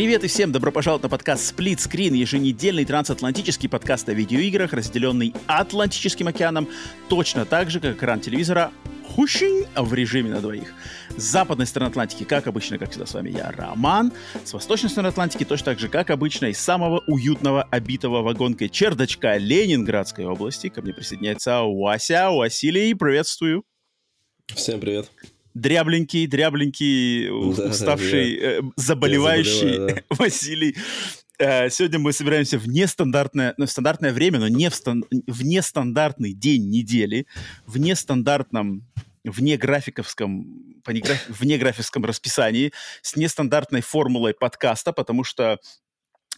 Привет и всем добро пожаловать на подкаст Split Screen, еженедельный трансатлантический подкаст о видеоиграх, разделенный Атлантическим океаном, точно так же, как экран телевизора хущинь в режиме на двоих. С западной стороны Атлантики, как обычно, как всегда с вами я, Роман. С восточной стороны Атлантики точно так же, как обычно, из самого уютного, обитого вагонкой чердачка Ленинградской области ко мне присоединяется Вася. Василий, приветствую. Всем привет дрябленький, дрябленький, да, уставший, да, э, заболевающий да. Василий. Э, сегодня мы собираемся в нестандартное, ну, в стандартное время, но не в, стан, в нестандартный день недели, в нестандартном вне графиковском, по неграф, вне графическом расписании, с нестандартной формулой подкаста, потому что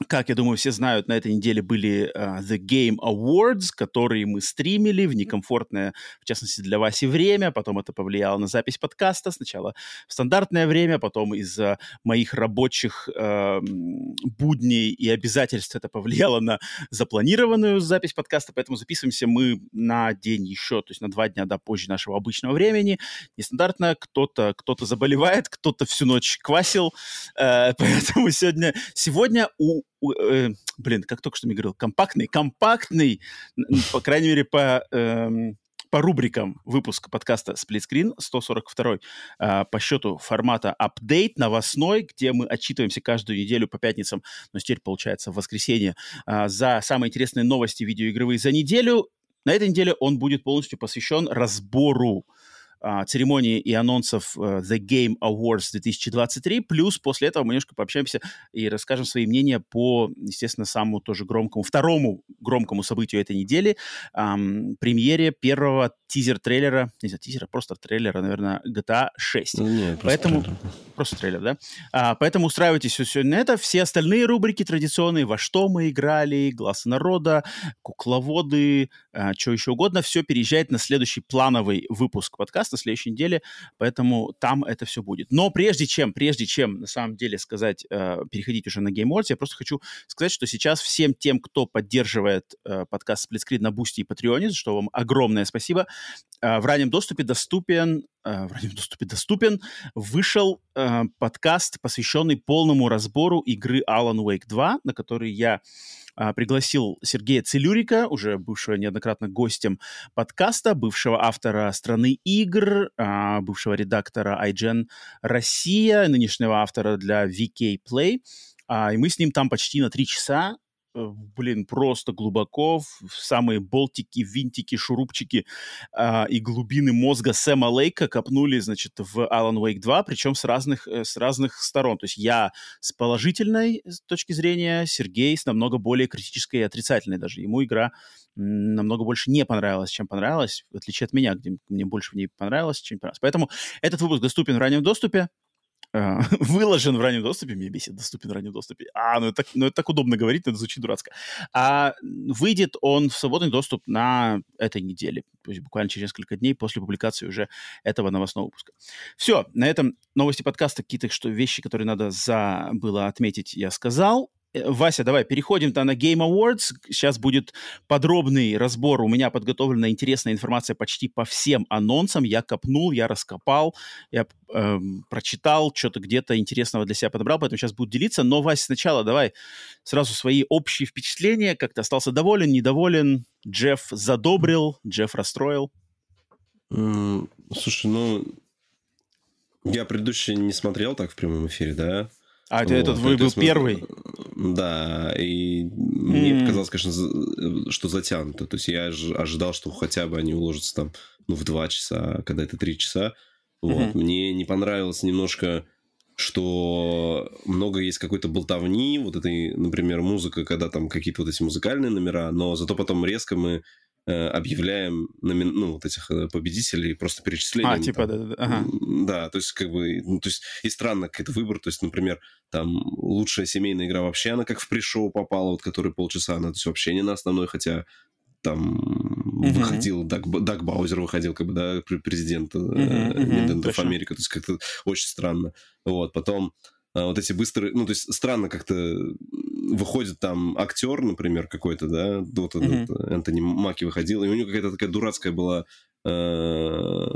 как, я думаю, все знают, на этой неделе были uh, The Game Awards, которые мы стримили в некомфортное, в частности, для Васи время. Потом это повлияло на запись подкаста. Сначала в стандартное время, потом из-за моих рабочих uh, будней и обязательств это повлияло на запланированную запись подкаста. Поэтому записываемся мы на день еще, то есть на два дня до позже нашего обычного времени. Нестандартно. Кто-то кто заболевает, кто-то всю ночь квасил. Uh, поэтому сегодня, сегодня у э, блин, как только что мне говорил, компактный, компактный, по крайней мере, по, э, по рубрикам выпуска подкаста Split Screen 142 э, по счету формата апдейт новостной, где мы отчитываемся каждую неделю по пятницам, но теперь получается в воскресенье, э, за самые интересные новости видеоигровые за неделю. На этой неделе он будет полностью посвящен разбору а, церемонии и анонсов uh, The Game Awards 2023. Плюс после этого мы немножко пообщаемся и расскажем свои мнения по, естественно, самому тоже громкому, второму громкому событию этой недели, um, премьере первого тизер-трейлера, не знаю, тизера, просто трейлера, наверное, GTA 6. Ну, не, просто Поэтому... Трейлер. Просто трейлер, да? А, поэтому устраивайтесь все на это. Все остальные рубрики традиционные, во что мы играли, Глаз народа, кукловоды, а, что еще угодно, все переезжает на следующий плановый выпуск подкаста на следующей неделе, поэтому там это все будет. Но прежде чем, прежде чем, на самом деле, сказать, э, переходить уже на Game Awards, я просто хочу сказать, что сейчас всем тем, кто поддерживает э, подкаст Splitscreen на Бусти и Патреоне, за что вам огромное спасибо, в раннем доступе доступен э, в раннем доступе доступен, вышел э, подкаст, посвященный полному разбору игры Alan Wake 2, на который я пригласил Сергея Целюрика, уже бывшего неоднократно гостем подкаста, бывшего автора «Страны игр», бывшего редактора IGN Россия, нынешнего автора для VK Play. А, и мы с ним там почти на три часа Э, блин, просто глубоко в самые болтики, винтики, шурупчики э, и глубины мозга Сэма Лейка копнули, значит, в Alan Wake 2, причем с разных, э, с разных сторон. То есть я с положительной точки зрения, Сергей с намного более критической и отрицательной даже. Ему игра намного больше не понравилась, чем понравилась, в отличие от меня, где мне больше в ней понравилось, чем понравилось. Поэтому этот выпуск доступен в раннем доступе. А, выложен в раннем доступе, меня бесит, доступен в раннем доступе. А, ну это, так, ну это так удобно говорить, это звучит дурацко. А выйдет он в свободный доступ на этой неделе, то есть буквально через несколько дней после публикации уже этого новостного выпуска. Все, на этом новости подкаста, какие-то что вещи, которые надо за было отметить, я сказал. Э, Вася, давай переходим-то на Game Awards. Сейчас будет подробный разбор. У меня подготовлена интересная информация почти по всем анонсам. Я копнул, я раскопал, я э, прочитал, что-то где-то интересного для себя подобрал, поэтому сейчас буду делиться. Но, Вася, сначала давай сразу свои общие впечатления. Как ты остался доволен, недоволен? Джефф задобрил, Джефф расстроил? Слушай, ну, я предыдущий не смотрел так в прямом эфире, да? А вот. этот вы был первый? Да, и мне показалось, конечно, что затянуто. То есть я ожидал, что хотя бы они уложатся там ну, в два часа, когда это три часа. Вот. Мне не понравилось немножко, что много есть какой-то болтовни, вот этой, например, музыка, когда там какие-то вот эти музыкальные номера, но зато потом резко мы Э, объявляем номин... ну, вот этих э, победителей просто перечислением. А, типа, да-да-да. Ага. Да, то есть, как бы, ну, то есть, и странно какой-то выбор, то есть, например, там, лучшая семейная игра вообще, она как в пришоу попала, вот, который полчаса, она, то есть, вообще не на основной, хотя там mm-hmm. выходил, Даг, Даг Баузер выходил, как бы, да, президент mm-hmm, Nintendo of America, то есть как-то очень странно. Вот, потом а, вот эти быстрые, ну, то есть странно как-то выходит там актер, например, какой-то, да, вот mm-hmm. этот Энтони Маки выходил, и у него какая-то такая дурацкая была э,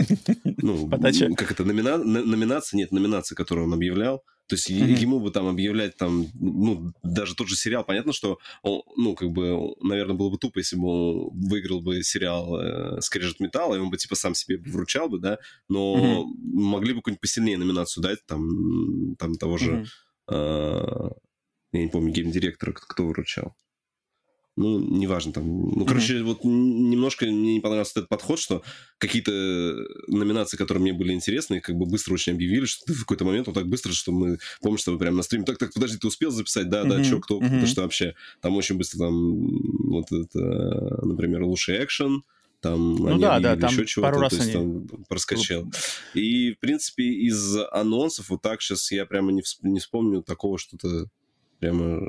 ну, Подача. как это, номина... номинация, нет, номинация, которую он объявлял, то есть mm-hmm. ему бы там объявлять там, ну, даже тот же сериал, понятно, что он, ну, как бы, наверное, было бы тупо, если бы он выиграл бы сериал э, «Скрежет металла», и он бы, типа, сам себе вручал бы, да, но mm-hmm. могли бы какую-нибудь посильнее номинацию дать, там, там того же, mm-hmm. э, я не помню, гейм-директора, кто вручал ну, неважно там. Ну, короче, mm-hmm. вот немножко мне не понравился этот подход, что какие-то номинации, которые мне были интересны, как бы быстро очень объявили, что ты в какой-то момент вот так быстро, что мы, помнишь, что вы прямо на стриме, так, так, подожди, ты успел записать? Да, mm-hmm. да, что, кто, mm-hmm. что вообще? Там очень быстро там, вот это, например, лучший экшен, там ну да, да, там еще чего-то, пару раз то есть они... там проскочил. И, в принципе, из анонсов вот так сейчас я прямо не, всп... не вспомню такого что-то прямо...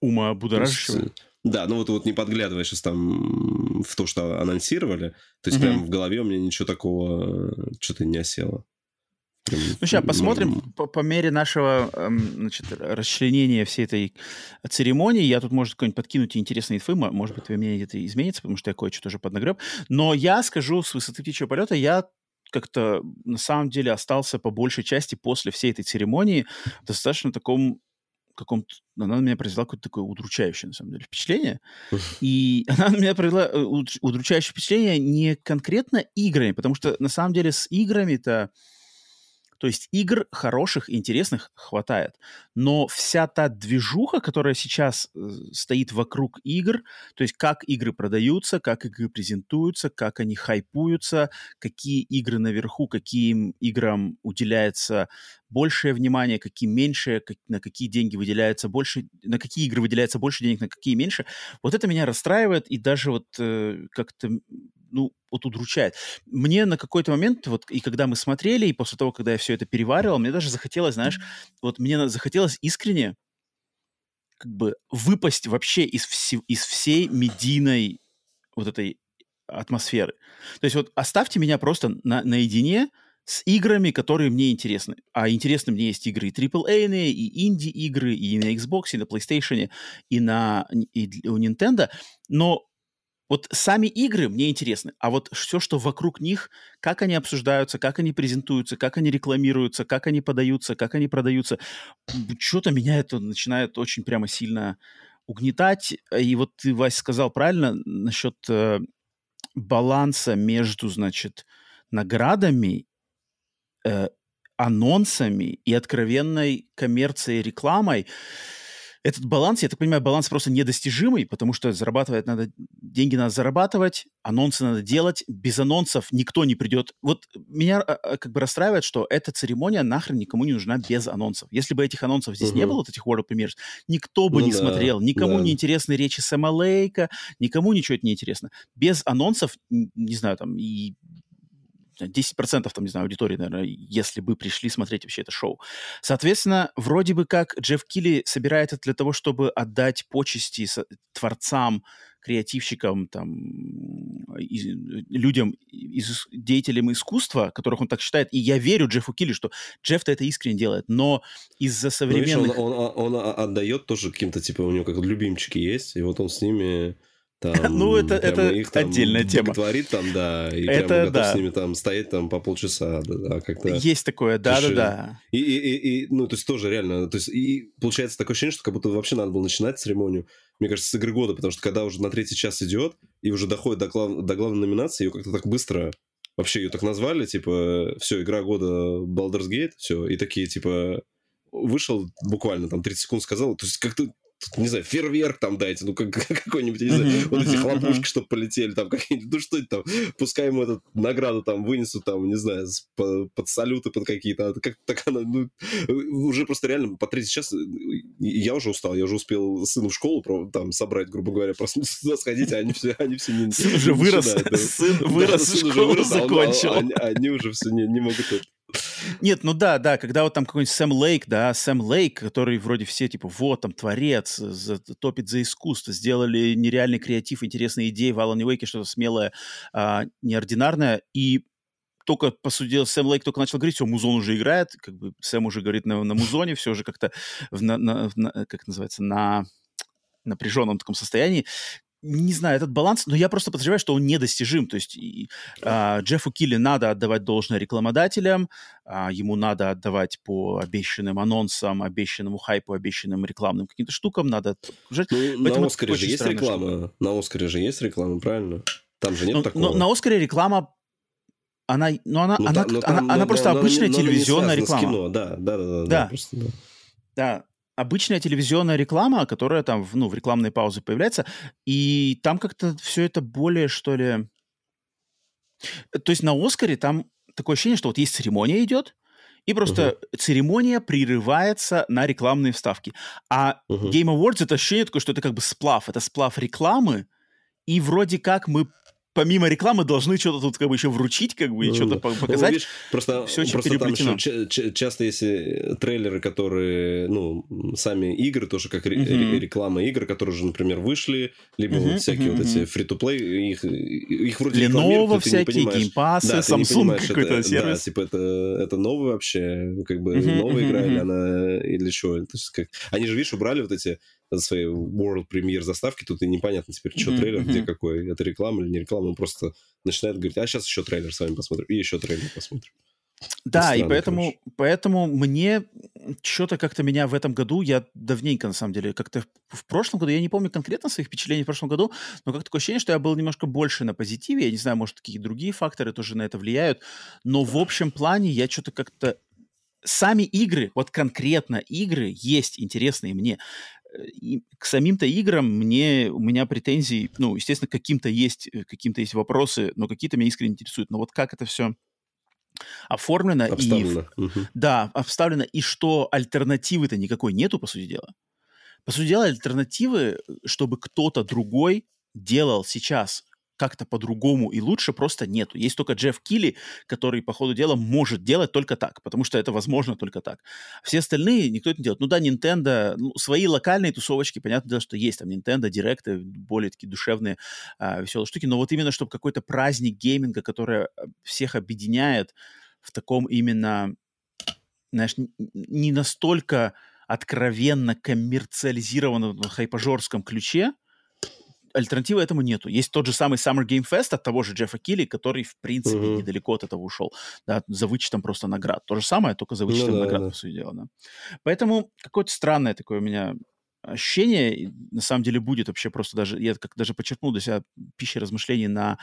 Ума будоражащего? Да, ну вот, вот не подглядывая сейчас там в то, что анонсировали, то есть угу. прям в голове у меня ничего такого э, что-то не осело. Прям, ну, сейчас посмотрим по, по мере нашего эм, значит, расчленения всей этой церемонии. Я тут, может, какой-нибудь подкинуть интересные инфы. Может быть, твое мнение где-то изменится, потому что я кое-что тоже поднагреб. Но я скажу, с высоты птичьего полета я как-то на самом деле остался по большей части после всей этой церемонии в достаточно таком каком-то... Она на меня произвела какое-то такое удручающее, на самом деле, впечатление. И она на меня произвела э, удручающее впечатление не конкретно играми, потому что, на самом деле, с играми-то то есть игр хороших интересных хватает. Но вся та движуха, которая сейчас э, стоит вокруг игр, то есть как игры продаются, как игры презентуются, как они хайпуются, какие игры наверху, каким играм уделяется большее внимание, какие меньше, на какие деньги выделяется больше, на какие игры выделяется больше денег, на какие меньше. Вот это меня расстраивает и даже вот э, как-то ну, вот удручает. Мне на какой-то момент, вот и когда мы смотрели, и после того, когда я все это переваривал, мне даже захотелось, знаешь, вот мне захотелось искренне как бы выпасть вообще из, вси, из всей медийной вот этой атмосферы. То есть вот оставьте меня просто на, наедине с играми, которые мне интересны. А интересны мне есть игры и AAA, и инди-игры, и на Xbox, и на PlayStation, и на и у Nintendo. Но вот сами игры мне интересны, а вот все, что вокруг них, как они обсуждаются, как они презентуются, как они рекламируются, как они подаются, как они продаются, что-то меня это начинает очень прямо сильно угнетать. И вот ты, Вась, сказал правильно насчет э, баланса между, значит, наградами, э, анонсами и откровенной коммерцией, рекламой этот баланс, я так понимаю, баланс просто недостижимый, потому что зарабатывать надо, деньги надо зарабатывать, анонсы надо делать, без анонсов никто не придет. Вот меня а, а, как бы расстраивает, что эта церемония нахрен никому не нужна без анонсов. Если бы этих анонсов здесь угу. не было, вот этих World Premiers, никто бы ну, не да, смотрел, никому да. не интересны речи Сэма Лейка, никому ничего это не интересно. Без анонсов, не знаю, там и 10% там, не знаю, аудитории, наверное, если бы пришли смотреть вообще это шоу. Соответственно, вроде бы как Джефф Килли собирает это для того, чтобы отдать почести творцам, креативщикам, там, из, людям, из, деятелям искусства, которых он так считает. И я верю Джеффу Килли, что Джефф-то это искренне делает. Но из-за современных... Ну, видишь, он, он, он отдает тоже каким-то, типа, у него как любимчики есть, и вот он с ними там, ну, это, это их, там, отдельная тема. Творит там, да, и это, прям да. с ними там стоять там по полчаса, да, да как-то. Есть такое, да-да-да. И, и, и, и, ну, то есть тоже реально, то есть и получается такое ощущение, что как будто вообще надо было начинать церемонию, мне кажется, с игры года, потому что когда уже на третий час идет, и уже доходит до, глав, до главной номинации, ее как-то так быстро вообще ее так назвали, типа, все, игра года Baldur's Gate, все, и такие, типа, вышел буквально там 30 секунд сказал, то есть как-то не знаю, фейерверк там дайте, ну как, какой-нибудь, не знаю, вот эти хлопушки, чтобы полетели, там какие-нибудь, ну что это там, пускай ему эту награду там вынесут, там, не знаю, под, салюты, под какие-то, а как так она, ну, уже просто реально по третий час, я уже устал, я уже успел сыну в школу там собрать, грубо говоря, просто туда сходить, а они все, они все не... Сын уже вырос, сын вырос, школу закончил. Они уже все не могут Нет, ну да, да, когда вот там какой-нибудь Сэм Лейк, да, Сэм Лейк, который вроде все типа, вот, там, творец, за, топит за искусство, сделали нереальный креатив, интересные идеи в Алане Уэйке, что-то смелое, а, неординарное, и только посудил, Сэм Лейк только начал говорить, все, музон уже играет, как бы Сэм уже говорит на, на музоне, все уже как-то, на, на, на, как называется, на напряженном таком состоянии не знаю, этот баланс, но я просто подозреваю, что он недостижим. То есть и, а, Джеффу Килли надо отдавать должное рекламодателям, а, ему надо отдавать по обещанным анонсам, обещанному хайпу, обещанным рекламным каким-то штукам, надо... Ну, на Оскаре же есть реклама, штука. на Оскаре же есть реклама, правильно? Там же нет но, такого. Но на Оскаре реклама она, ну, она, ну, она, да, она, она, она просто но, обычная но, телевизионная но реклама. кино, да, да, да, да, да. Просто, да. да обычная телевизионная реклама, которая там ну, в рекламной паузе появляется, и там как-то все это более, что ли... То есть на Оскаре там такое ощущение, что вот есть церемония идет, и просто uh-huh. церемония прерывается на рекламные вставки. А uh-huh. Game Awards это ощущение такое, что это как бы сплав, это сплав рекламы, и вроде как мы помимо рекламы должны что-то тут как бы еще вручить, как бы, и что-то ну, показать. Ну, видишь, просто, Все очень просто там еще часто если трейлеры, которые, ну, сами игры, тоже как uh-huh. реклама игр, которые уже, например, вышли, либо uh-huh, вот всякие uh-huh. вот эти фри-то-плей, их, их вроде Lenovo всякие, геймпасы, да, Samsung какой-то это, сервис. Да, типа это, это новый вообще, как бы uh-huh, новая uh-huh, игра, uh-huh. или она, или что? То есть, как... Они же, видишь, убрали вот эти своей World Premiere заставки, тут и непонятно теперь, что mm-hmm. трейлер, где какой, это реклама или не реклама, он просто начинает говорить, а сейчас еще трейлер с вами посмотрим, и еще трейлер посмотрим. Да, странно, и поэтому, поэтому мне что-то как-то меня в этом году, я давненько, на самом деле, как-то в прошлом году, я не помню конкретно своих впечатлений в прошлом году, но как такое ощущение, что я был немножко больше на позитиве, я не знаю, может, какие другие факторы тоже на это влияют, но в общем плане я что-то как-то сами игры, вот конкретно игры есть интересные мне и к самим-то играм мне, у меня претензий, ну, естественно, каким-то есть, э, каким-то есть вопросы, но какие-то меня искренне интересуют. Но вот как это все оформлено обставлено. и... Угу. Да, обставлено, и что альтернативы-то никакой нету, по сути дела. По сути дела, альтернативы, чтобы кто-то другой делал сейчас как-то по-другому и лучше просто нету. Есть только Джефф Килли, который, по ходу дела, может делать только так, потому что это возможно только так. Все остальные никто это не делает. Ну да, Nintendo, ну, свои локальные тусовочки, понятно дело, что есть там Nintendo, директы, более такие душевные, а, веселые штуки, но вот именно, чтобы какой-то праздник гейминга, который а, всех объединяет в таком именно, знаешь, не настолько откровенно коммерциализированном хайпажорском ключе, альтернативы этому нету. Есть тот же самый Summer Game Fest от того же Джеффа Килли, который, в принципе, uh-huh. недалеко от этого ушел, да, за вычетом просто наград. То же самое, только за вычетом ну, наград, да. по сути дела, да. Поэтому какое-то странное такое у меня ощущение, на самом деле, будет вообще просто даже, я как даже подчеркнул для себя пищи размышлений на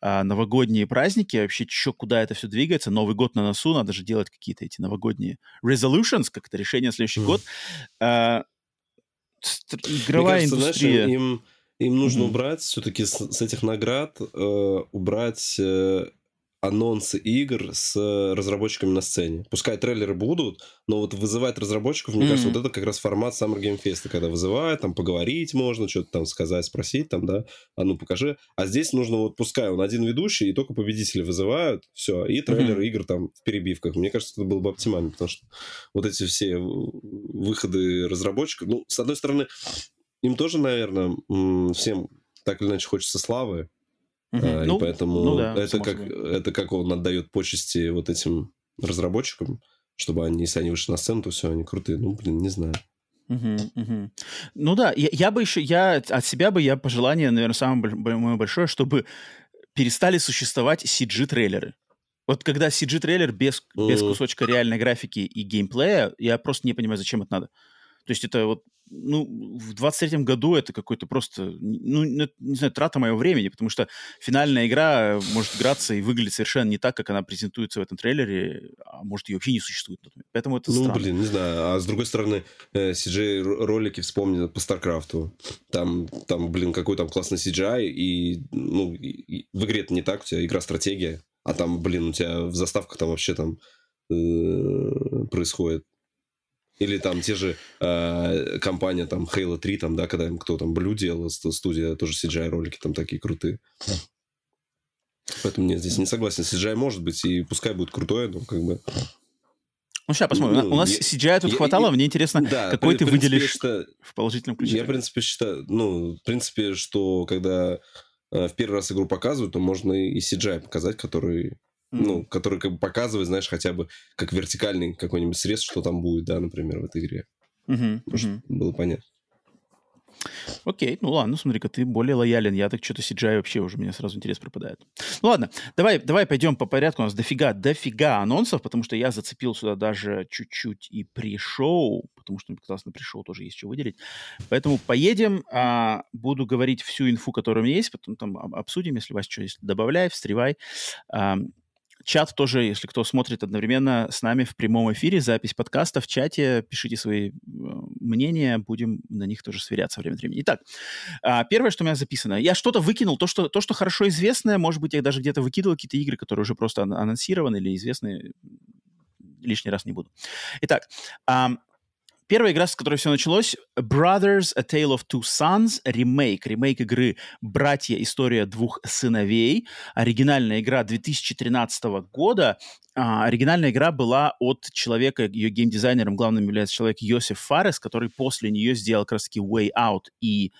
а, новогодние праздники, вообще что, куда это все двигается, Новый год на носу, надо же делать какие-то эти новогодние resolutions, как это решение на следующий mm. год. А, игровая кажется, индустрия... Знаешь, им им нужно mm-hmm. убрать все-таки с, с этих наград, э, убрать э, анонсы игр с разработчиками на сцене. Пускай трейлеры будут, но вот вызывать разработчиков, мне mm-hmm. кажется, вот это как раз формат Summer Game Fest, когда вызывают, там поговорить можно, что-то там сказать, спросить, там, да, а ну покажи. А здесь нужно вот, пускай он один ведущий, и только победители вызывают, все, и трейлеры mm-hmm. игр там в перебивках. Мне кажется, это было бы оптимально, потому что вот эти все выходы разработчиков, ну, с одной стороны, им тоже, наверное, всем так или иначе хочется славы. Угу. А, ну, и поэтому ну, да, это, как, это как он отдает почести вот этим разработчикам, чтобы они, если они вышли на сцену, то все, они крутые. Ну, блин, не знаю. Угу, угу. Ну да, я, я бы еще, я от себя бы, я пожелание, наверное, самое мое большое, чтобы перестали существовать CG-трейлеры. Вот когда CG-трейлер без, без кусочка реальной графики и геймплея, я просто не понимаю, зачем это надо. То есть это вот ну, в 23-м году это какой-то просто, ну, не знаю, трата моего времени, потому что финальная игра может играться и выглядеть совершенно не так, как она презентуется в этом трейлере, а может, ее вообще не существует. Поэтому это Ну, странно. блин, не знаю. А с другой стороны, CGI-ролики вспомни по StarCraft. Там, там, блин, какой там классный CGI, и, ну, и в игре это не так, у тебя игра-стратегия, а там, блин, у тебя в заставках там вообще там э, происходит или там те же э, компания там Halo 3, там, да, когда кто там Blue делал, студия, тоже CGI-ролики там такие крутые. Поэтому нет, здесь не согласен. CGI может быть, и пускай будет крутое, но как бы Ну, сейчас посмотрим. Ну, у нас я, CGI тут я, хватало, я, мне интересно, да, какой ты принципе, выделишь считаю, в положительном ключе. Я, в принципе, считаю, ну, в принципе, что когда э, в первый раз игру показывают, то можно и CGI показать, который. Ну, который как бы показывает, знаешь, хотя бы как вертикальный какой-нибудь срез, что там будет, да, например, в этой игре. Mm-hmm. Было понятно. Окей, ну ладно, смотри-ка, ты более лоялен. Я так что-то CGI вообще уже, меня сразу интерес пропадает. Ну ладно, давай, давай пойдем по порядку. У нас дофига, дофига анонсов, потому что я зацепил сюда даже чуть-чуть и при-шоу, потому что мне показалось, на при-шоу тоже есть что выделить. Поэтому поедем, а, буду говорить всю инфу, которая у меня есть, потом там обсудим, если у вас что есть, добавляй, встревай. А, Чат тоже, если кто смотрит одновременно с нами в прямом эфире, запись подкаста в чате, пишите свои э, мнения, будем на них тоже сверяться время от времени. Итак, а, первое, что у меня записано. Я что-то выкинул, то, что, то, что хорошо известное, может быть, я даже где-то выкидывал какие-то игры, которые уже просто анонсированы или известны, лишний раз не буду. Итак, Первая игра, с которой все началось, Brothers, A Tale of Two Sons, ремейк, ремейк игры «Братья. История двух сыновей». Оригинальная игра 2013 года. А, оригинальная игра была от человека, ее геймдизайнером главным является человек Йосиф Фарес, который после нее сделал как Way Out и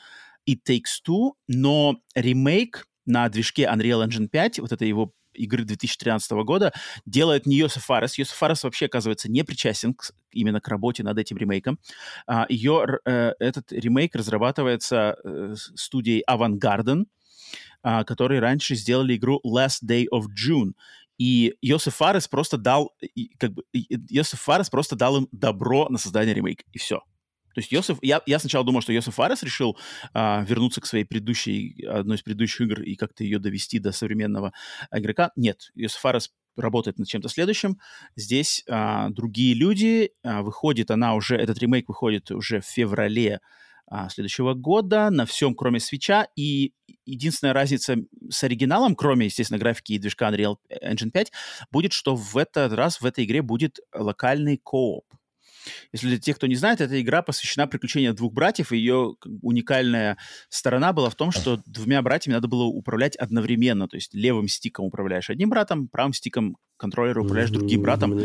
It Takes Two, но ремейк на движке Unreal Engine 5, вот это его игры 2013 года делает не Йосиф Фарес. Йосиф Фарес вообще, оказывается, не причастен к, именно к работе над этим ремейком. А, ее, э, этот ремейк разрабатывается э, студией Garden, а, которые раньше сделали игру Last Day of June. И Йосиф Фарес просто дал, как бы, Йосиф Фарес просто дал им добро на создание ремейка, и все. То есть Йосиф, я, я сначала думал, что Йосиф Фарес решил а, вернуться к своей предыдущей, одной из предыдущих игр и как-то ее довести до современного игрока. Нет, Йосиф Фарес работает над чем-то следующим. Здесь а, другие люди. А, выходит она уже, этот ремейк выходит уже в феврале а, следующего года на всем, кроме свеча. И единственная разница с оригиналом, кроме, естественно, графики и движка Unreal Engine 5, будет, что в этот раз в этой игре будет локальный кооп. Если для тех, кто не знает, эта игра посвящена приключениям двух братьев, и ее уникальная сторона была в том, что двумя братьями надо было управлять одновременно, то есть левым стиком управляешь одним братом, правым стиком контроллера управляешь другим братом.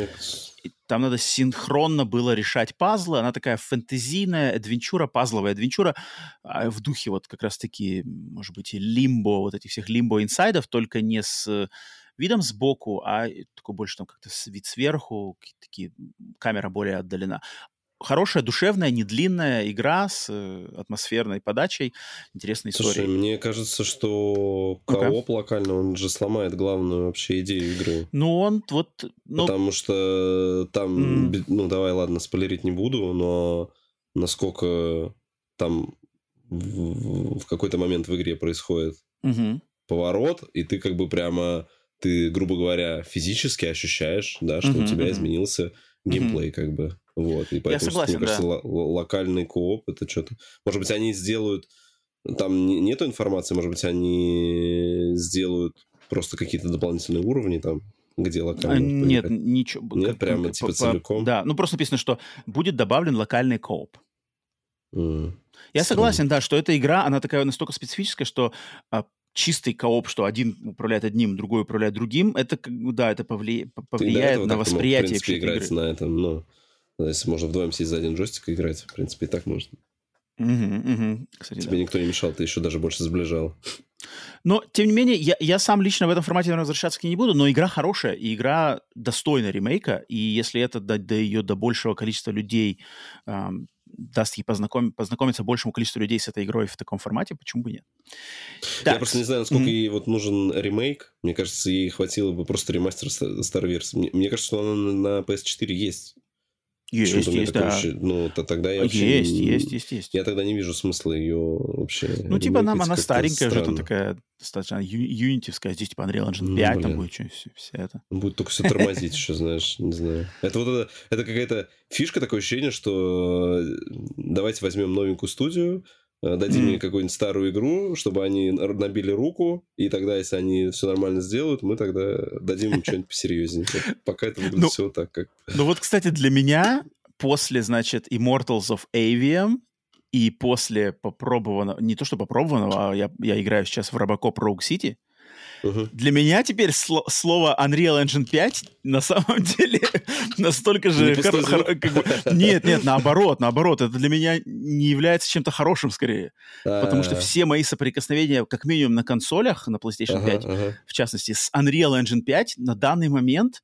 И там надо синхронно было решать пазлы. Она такая фэнтезийная адвенчура, пазловая адвенчура а в духе вот как раз-таки, может быть, и лимбо, вот этих всех лимбо-инсайдов, только не с видом сбоку, а такой больше там как-то вид сверху, такие, камера более отдалена. Хорошая, душевная, не длинная игра с э, атмосферной подачей, интересной Слушай, историей. мне кажется, что кооп okay. локально, он же сломает главную вообще идею игры. Ну, он вот... Ну... Потому что там, mm. ну, давай, ладно, спойлерить не буду, но насколько там в, в какой-то момент в игре происходит mm-hmm. поворот, и ты как бы прямо ты, грубо говоря, физически ощущаешь, да, что uh-huh, у тебя uh-huh. изменился геймплей, uh-huh. как бы. Вот. И поэтому, Я согласен, мне кажется, да. локальный кооп это что-то. Может быть, они сделают. Там нету информации, может быть, они сделают просто какие-то дополнительные уровни там, где локально. А, нет, ничего. Нет, как, прямо как, типа по, целиком. Да, ну просто написано, что будет добавлен локальный кооп. Mm. Я согласен, да, что эта игра, она такая настолько специфическая, что а, чистый кооп, что один управляет одним, другой управляет другим, это, да, это повли... повлияет на восприятие мог, в принципе, играть игры. на этом, но если можно вдвоем сесть за один джойстик и играть, в принципе, и так можно. Угу, угу. Кстати, Тебе да. никто не мешал, ты еще даже больше сближал. Но, тем не менее, я, я сам лично в этом формате, наверное, возвращаться к ней не буду, но игра хорошая, и игра достойна ремейка, и если это дать до ее до большего количества людей, эм, даст ей познаком... познакомиться большему количеству людей с этой игрой в таком формате, почему бы нет? Так. Я просто не знаю, насколько mm-hmm. ей вот нужен ремейк. Мне кажется, ей хватило бы просто ремастер старой версии. Мне, мне кажется, что она на PS4 есть. Есть, есть, есть да. Ощущение, ну, то тогда я вообще... Есть, есть, есть, есть. Я тогда не вижу смысла ее вообще... Ну, типа, нам она старенькая уже, там такая достаточно юнитивская, здесь типа Unreal Engine 5, ну, там будет что, все, все это. Будет только все тормозить еще, знаешь, не знаю. Это вот это, это какая-то фишка, такое ощущение, что давайте возьмем новенькую студию, Э, дадим mm. мне какую-нибудь старую игру, чтобы они набили руку, и тогда, если они все нормально сделают, мы тогда дадим им что-нибудь посерьезнее. Пока это выглядит ну, все так, как... Ну вот, кстати, для меня после, значит, Immortals of Avium и после попробованного, не то что попробованного, а я, я играю сейчас в Robocop Rogue City, Uh-huh. Для меня теперь сло- слово Unreal Engine 5 на самом деле настолько же... Не хор- хор- как бы... Нет, нет, наоборот, наоборот. Это для меня не является чем-то хорошим скорее. А-а-а. Потому что все мои соприкосновения, как минимум на консолях, на PlayStation 5, ага. в частности, с Unreal Engine 5, на данный момент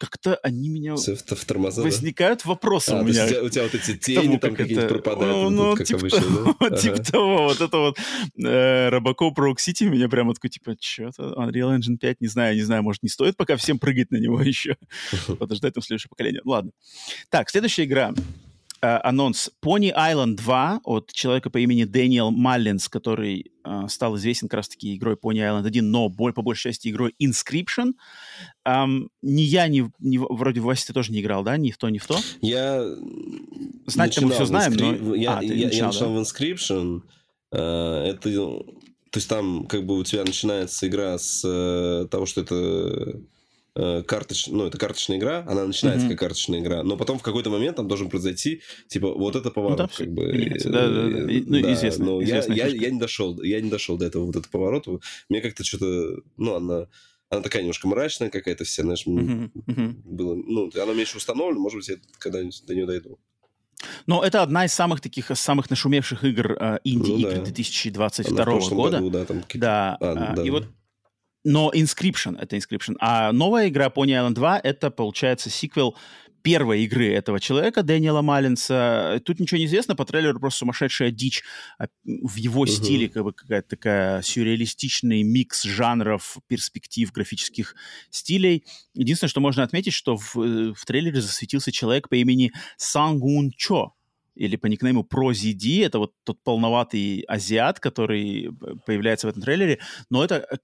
как-то они меня... В тормоза, возникают вопросы а, у меня. У тебя, у тебя вот эти тени тому, там какие-нибудь это... пропадают. Ну, ну как типа, обычно, того, да? типа ага. того, вот это вот э, Робокоп Rogue City меня прямо такой, типа, что-то Unreal Engine 5, не знаю, не знаю, может, не стоит пока всем прыгать на него еще. Подождать там следующее поколение. Ладно. Так, следующая игра. Э, анонс Pony Island 2 от человека по имени Дэниел Маллинс, который э, стал известен как раз-таки игрой Pony Island 1, но боль, по большей части игрой Inscription. Эм, ни я, ни, ни вроде Вася ты тоже не играл, да? Ни в то, ни в то? Я Знать-то мы все знаем, инскрип... но... Я, а, я, я начинал, да? в Inscription. Э, это... То есть там как бы у тебя начинается игра с э, того, что это Э, карточ... ну, это карточная игра, она начинается mm-hmm. как карточная игра, но потом в какой-то момент там должен произойти, типа, вот это поворот, ну, да, как бы. Да, да, да. Ну, да, известно. Но я, я, я не дошел, я не дошел до этого вот этого поворота. Мне как-то что-то, ну, она, она такая немножко мрачная какая-то вся, знаешь. Mm-hmm. было, ну, она меньше установлена, может быть, я когда-нибудь до нее дойду. Но это одна из самых таких, самых нашумевших игр э, инди-игр ну, да. 2022 года. Году, да, там да, а, да. И вот но Inscription — это Inscription. А новая игра Pony Island 2 — это, получается, сиквел первой игры этого человека, Дэниела Маллинса. Тут ничего не известно, по трейлеру просто сумасшедшая дичь а, в его uh-huh. стиле, как бы какая-то такая сюрреалистичный микс жанров, перспектив, графических стилей. Единственное, что можно отметить, что в, э, в трейлере засветился человек по имени Сангун Чо, или по никнейму ProZD, это вот тот полноватый азиат, который э, появляется в этом трейлере, но это, э,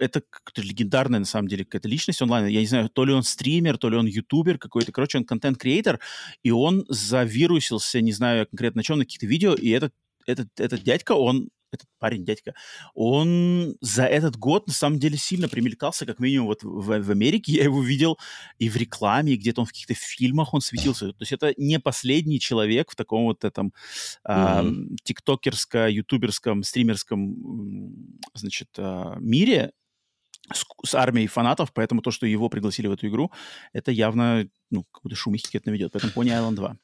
это легендарная, на самом деле, какая-то личность онлайн. Я не знаю, то ли он стример, то ли он ютубер какой-то, короче, он контент-креатор, и он завирусился, не знаю конкретно на чем, на каких-то видео, и этот этот, этот дядька, он этот парень, дядька, он за этот год, на самом деле, сильно примелькался, как минимум, вот в, в Америке. Я его видел и в рекламе, и где-то он в каких-то фильмах он светился. То есть это не последний человек в таком вот этом mm-hmm. тиктокерско, ютуберском, стримерском, значит, а, мире, с, с армией фанатов, поэтому то, что его пригласили в эту игру, это явно, ну, какую-то шумихи это наведет. Поэтому Pony Island 2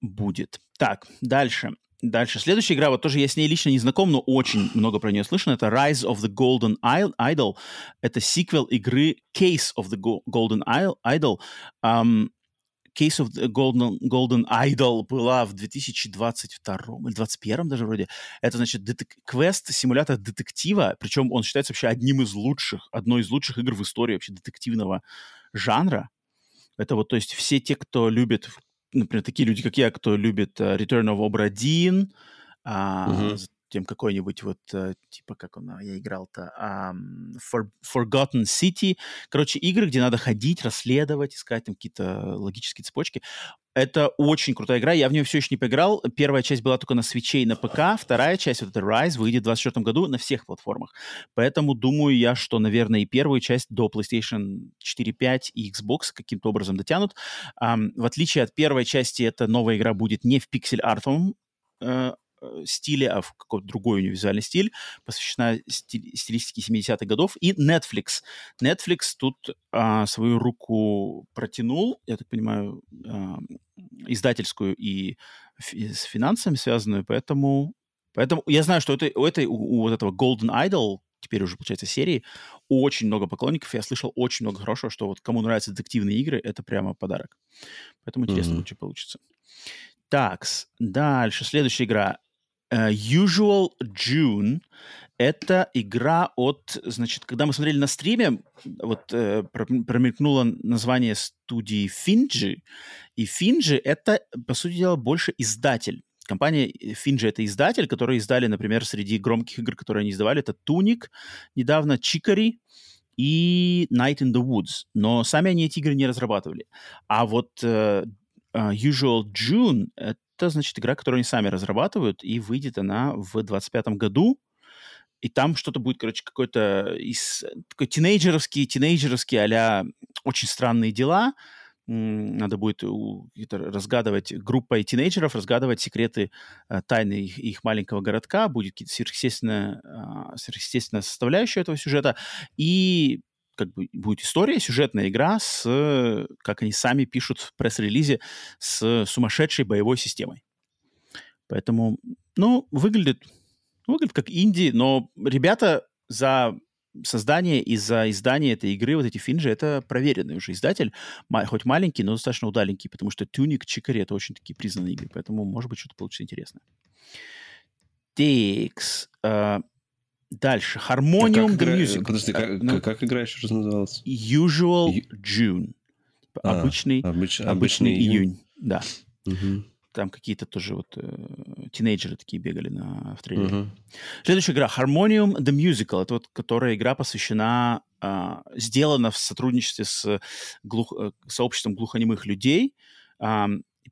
будет. Так, дальше. Дальше. Следующая игра, вот тоже я с ней лично не знаком, но очень много про нее слышно. Это Rise of the Golden Idol. Это сиквел игры Case of the Golden Idol. Um, Case of the Golden, Golden Idol была в 2022 или 2021 даже вроде. Это, значит, детек- квест, симулятор детектива, причем он считается вообще одним из лучших, одной из лучших игр в истории вообще детективного жанра. Это вот, то есть все те, кто любит например, такие люди, как я, кто любит uh, Return of Obra Dinn, uh, затем какой-нибудь вот, uh, типа, как он, я играл-то, um, For, Forgotten City. Короче, игры, где надо ходить, расследовать, искать там какие-то логические цепочки. Это очень крутая игра. Я в нее все еще не поиграл. Первая часть была только на свече и на ПК. Вторая часть, вот эта Rise, выйдет в 2024 году на всех платформах. Поэтому думаю я, что, наверное, и первую часть до PlayStation 4, 5 и Xbox каким-то образом дотянут. Um, в отличие от первой части, эта новая игра будет не в пиксель-артовом э, Э, стиле, а в какой-то другой у нее визуальный стиль, посвящена стиль, стилистике 70-х годов. И Netflix. Netflix тут а, свою руку протянул, я так понимаю, а, издательскую и с финансами связанную, поэтому, поэтому я знаю, что это, у, этой, у, у вот этого Golden Idol теперь уже, получается, серии, очень много поклонников. Я слышал очень много хорошего, что вот кому нравятся детективные игры, это прямо подарок. Поэтому интересно, mm-hmm. что получится. Так, дальше. Следующая игра. Uh, Usual June — это игра от... Значит, когда мы смотрели на стриме, вот э, промелькнуло название студии Finji, и Finji — это, по сути дела, больше издатель. Компания Finji — это издатель, который издали, например, среди громких игр, которые они издавали, это Туник, недавно Чикари и Night in the Woods. Но сами они эти игры не разрабатывали. А вот uh, Usual June — это, значит, игра, которую они сами разрабатывают, и выйдет она в 2025 году. И там что-то будет, короче, какой-то из, такой тинейджеровский, тинейджеровский а очень странные дела. надо будет разгадывать группой тинейджеров, разгадывать секреты э, тайны их, их маленького городка, будет сверхъестественная, сверхъестественная составляющая этого сюжета, и как бы будет история, сюжетная игра с, как они сами пишут в пресс-релизе, с сумасшедшей боевой системой. Поэтому, ну, выглядит, выглядит как инди, но ребята за создание и за издание этой игры, вот эти финжи, это проверенный уже издатель, хоть маленький, но достаточно удаленький, потому что Тюник, Чикари — это очень такие признанные игры, поэтому, может быть, что-то получится интересное. Текс. Uh, дальше. Harmonium а the игра... Music. Подожди, как, ну, как игра еще раз называлась? Usual June. А, обычный, обыч... обычный, июнь. Да. Угу там какие-то тоже вот э, тинейджеры такие бегали на, в трейлере. Uh-huh. Следующая игра Harmonium The Musical. Это вот которая игра посвящена, э, сделана в сотрудничестве с глух, э, сообществом глухонемых людей.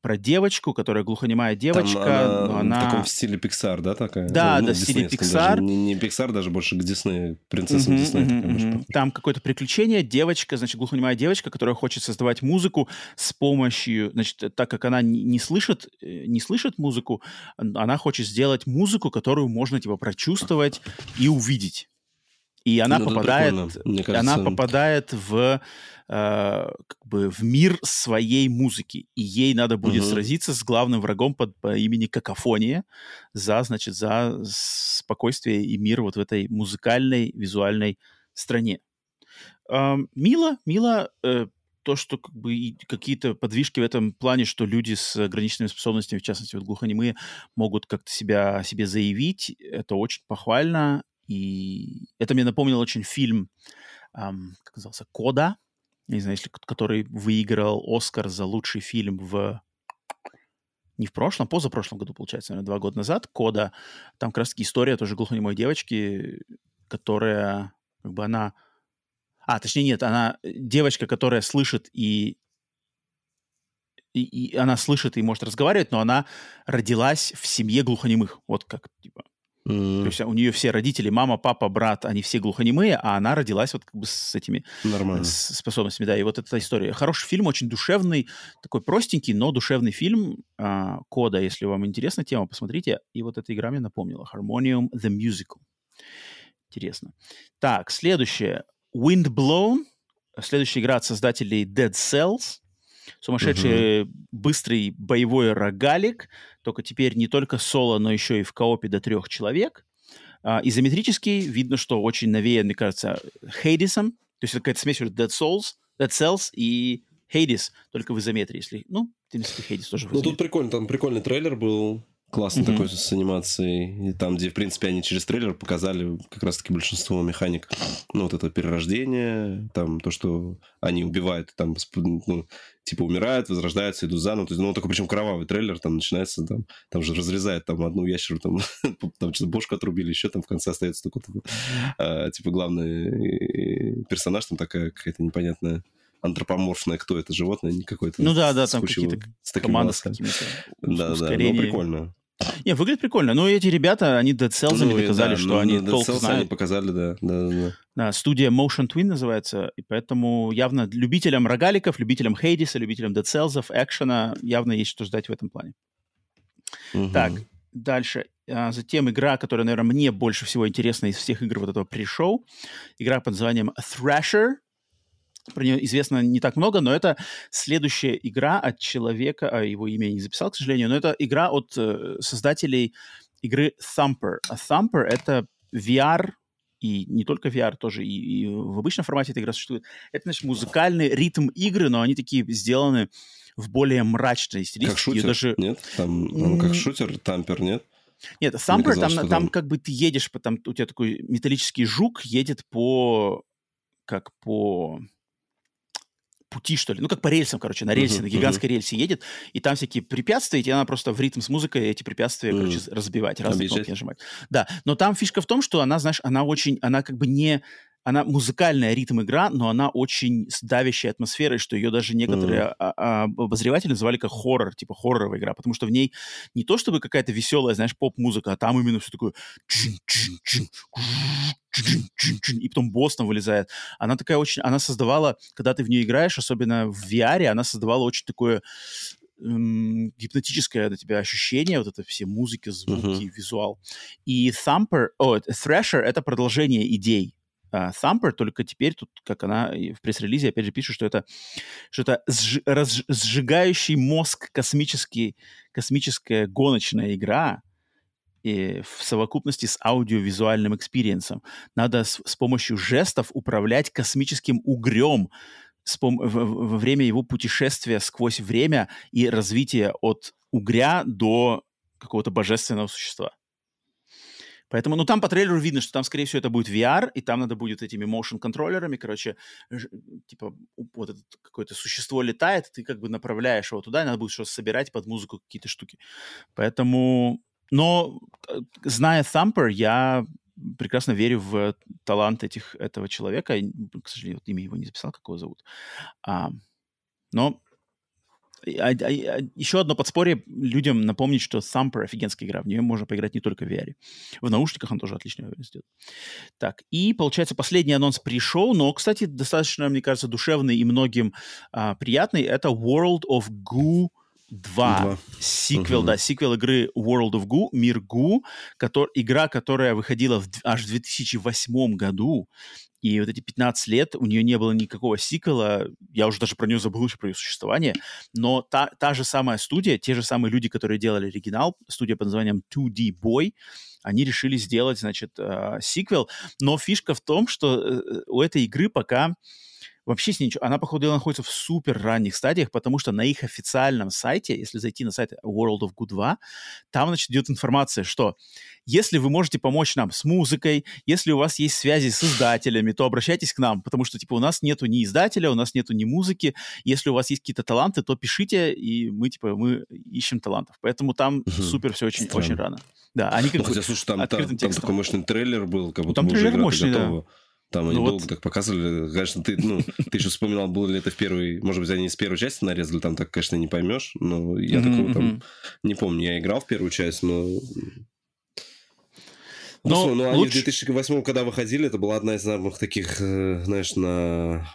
Про девочку, которая глухонемая девочка, Там она, она... В таком стиле Pixar, да, такая? Да, ну, да, в стиле Pixar. Даже, не, не Pixar, даже больше к Диснею, принцесса uh-huh, Диснея. Uh-huh, uh-huh. Там какое-то приключение, девочка, значит, глухонемая девочка, которая хочет создавать музыку с помощью, значит, так как она не слышит, э, не слышит музыку, она хочет сделать музыку, которую можно, типа, прочувствовать и увидеть. И она ну, попадает, кажется, она попадает в э, как бы в мир своей музыки, и ей надо будет угу. сразиться с главным врагом под, по имени Какофония за, значит, за спокойствие и мир вот в этой музыкальной визуальной стране. Э, мило, мило. Э, то, что как бы какие-то подвижки в этом плане, что люди с ограниченными способностями, в частности, вот глухонемые, могут как-то себя себе заявить, это очень похвально. И это мне напомнило очень фильм, эм, как назывался, «Кода», не знаю, если который выиграл Оскар за лучший фильм в не в прошлом, а позапрошлом году, получается, наверное, два года назад, Кода. Там как раз таки история тоже глухонемой девочки, которая, как бы она... А, точнее, нет, она девочка, которая слышит и и, и она слышит и может разговаривать, но она родилась в семье глухонемых. Вот как, типа, Mm. То есть у нее все родители, мама, папа, брат, они все глухонемые, а она родилась вот как бы с этими Нормально. С способностями. Да, и вот эта история. Хороший фильм, очень душевный, такой простенький, но душевный фильм. А, Кода, если вам интересна тема, посмотрите. И вот эта игра мне напомнила. Harmonium The Musical. Интересно. Так, следующее. Wind Blown. Следующая игра от создателей Dead Cells. Сумасшедший угу. быстрый боевой рогалик, только теперь не только соло, но еще и в коопе до трех человек. А, изометрический, видно, что очень навеян, мне кажется, Хейдисом, то есть это какая-то смесь между Dead Souls, Dead Cells и Hades, только в изометрии, если... Ну, в принципе, Hades тоже в Ну, тут прикольно, там прикольный трейлер был, классный mm-hmm. такой с анимацией. И там, где, в принципе, они через трейлер показали как раз-таки большинство механик. Ну, вот это перерождение, там то, что они убивают, там, ну, типа, умирают, возрождаются, идут заново. То есть, ну, такой, причем кровавый трейлер, там начинается, там, там же разрезает там одну ящеру, там, там что-то бошку отрубили, еще там в конце остается только, а, типа, главный персонаж, там такая какая-то непонятная антропоморфное, кто это животное, не какое-то. Ну да, да, там какие-то команды с Да, да, ну прикольно. Не, выглядит прикольно. Но эти ребята, они Dead Cells ну, доказали, да, что ну, они толк знают. они показали, да, да, да. Да, студия Motion Twin называется, и поэтому явно любителям рогаликов, любителям Хейдиса, любителям Dead Cells, экшена явно есть что ждать в этом плане. Угу. Так, дальше. А, затем игра, которая, наверное, мне больше всего интересна из всех игр вот этого пришоу. Игра под названием Thrasher. Про нее известно не так много, но это следующая игра от человека, а его имя я не записал, к сожалению, но это игра от э, создателей игры Thumper. А Thumper — это VR, и не только VR, тоже и, и в обычном формате эта игра существует. Это, значит, музыкальный ритм игры, но они такие сделаны в более мрачной стилистике. Как шутер, даже... нет? Там, ну, как шутер, тампер, нет? Нет, Thumper, там, там, там как бы ты едешь, там у тебя такой металлический жук едет по... как по пути, что ли. Ну, как по рельсам, короче, на рельсе, uh-huh, на гигантской uh-huh. рельсе едет, и там всякие препятствия, и она просто в ритм с музыкой эти препятствия, uh-huh. короче, разбивать, разные Объезжать. кнопки нажимать. Да, но там фишка в том, что она, знаешь, она очень, она как бы не она музыкальная ритм-игра, но она очень с давящей атмосферой, что ее даже некоторые mm-hmm. обозреватели называли как хоррор, типа хорроровая игра, потому что в ней не то чтобы какая-то веселая, знаешь, поп-музыка, а там именно все такое и потом босс там вылезает. Она такая очень... Она создавала, когда ты в нее играешь, особенно в VR, она создавала очень такое эм, гипнотическое на тебя ощущение, вот это все музыки, звуки, uh-huh. визуал. И Thumper, о, Thrasher — это продолжение идей. Э, Thumper, только теперь тут, как они в пресс-релизе опять же пишет, что это что-то сж, раз, сжигающий мозг космический, космическая гоночная игра, и в совокупности с аудиовизуальным experience ом. Надо с, с помощью жестов управлять космическим угрем пом- во время его путешествия сквозь время и развития от угря до какого-то божественного существа. Поэтому, ну, там по трейлеру видно, что там, скорее всего, это будет VR, и там надо будет этими motion контроллерами, короче, типа, вот это какое-то существо летает, ты как бы направляешь его туда, и надо будет что-то собирать под музыку, какие-то штуки. Поэтому но, э, зная Thumper, я прекрасно верю в талант этих, этого человека. К сожалению, вот имя его не записал, как его зовут. А, но а, а, а, еще одно подспорье людям напомнить, что Thumper офигенская игра. В нее можно поиграть не только в VR. В наушниках он тоже отлично сделает. Так, и получается последний анонс пришел, но, кстати, достаточно, мне кажется, душевный и многим а, приятный. Это World of Goo 2. Сиквел, угу. да, сиквел игры World of Goo, Мир Гу, который, игра, которая выходила в, аж в 2008 году, и вот эти 15 лет у нее не было никакого сиквела, я уже даже про нее забыл еще про ее существование, но та, та же самая студия, те же самые люди, которые делали оригинал, студия под названием 2D Boy, они решили сделать, значит, э, сиквел, но фишка в том, что э, у этой игры пока вообще с ничего. Она, походу, находится в супер ранних стадиях, потому что на их официальном сайте, если зайти на сайт World of Good 2, там, значит, идет информация, что если вы можете помочь нам с музыкой, если у вас есть связи с издателями, то обращайтесь к нам, потому что, типа, у нас нету ни издателя, у нас нету ни музыки. Если у вас есть какие-то таланты, то пишите, и мы, типа, мы ищем талантов. Поэтому там угу. супер все очень, очень рано. Да, они как ну, хотя, слушай, там, там, там такой мощный трейлер был, как будто там трейлер мощный, готова. да. Там они ну, долго вот... так показывали. Конечно, ты, ну, ты еще вспоминал, было ли это в первой... Может быть, они с первой части нарезали, там так, конечно, не поймешь. Но я такого там не помню. Я играл в первую часть, но... Но, ну, ну, они лучше... в 2008 когда выходили, это была одна из самых таких, э, знаешь, на...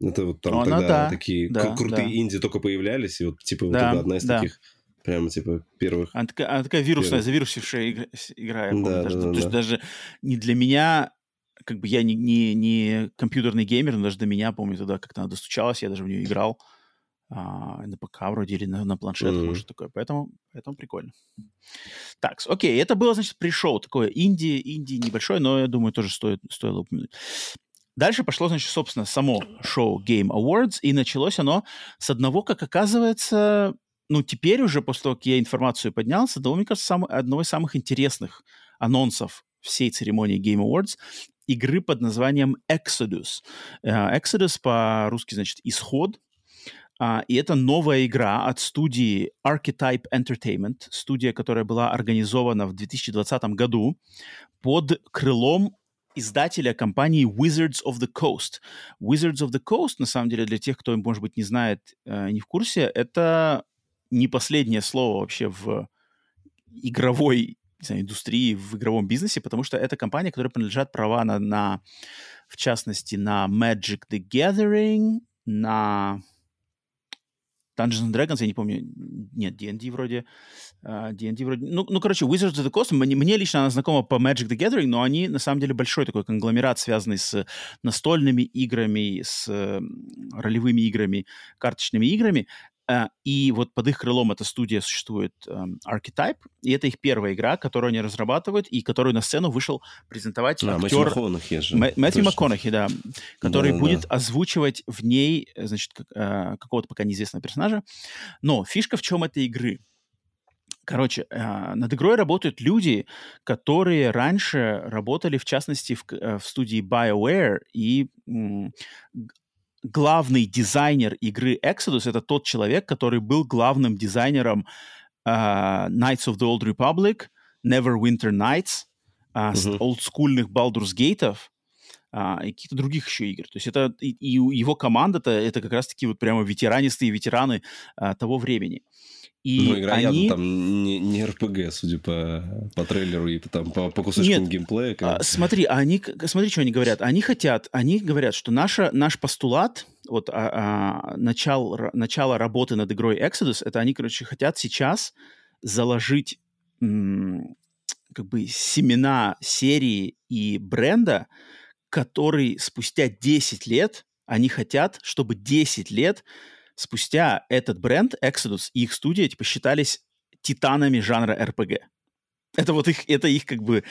Это вот там Она, тогда да, такие да, крутые да. инди только появлялись, и вот, типа, да, вот это одна из да. таких прямо, типа, первых. Она такая, она такая вирусная, первых. завирусившая игра, игра я помню, да, даже. Да, да, то есть даже не для меня как бы я не, не, не компьютерный геймер, но даже до меня, помню, тогда как-то она достучалась, я даже в нее играл а, на ПК вроде или на, на планшетах, mm-hmm. может, такое. Поэтому, поэтому прикольно. Так, окей, это было, значит, пришел такое инди, инди небольшое, но я думаю, тоже стоит, стоило упомянуть. Дальше пошло, значит, собственно, само шоу Game Awards, и началось оно с одного, как оказывается, ну, теперь уже, после того, как я информацию поднял, с одного, мне кажется, сам, одного из самых интересных анонсов всей церемонии Game Awards игры под названием Exodus. Э, Exodus по-русски значит «исход», Uh, и это новая игра от студии Archetype Entertainment, студия, которая была организована в 2020 году под крылом издателя компании Wizards of the Coast. Wizards of the Coast, на самом деле, для тех, кто, может быть, не знает, uh, не в курсе, это не последнее слово вообще в игровой не знаю, индустрии, в игровом бизнесе, потому что это компания, которая принадлежат права на, на в частности, на Magic the Gathering, на Dungeons and Dragons, я не помню, нет, D&D вроде, D&D вроде, ну, ну, короче, Wizards of the Coast, мне, мне лично она знакома по Magic the Gathering, но они, на самом деле, большой такой конгломерат, связанный с настольными играми, с ролевыми играми, карточными играми, и вот под их крылом эта студия существует um, Archetype, и это их первая игра, которую они разрабатывают, и которую на сцену вышел презентовать а, актер... Мэтью МакКонахи же. Мэтью МакКонахи, да, который да, будет да. озвучивать в ней, значит, как, uh, какого-то пока неизвестного персонажа. Но фишка в чем этой игры? Короче, над игрой работают люди, которые раньше работали, в частности, в, в студии BioWare, и главный дизайнер игры Exodus это тот человек, который был главным дизайнером uh, Knights of the Old Republic, Neverwinter Nights, uh, mm-hmm. олдскульных Baldur's Gate'ов, а, и каких-то других еще игр. То есть это и, и его команда-то это как раз-таки вот прямо ветеранистые ветераны а, того времени. И ну, игра они... явно там не, не РПГ, судя по, по трейлеру и там, по, по кусочкам Нет, геймплея. Как... А, смотри, они, смотри, что они говорят. Они хотят, они говорят, что наша, наш постулат, вот а, а, начал, начало работы над игрой Exodus, это они, короче, хотят сейчас заложить м, как бы семена серии и бренда, который спустя 10 лет, они хотят, чтобы 10 лет спустя этот бренд, Exodus и их студия, типа, считались титанами жанра RPG. Это вот их, это их как бы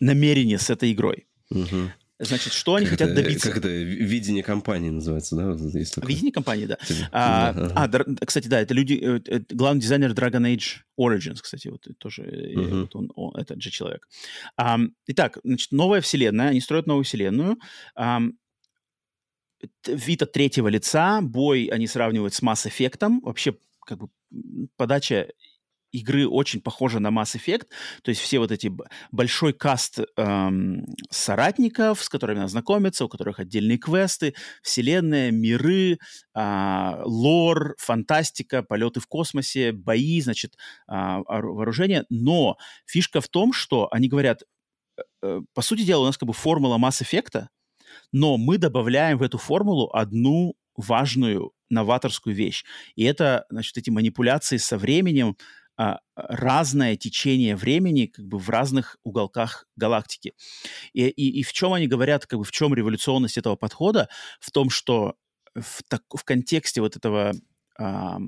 намерение с этой игрой. Угу. Значит, что они как хотят это, добиться? Как это видение компании называется, да? Вот есть такое. Видение компании, да. А, да, а, да, кстати, да, это люди, это главный дизайнер Dragon Age Origins, кстати, вот тоже uh-huh. вот он, он, этот же человек. А, итак, значит, новая вселенная, они строят новую вселенную. А, вид от третьего лица, бой они сравнивают с Mass Effect. Вообще, как бы, подача игры очень похожа на Mass Effect, то есть все вот эти большой каст эм, соратников, с которыми надо знакомиться, у которых отдельные квесты, вселенная, миры, э, лор, фантастика, полеты в космосе, бои, значит, э, вооружение. Но фишка в том, что они говорят, э, э, по сути дела, у нас как бы формула Mass Effect, но мы добавляем в эту формулу одну важную новаторскую вещь. И это, значит, эти манипуляции со временем, а, разное течение времени как бы в разных уголках галактики. И, и, и в чем они говорят, как бы в чем революционность этого подхода? В том, что в, так, в контексте вот этого а,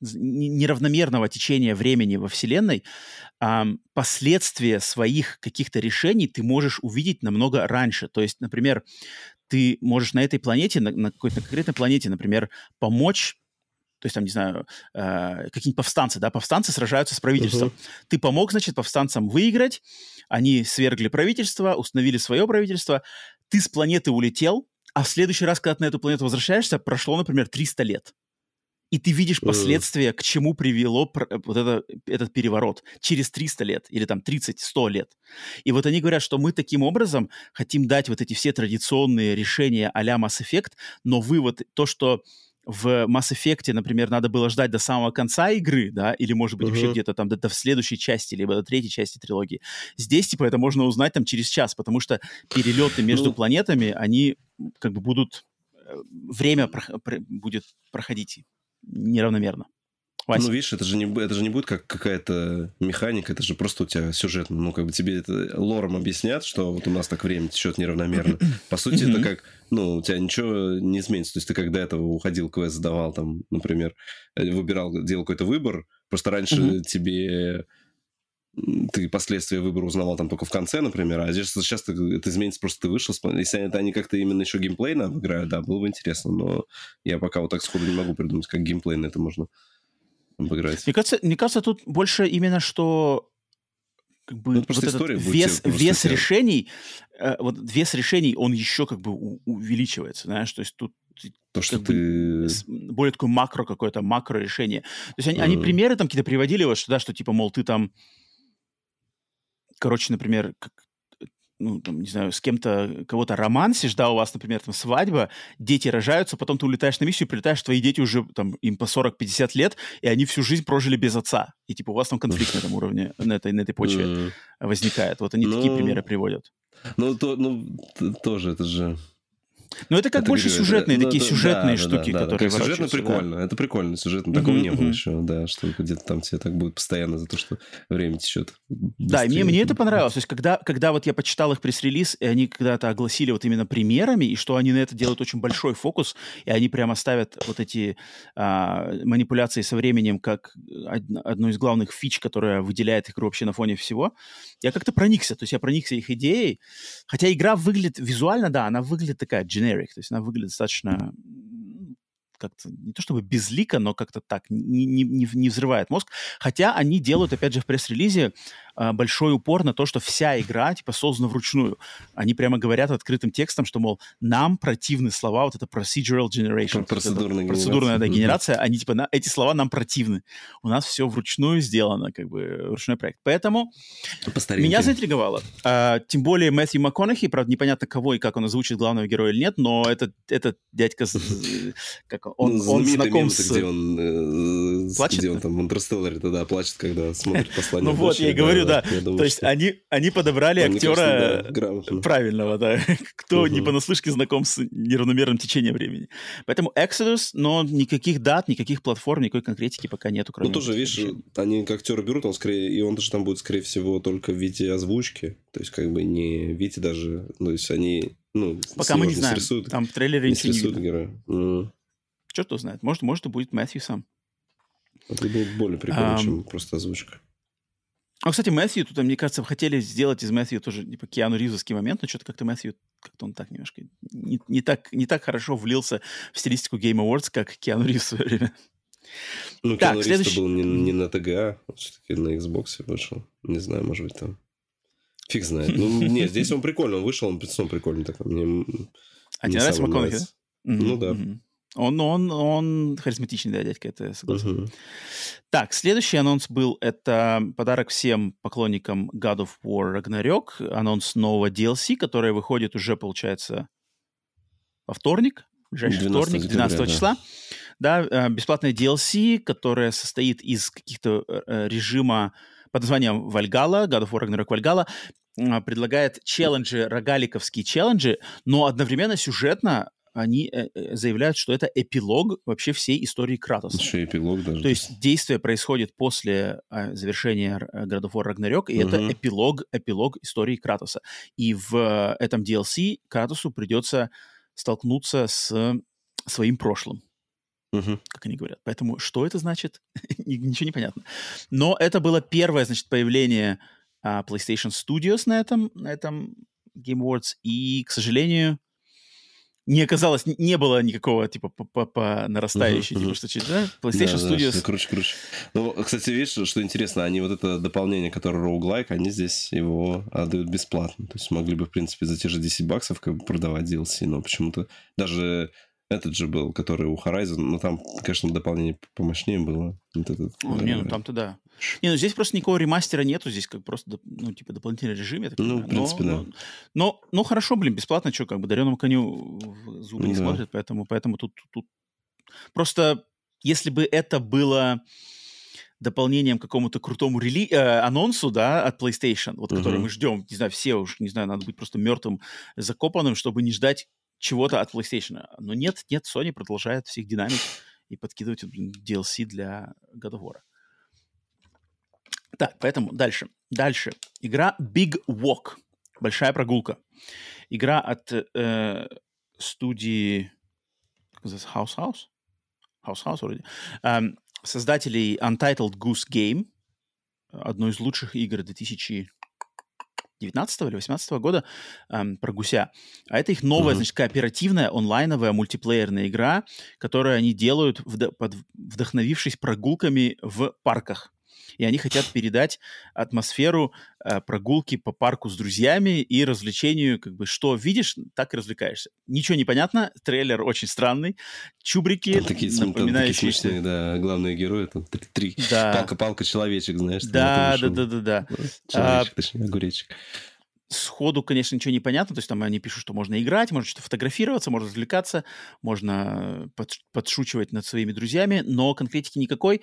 неравномерного течения времени во Вселенной, последствия своих каких-то решений ты можешь увидеть намного раньше. То есть, например, ты можешь на этой планете, на, на какой-то конкретной планете, например, помочь то есть там, не знаю, э, какие-нибудь повстанцы, да, повстанцы сражаются с правительством. Uh-huh. Ты помог, значит, повстанцам выиграть, они свергли правительство, установили свое правительство, ты с планеты улетел, а в следующий раз, когда ты на эту планету возвращаешься, прошло, например, 300 лет и ты видишь последствия, к чему привело вот это, этот переворот через 300 лет или там 30-100 лет. И вот они говорят, что мы таким образом хотим дать вот эти все традиционные решения а-ля Mass Effect, но вывод, то, что в Mass Effect, например, надо было ждать до самого конца игры, да, или, может быть, uh-huh. вообще где-то там до, до следующей части, либо до третьей части трилогии. Здесь, типа, это можно узнать там через час, потому что перелеты между ну... планетами, они как бы будут... Э, время про- про- будет проходить неравномерно. Вася. Ну, видишь, это же, не, это же не будет как какая-то механика, это же просто у тебя сюжет. Ну, как бы тебе это лором объяснят, что вот у нас так время течет неравномерно. По сути, это как, ну, у тебя ничего не изменится. То есть ты до этого уходил, квест сдавал, там, например, э, выбирал, делал какой-то выбор, просто раньше тебе ты последствия выбора узнавал там только в конце, например, а здесь сейчас это изменится, просто ты вышел, если это они как-то именно еще геймплейно обыграют, да, было бы интересно, но я пока вот так сходу не могу придумать, как геймплейно это можно обыграть. Мне кажется, мне кажется, тут больше именно что как бы ну, вот этот вес, вес решений, э, вот вес решений, он еще как бы у, увеличивается, знаешь, то есть тут то, что ты... более такое макро какое-то, макро решение. То есть они, mm. они примеры там какие-то приводили, вот, что, да, что типа, мол, ты там короче, например, как, ну, там, не знаю, с кем-то, кого-то романсишь, да, у вас, например, там свадьба, дети рожаются, потом ты улетаешь на миссию, прилетаешь, твои дети уже, там, им по 40-50 лет, и они всю жизнь прожили без отца. И, типа, у вас там конфликт на этом уровне, на этой, на этой почве возникает. Вот они такие ну, примеры приводят. Ну, то, ну, тоже это же но это как это больше сюжетные, это, такие да, сюжетные да, штуки, да, да, которые да, Сюжетно прикольно, да? это прикольно, сюжетно. Mm-hmm, такого не было mm-hmm. еще, да, что где-то там тебе так будет постоянно за то, что время течет. Да, и мне, мне это понравилось. То есть, когда, когда вот я почитал их пресс-релиз, и они когда-то огласили вот именно примерами, и что они на это делают очень большой фокус, и они прямо ставят вот эти а, манипуляции со временем как одну из главных фич, которая выделяет игру вообще на фоне всего, я как-то проникся. То есть я проникся их идеей, хотя игра выглядит визуально, да, она выглядит такая generic, то есть она выглядит достаточно как-то не то чтобы безлико, но как-то так, не, не, не, взрывает мозг. Хотя они делают, опять же, в пресс-релизе большой упор на то, что вся игра, типа, создана вручную. Они прямо говорят открытым текстом, что, мол, нам противны слова, вот это procedural generation. Процедурная, процедурная да, генерация. Они, типа, на, эти слова нам противны. У нас все вручную сделано, как бы, ручной проект. Поэтому меня заинтриговало. А, тем более Мэтью МакКонахи, правда, непонятно кого и как он озвучит главного героя или нет, но этот, этот дядька, как он, ну, он знаком с... где он, э, плачет? Где он там в Интерстелларе тогда плачет, когда смотрит послание. Ну вот, я и говорю, да. То есть они, они подобрали актера правильного, да, кто не понаслышке знаком с неравномерным течением времени. Поэтому Exodus, но никаких дат, никаких платформ, никакой конкретики пока нету. Ну тоже, видишь, они как актера берут, он скорее, и он даже там будет, скорее всего, только в виде озвучки. То есть, как бы не в виде даже, ну, то есть они, ну, Пока мы не знаем. Срисуют, там в трейлере не видно. героя. Mm. Черт его знает. Может, может, будет Мэтью сам. Это будет более прикольно, um, чем просто озвучка. А, кстати, Мэтью, тут, мне кажется, хотели сделать из Мэтью тоже типа Киану Ривзовский момент, но что-то как-то Мэтью, как-то он так немножко не, не, так, не так хорошо влился в стилистику Game Awards, как Киану Ривз в свое время. Ну, так, Киану следующий... был не, не на ТГА, а все-таки на Xbox вышел. Не знаю, может быть, там... Фиг знает. Ну, нет, здесь он прикольный, он вышел, он, он прикольный такой. Мне а тебе нравится МакКонахи, да? Ну да. Он, он, он харизматичный, да, дядька, это согласен. Uh-huh. Так, следующий анонс был, это подарок всем поклонникам God of War Ragnarok, анонс нового DLC, который выходит уже, получается, во вторник, ближайший вторник, 12 декабря, числа. Да. да, э, бесплатная DLC, которая состоит из каких-то э, режима под названием Вальгала, God of War Ragnarok Вальгала, предлагает челленджи, рогаликовские челленджи, но одновременно сюжетно они э, э, заявляют, что это эпилог вообще всей истории Кратоса. Еще эпилог даже. То есть действие происходит после а, завершения God of War Ragnarok, и угу. это эпилог, эпилог истории Кратоса. И в этом DLC Кратосу придется столкнуться с своим прошлым. Угу. Как они говорят. Поэтому что это значит? Ничего не понятно. Но это было первое, значит, появление а, PlayStation Studios на этом, на этом Game Awards. И, к сожалению, не оказалось, не было никакого, типа, по, по нарастающей, uh-huh, типа, что чуть, да? PlayStation да, Studios. Да, круче, круче. Ну, кстати, видишь, что интересно, они вот это дополнение, которое roguelike, они здесь его отдают бесплатно. То есть могли бы, в принципе, за те же 10 баксов как бы продавать DLC, но почему-то даже этот же был, который у Horizon, но там, конечно, дополнение помощнее было. Вот этот, О, не, ну там-то да. Не, ну здесь просто никакого ремастера нету, здесь как просто, ну, типа, дополнительный режим, я так Ну, в принципе, но, да. Но, но, хорошо, блин, бесплатно, что, как бы, дареному коню зубы не да. смотрят, поэтому, поэтому тут, тут... Просто, если бы это было дополнением к какому-то крутому рели... э, анонсу, да, от PlayStation, вот, uh-huh. который мы ждем, не знаю, все уж, не знаю, надо быть просто мертвым, закопанным, чтобы не ждать чего-то от PlayStation. Но нет, нет, Sony продолжает всех динамить и подкидывать DLC для God of War. Так, поэтому дальше. Дальше. Игра Big Walk. Большая прогулка. Игра от э, студии... House House? House House вроде. Эм, создателей Untitled Goose Game. Одной из лучших игр 2000 19 или 18 года эм, про гуся. А это их новая, mm-hmm. значит, кооперативная онлайновая мультиплеерная игра, которую они делают, вд- под, вдохновившись прогулками в парках и они хотят передать атмосферу э, прогулки по парку с друзьями и развлечению, как бы, что видишь, так и развлекаешься. Ничего не понятно, трейлер очень странный, чубрики, там такие, напоминающие... Там такие смешные, да, главные герои, там три, да. палка-палка, человечек, знаешь. Да, да, да, да, да. Человечек, а, точнее, огуречек сходу, конечно, ничего не понятно. То есть там они пишут, что можно играть, можно что-то фотографироваться, можно развлекаться, можно под, подшучивать над своими друзьями, но конкретики никакой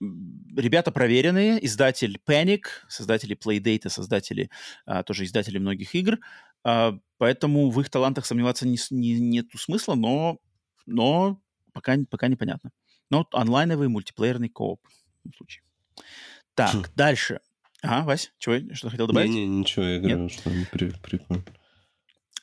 ребята проверенные, издатель Panic, создатели Playdate, создатели, а, тоже издатели многих игр, а, поэтому в их талантах сомневаться не, не, нету смысла, но, но пока, пока непонятно. Но онлайновый мультиплеерный кооп в этом случае. Так, хм. дальше. Ага, Вась, чего, что хотел добавить? Не-не, ничего, я говорю, Нет? что при, прикольно.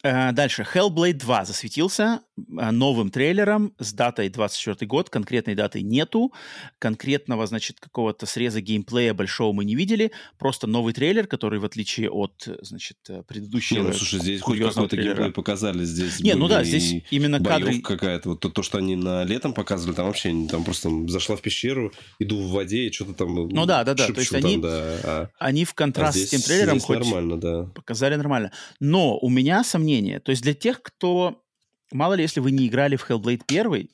Э, дальше. Hellblade 2 засветился э, новым трейлером с датой 24 год. Конкретной даты нету. Конкретного, значит, какого-то среза геймплея большого мы не видели. Просто новый трейлер, который, в отличие от, значит, предыдущего Не, ну, слушай, здесь хоть какой-то геймплей показали. Здесь не, ну да, здесь именно кадры... какая-то. Вот то, то, что они на летом показывали, там вообще, там просто зашла в пещеру, иду в воде и что-то там Ну да, да, да. То есть там, они, да, а... они в контраст а здесь, с тем трейлером хоть нормально, да. показали нормально. Но у меня сомнения мнение. То есть для тех, кто... Мало ли, если вы не играли в Hellblade 1,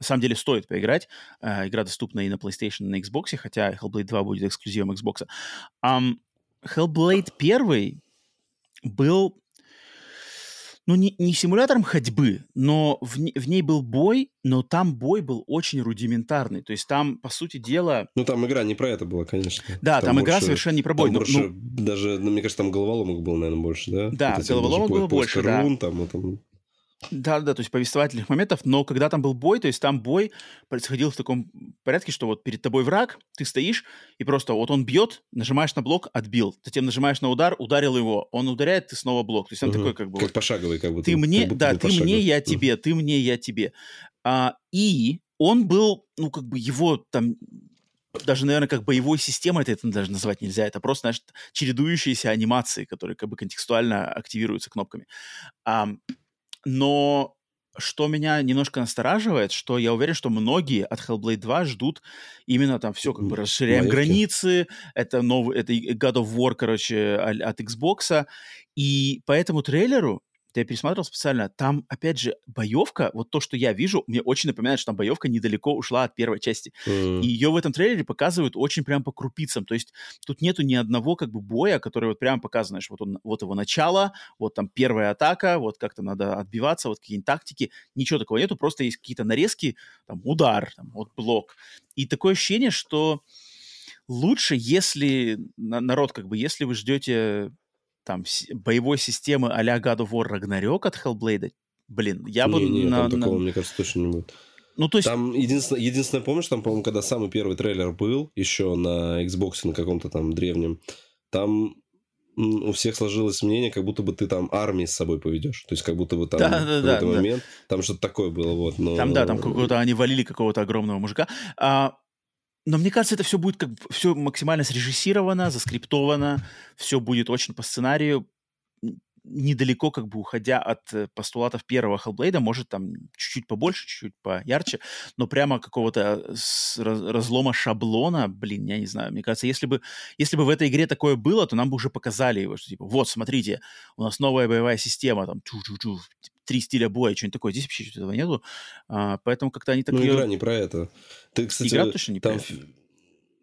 на самом деле стоит поиграть. Uh, игра доступна и на PlayStation, и на Xbox, хотя Hellblade 2 будет эксклюзивом Xbox. Um, Hellblade 1 был ну, не, не симулятором ходьбы, но в, в ней был бой, но там бой был очень рудиментарный. То есть там, по сути дела... Ну, там игра не про это была, конечно. Да, там, там больше, игра совершенно не про бой. Но, больше, ну, даже, ну, мне кажется, там головоломок был, наверное, больше, да? Да, вот головоломок было больше, да. Рун, там, там, да, да, то есть повествовательных моментов, но когда там был бой, то есть там бой происходил в таком порядке, что вот перед тобой враг, ты стоишь, и просто вот он бьет, нажимаешь на блок, отбил, затем нажимаешь на удар, ударил его, он ударяет, ты снова блок. То есть он угу. такой как бы... Как пошаговый, как будто. Ты мне, будто да, ты пошаговый. мне, я тебе, ты мне, я тебе. А, и он был, ну как бы его там даже, наверное, как боевой системой это, это даже назвать нельзя. Это просто, знаешь, чередующиеся анимации, которые как бы контекстуально активируются кнопками. А, но что меня немножко настораживает, что я уверен, что многие от Hellblade 2 ждут именно там все, как бы расширяем Маевки. границы, это новый, это God of War, короче, от Xbox, и по этому трейлеру я пересматривал специально, там, опять же, боевка, вот то, что я вижу, мне очень напоминает, что там боевка недалеко ушла от первой части. Mm. И ее в этом трейлере показывают очень прям по крупицам. То есть тут нету ни одного как бы боя, который вот прямо показано, что вот, он, вот его начало, вот там первая атака, вот как-то надо отбиваться, вот какие-нибудь тактики. Ничего такого нету, просто есть какие-то нарезки, там удар, там, вот блок. И такое ощущение, что лучше, если народ, как бы, если вы ждете там боевой системы а-ля God of War Ragnarok от Hellblade, блин, я не, бы... Не, на, там на... такого, мне кажется, точно не будет. Ну, то есть... Там единственное, единственное, помнишь, там, по-моему, когда самый первый трейлер был, еще на Xbox, на каком-то там древнем, там у всех сложилось мнение, как будто бы ты там армии с собой поведешь. То есть, как будто бы там да, да, в какой-то да. момент там что-то такое было. Вот, но... Там, да, там какого-то они валили какого-то огромного мужика. А, но мне кажется, это все будет как все максимально срежиссировано, заскриптовано, все будет очень по сценарию, недалеко, как бы уходя от э, постулатов первого Hellblade, может там чуть-чуть побольше, чуть-чуть поярче, но прямо какого-то разлома шаблона, блин, я не знаю, мне кажется, если бы, если бы в этой игре такое было, то нам бы уже показали его, что типа, вот, смотрите, у нас новая боевая система, там, три стиля боя, что-нибудь такое. Здесь вообще этого нету. А, поэтому как-то они так... Ну, игра не про это. Ты, кстати, игра точно не там, про это.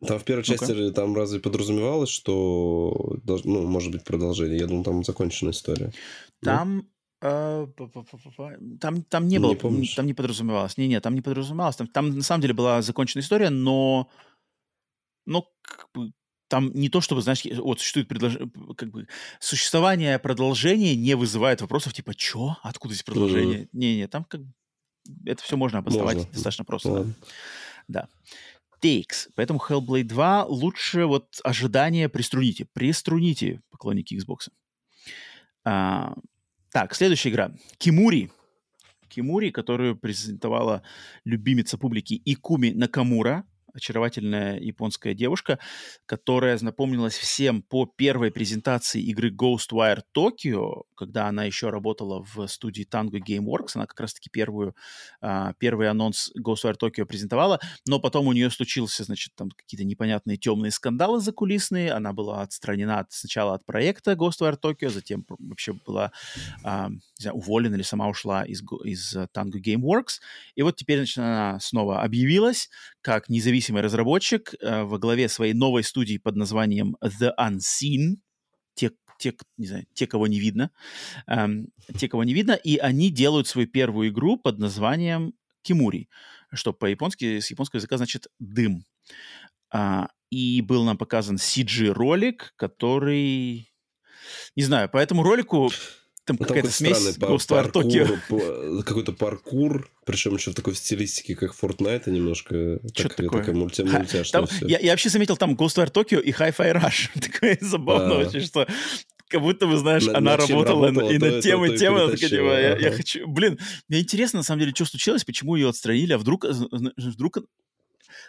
Там в первой части ну там разве подразумевалось, что ну, может быть продолжение? Я думал, там закончена история. Там э, там, там не было, не там не подразумевалось. Не, не, там не подразумевалось. Там, там на самом деле была закончена история, но, но там не то, чтобы, знаешь, вот существует предлож... как бы существование продолжения не вызывает вопросов типа, чё? Откуда здесь продолжение? Mm-hmm. Не-не, там как это все можно обосновать можно. достаточно просто. Ладно. Да. TX. Поэтому Hellblade 2 лучше вот ожидания приструните. Приструните, поклонники Xbox. А, так, следующая игра. Кимури. Кимури, которую презентовала любимица публики Икуми Накамура очаровательная японская девушка, которая напомнилась всем по первой презентации игры Ghostwire Tokyo, когда она еще работала в студии Tango Gameworks. Она как раз-таки первую, а, первый анонс Ghostwire Tokyo презентовала, но потом у нее случился, значит, там какие-то непонятные темные скандалы закулисные. Она была отстранена от, сначала от проекта Ghostwire Tokyo, затем вообще была а, знаю, уволена или сама ушла из, из Tango Gameworks. И вот теперь, значит, она снова объявилась как независимая независимый разработчик э, во главе своей новой студии под названием The Unseen. Те, те, не знаю, те, кого не видно. Эм, те, кого не видно. И они делают свою первую игру под названием Кимури, что по-японски, с японского языка значит «дым». А, и был нам показан CG-ролик, который... Не знаю, по этому ролику там ну, какая-то смесь Ghostwire Tokyo. Какой-то паркур, причем еще в такой стилистике, как Fortnite, немножко Что так, такое? такая мульти там, я, я вообще заметил там Ghostwire Tokyo и Hi-Fi Rush. такое забавно а. очень, что как будто бы, знаешь, на, она работала, работала и над тем, и тем. Типа, я, я хочу... Блин, мне интересно, на самом деле, что случилось, почему ее отстранили, а вдруг, вдруг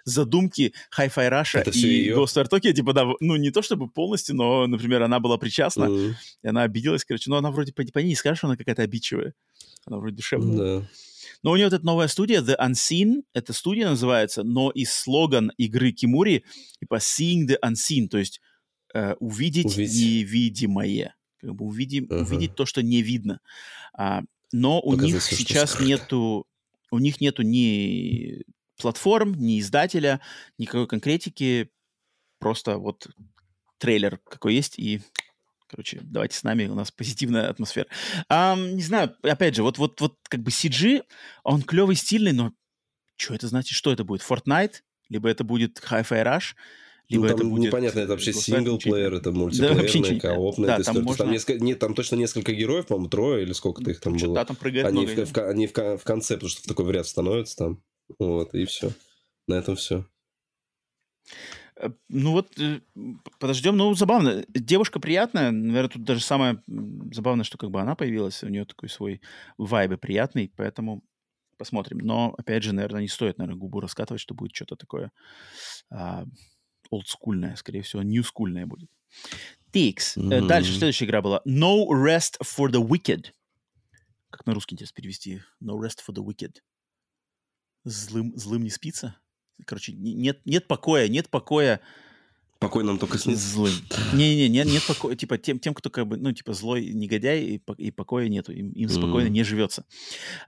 задумки Hi-Fi Russia и? Ghost Tokyo, типа, да, ну, не то чтобы полностью, но, например, она была причастна, mm. и она обиделась, короче, но она вроде по, по ней не скажешь, что она какая-то обидчивая. Она вроде душевная. Да. Но у нее вот эта новая студия, The Unseen, эта студия называется, но и слоган игры Кимури, типа Seeing the Unseen, то есть э, увидеть, увидеть невидимое. Как бы увидим, uh-huh. увидеть то, что не видно. А, но у них сейчас нету, у них нету ни платформ, ни издателя, никакой конкретики, просто вот трейлер какой есть, и Короче, давайте с нами, у нас позитивная атмосфера. А, не знаю, опять же, вот, вот, вот как бы CG, он клевый, стильный, но что это значит? Что это будет? Fortnite? Либо это будет Hi-Fi Rush? Либо ну, там это будет... непонятно, это вообще синглплеер, это мультиплеерная, да, коопная да, там, можно... там, несколько, нет, там точно несколько героев, по-моему, трое или сколько-то их там было. Да, там прыгает они, много, в, в, они в, в конце, потому что в такой вариант становятся там. Вот, и все. На этом все. Э, ну вот, э, подождем, ну забавно. Девушка приятная, наверное, тут даже самое забавное, что как бы она появилась, у нее такой свой вайб приятный, поэтому посмотрим. Но, опять же, наверное, не стоит, наверное, губу раскатывать, что будет что-то такое а, олдскульное, скорее всего, ньюскульное будет. Тикс. Mm-hmm. Дальше, следующая игра была No Rest for the Wicked. Как на русский интересно перевести? No Rest for the Wicked. Злым, злым не спится? Короче, нет, нет покоя, нет покоя. Покой нам только снится. Злым. Не-не-не, нет, нет покоя. Типа тем, тем, кто как бы, ну, типа злой негодяй, и, и покоя нету. Им, им спокойно mm. не живется.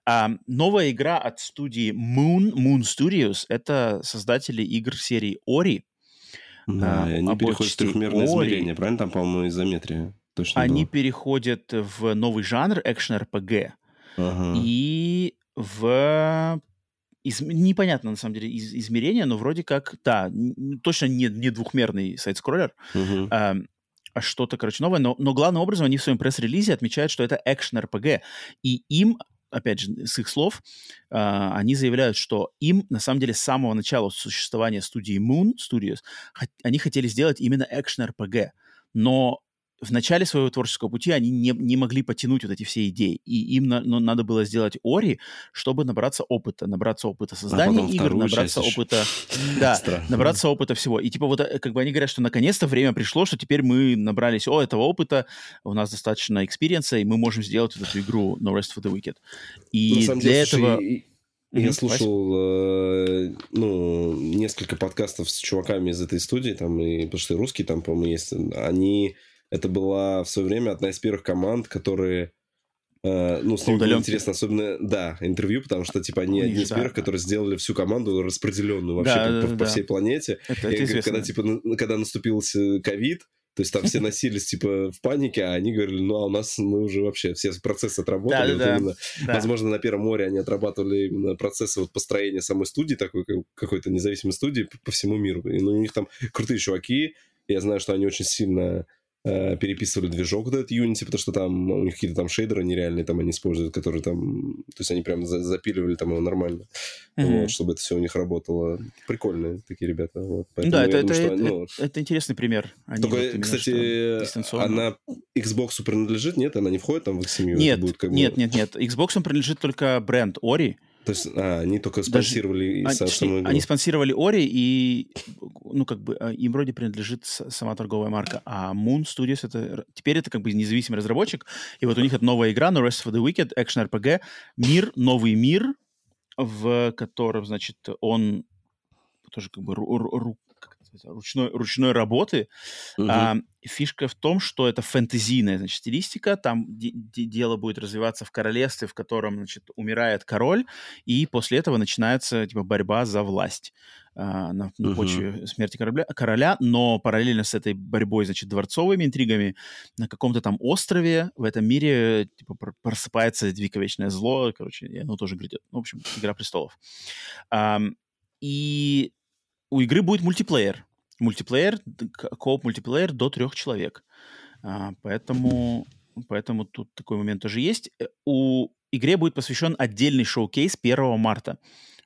А, новая игра от студии Moon, Moon Studios, это создатели игр серии Ori. Да, а, они переходят в трехмерное Ori. измерение, правильно? Там, по-моему, изометрия. Точно они было. переходят в новый жанр, экшен-РПГ. Ага. И в из, непонятно, на самом деле, из, измерения, но вроде как, да, точно не, не двухмерный сайт-скроллер, uh-huh. а, а что-то, короче, новое. Но, но главным образом они в своем пресс-релизе отмечают, что это экшен-РПГ. И им, опять же, с их слов, а, они заявляют, что им, на самом деле, с самого начала существования студии Moon Studios, они хотели сделать именно экшен-РПГ. Но в начале своего творческого пути они не, не могли потянуть вот эти все идеи. И им на, ну, надо было сделать Ori, чтобы набраться опыта. Набраться опыта а создания а игр, набраться опыта... Да, набраться опыта всего. И типа вот э, как бы они говорят, что наконец-то время пришло, что теперь мы набрались, о, этого опыта, у нас достаточно experience а, и мы можем сделать вот эту игру No Rest for the Wicked. И для деле, этого... Слушай, я слушал, э, ну, несколько подкастов с чуваками из этой студии, там, и, потому что русские там, по-моему, есть. Они это была в свое время одна из первых команд, которые Uh, ну, с ним было интересно, особенно, да, интервью, потому что, типа, они одни из первых, которые сделали всю команду распределенную вообще да, по, да, по, всей планете. Это, это говорю, когда, типа, когда наступил ковид, то есть там все носились, типа, в панике, а они говорили, ну, а у нас мы уже вообще все процессы отработали. Да, вот именно, да. Возможно, на Первом море они отрабатывали именно процессы вот построения самой студии, такой какой-то независимой студии по всему миру. И ну, у них там крутые чуваки, я знаю, что они очень сильно Э, переписывали движок вот этот Unity, потому что там у них какие-то там шейдеры нереальные там они используют, которые там... То есть они прям запиливали там его нормально, mm-hmm. вот, чтобы это все у них работало. Прикольные такие ребята. Вот. Поэтому да, это, думаю, это, что, это, ну... это интересный пример. Они Только, вот кстати, она Xbox принадлежит, нет? Она не входит там в их семью? Нет, будет как бы... нет, нет, нет. Xbox принадлежит только бренд Ori, то есть, а, они только спонсировали Даже, они, саму игру. Они спонсировали Ори, и, ну, как бы, а, им вроде принадлежит сама торговая марка. А Moon Studios, это, теперь это как бы независимый разработчик, и вот у них это новая игра, No Rest for the Wicked, Action RPG, мир, новый мир, в котором, значит, он тоже как бы ру, ру, ручной, ручной работы. Угу. А, фишка в том, что это фэнтезийная значит, стилистика. Там дело будет развиваться в королевстве, в котором значит, умирает король, и после этого начинается типа, борьба за власть а, на, на почве смерти короля, короля, но параллельно с этой борьбой, значит, дворцовыми интригами на каком-то там острове в этом мире типа просыпается вековечное зло, короче, и оно тоже грядет. Ну, в общем, Игра престолов. А, и у игры будет мультиплеер. Мультиплеер, кооп мультиплеер до трех человек. А, поэтому, поэтому тут такой момент тоже есть. Э, у игре будет посвящен отдельный шоу-кейс 1 марта.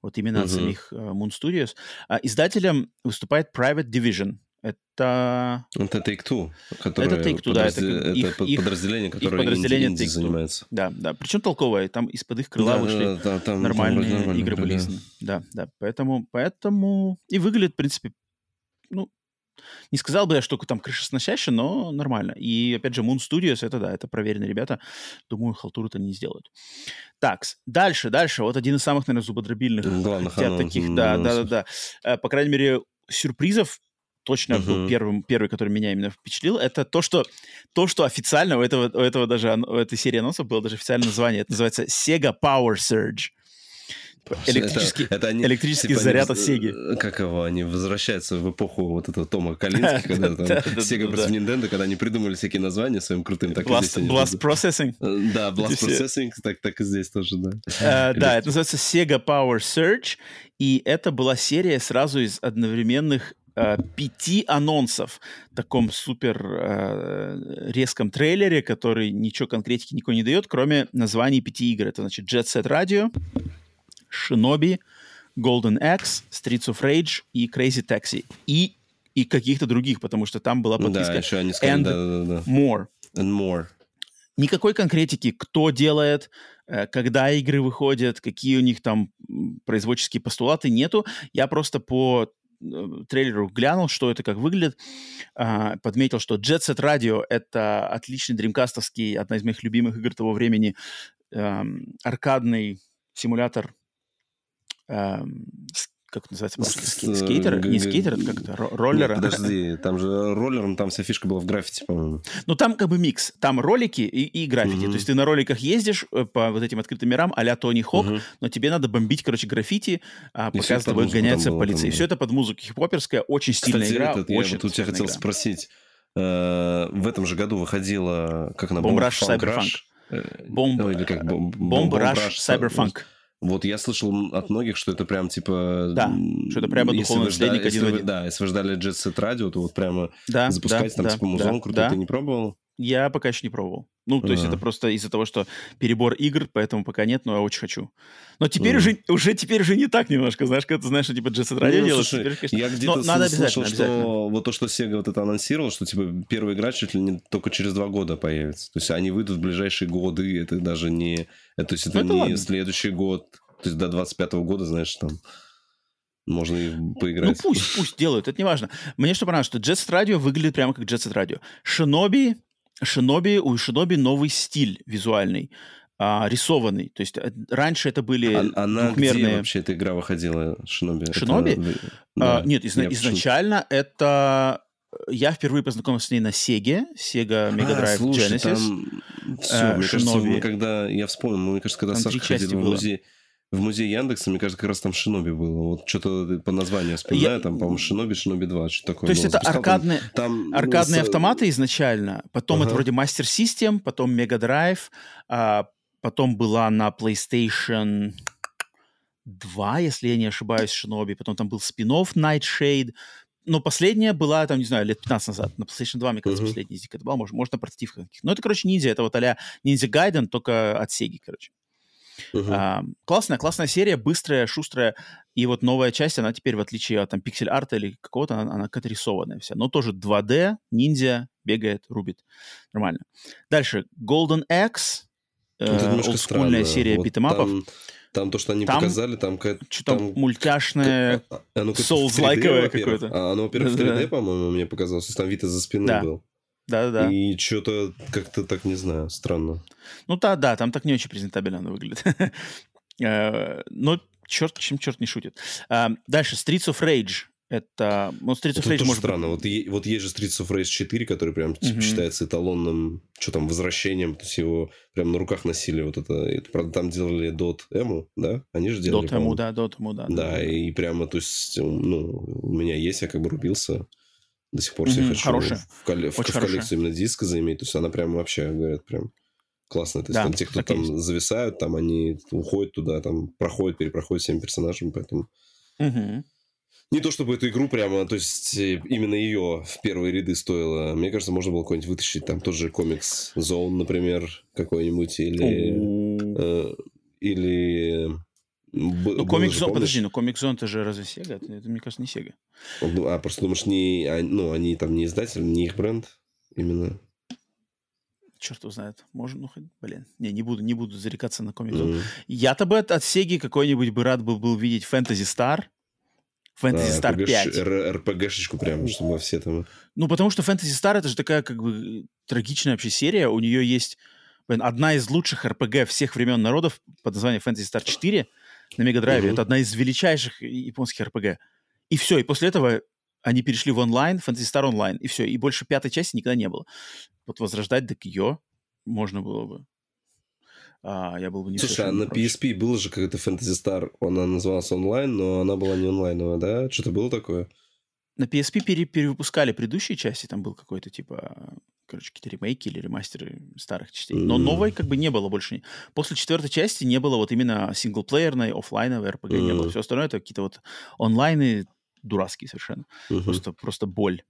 Вот именно uh-huh. от самих uh, Moon Studios. А, издателем выступает Private Division. Это... Это Take-Two, которое это Take-Two, да, это, это их, подразделение, которое их подразделение инди, инди занимается. Да, да, причем толковое, там из-под их крыла Да, вышли да, да, там, нормальные там нормально игры были да. Да, поэтому, поэтому и выглядит, в принципе, ну, не сказал бы я, что там крышесносяще, но нормально. И, опять же, Moon Studios, это да, это проверенные ребята. Думаю, халтуру-то не сделают. Так, дальше, дальше. Вот один из самых, наверное, зубодробильных Главных таких, да, да, да, да. Э, По крайней мере, сюрпризов точно был Мгм. первым, первый, который меня именно впечатлил. Это то, что, то, что официально у этого, у этого даже, у этой серии анонсов было даже официальное название. Это называется Sega Power Surge. Электрический, Это- это они, электрический типа, они заряд воз- от Сеги. Как его, они возвращаются в эпоху вот этого Тома Калински, когда там да, против. Nintendo, когда они придумали всякие названия своим крутым, так Blast, они Processing. Э, Да, Blast. Processing, так, так и здесь тоже, да. Э, да, это называется Sega Power Surge, и это была серия сразу из одновременных э, пяти анонсов в таком супер э, резком трейлере, который ничего конкретики никакой не дает, кроме названий пяти игр. Это значит Jet Set Radio, Shinobi, Golden Axe, Streets of Rage и Crazy Taxi. И, и каких-то других, потому что там была Да, подписка еще они сказали, And да, да, да, More. да. And more. Никакой конкретики, кто делает, э, когда игры выходят, какие у них там производческие постулаты, нету. Я просто по трейлеру глянул, что это как выглядит, а, подметил, что Jet Set Radio — это отличный дримкастовский, одна из моих любимых игр того времени, эм, аркадный симулятор, с- как называется? по-русски? С- Ски- Скейтера? г- Не г- скейтер, это как это? Ро- Роллера? Нет, подожди, там же роллером, там вся фишка была в граффити, по-моему. Ну, там как бы микс. Там ролики и, и граффити. Мгм. То есть ты на роликах ездишь э, по вот этим открытым мирам а-ля Тони Хок, Мгм. но тебе надо бомбить, короче, граффити, а, пока с тобой полиция. там, И все это под музыку хип-хоперская, очень стильная Кстати, игра. этот, я очень вот у тебя хотел игра. спросить. э, В этом же году выходила, как она, Bomb Rush Cyberpunk. Э, Бомб, или как, Rush Cyberpunk. Вот я слышал от многих, что это прям типа... Да, что это прямо духовный наследник один. Да, если вы ждали Jet Set Radio, то вот прямо Да, запускать да, там да, типа музон да, крутой да. ты не пробовал? Я пока еще не пробовал. Ну, то есть А. это просто из-за того, что перебор игр, поэтому пока нет, но я очень хочу. Но теперь уже, уже теперь уже не так немножко, знаешь, когда ты знаешь, что типа Jet Set Radio Ну, делают, слушай, теперь, конечно- Я где-то Но надо сл- слышал, обязательно, что обязательно. вот то, что Sega вот это анонсировал, что типа первая игра чуть ли не только через два года появится. То есть они выйдут в ближайшие годы, это даже не... это- То есть это Ну, это не ладно. следующий год, то есть до 25 года, знаешь, там можно и Ну поиграть. пусть, пусть делают, это не важно. Мне что понравилось, что Jet Set Radio выглядит прямо как Jet Set Radio. Шиноби, Шиноби, у Шиноби новый стиль визуальный, а, рисованный. То есть э, раньше это были А- Она где двухмерные... вообще эта игра выходила, Шиноби? Это Шиноби? вы- А, да. нет, изна- изначально это... Я впервые познакомился с ней на Sega, Sega Mega А, Drive слушай, Genesis. там... Все, э, мне кажется, Шиноби. мы когда... Я вспомнил, мне кажется, когда Там части ходил в было. В музей Яндекса, мне кажется, как раз там Шиноби было. Вот что-то по названию вспоминаю, Я- там, по-моему, Шиноби, Шиноби 2, что такое То есть было. это Запускал там- аркадные, там, ну, аркадные с- автоматы изначально, потом это Ага. вроде Master System, потом Mega Drive, а, потом была на PlayStation 2, если я не ошибаюсь, Шиноби, потом там был спин-офф Nightshade, но последняя была, там, не знаю, лет 15 назад. На PlayStation 2, мне кажется, Мгм. последняя из них это была. Может, может, на портативках. Но это, короче, ниндзя. Это вот а-ля Ninja Gaiden, только от Sega, короче. Мгм. А, классная, классная серия, быстрая, шустрая. И вот новая часть, она теперь, в отличие от там пиксель-арта или какого-то, она, она какая-то рисованная вся. Но тоже 2D, ниндзя, бегает, рубит. Нормально. Дальше. Golden Axe. э, олдскульная серия Вот битэмапов. Там, там то, что они Там показали, там... какая- Что-то там мультяшное. 3D, во-первых. какое-то. А оно, во-первых, в Да-да-да. 3D, по-моему, мне показалось. То есть там вид из-за спины Да. был. Да-да-да. И что-то как-то так, не знаю, странно. Ну да, да, там так не очень презентабельно оно выглядит. Э, Но черт, чем черт не шутит. А, Дальше. Streets of Rage. Это... Ну, Streets of Это Rage тоже может быть- странно. Вот, е- вот есть же Streets of Rage 4, который прям типа, Мгм. считается эталонным, что там, возвращением. То есть его прям на руках носили вот это. Это, правда, там делали Dot Emu, да? Они же делали, Дотему, по-моему. да, Дотему, да. Да, и прямо, то есть, ну, у меня есть, я как бы рубился. До сих пор себе Мгм, хочу хорошая. в, колле- в- в коллекцию именно диска заиметь. То есть она прям вообще, говорят, прям классная. То есть Да, там те, кто там есть. зависают, там они уходят туда, там проходят, перепроходят всеми персонажами, поэтому... Мгм. Не то чтобы эту игру прямо, то есть э, именно ее в первые ряды стоило. Мне кажется, можно было какой-нибудь вытащить. Там тот же комикс Zone, например, какой-нибудь, или... Э, или Б- ну, Comic Zone, подожди, ну Comic Zone это же разве Sega? Это, это, мне кажется, не Sega. А, просто думаешь, не, а, ну, они там не издатель, не их бренд именно? черт его знает. Можно, ну, хоть, блин. Не, не буду, не буду зарекаться на комикс. Mm-hmm. Я-то бы от, от Сеги какой-нибудь бы рад был, был видеть Fantasy Star. Fantasy а, Star 5. РПГшечку прям, чтобы все там... Ну, потому что Fantasy Star это же такая, как бы, трагичная вообще серия. У нее есть блин, одна из лучших РПГ всех времен народов под названием Fantasy Star 4 на Мегадрайве. Mm-hmm. Это одна из величайших японских РПГ. И все, и после этого они перешли в онлайн, Fantasy Star онлайн, и все. И больше пятой части никогда не было. Вот возрождать так ее можно было бы. А, я был бы не Слушай, а на PSP было же какой-то Fantasy Star, она называлась онлайн, но она была не онлайновая, да? Что-то было такое? На PSP пере перевыпускали предыдущие части, там был какой-то типа, короче, какие-то ремейки или ремастеры старых частей. Но mm. новой как бы не было больше. После четвертой части не было вот именно синглплеерной, офлайновой RPG mm. не было. Все остальное это какие-то вот онлайны дурацкие совершенно. Uh-huh. Просто, просто боль.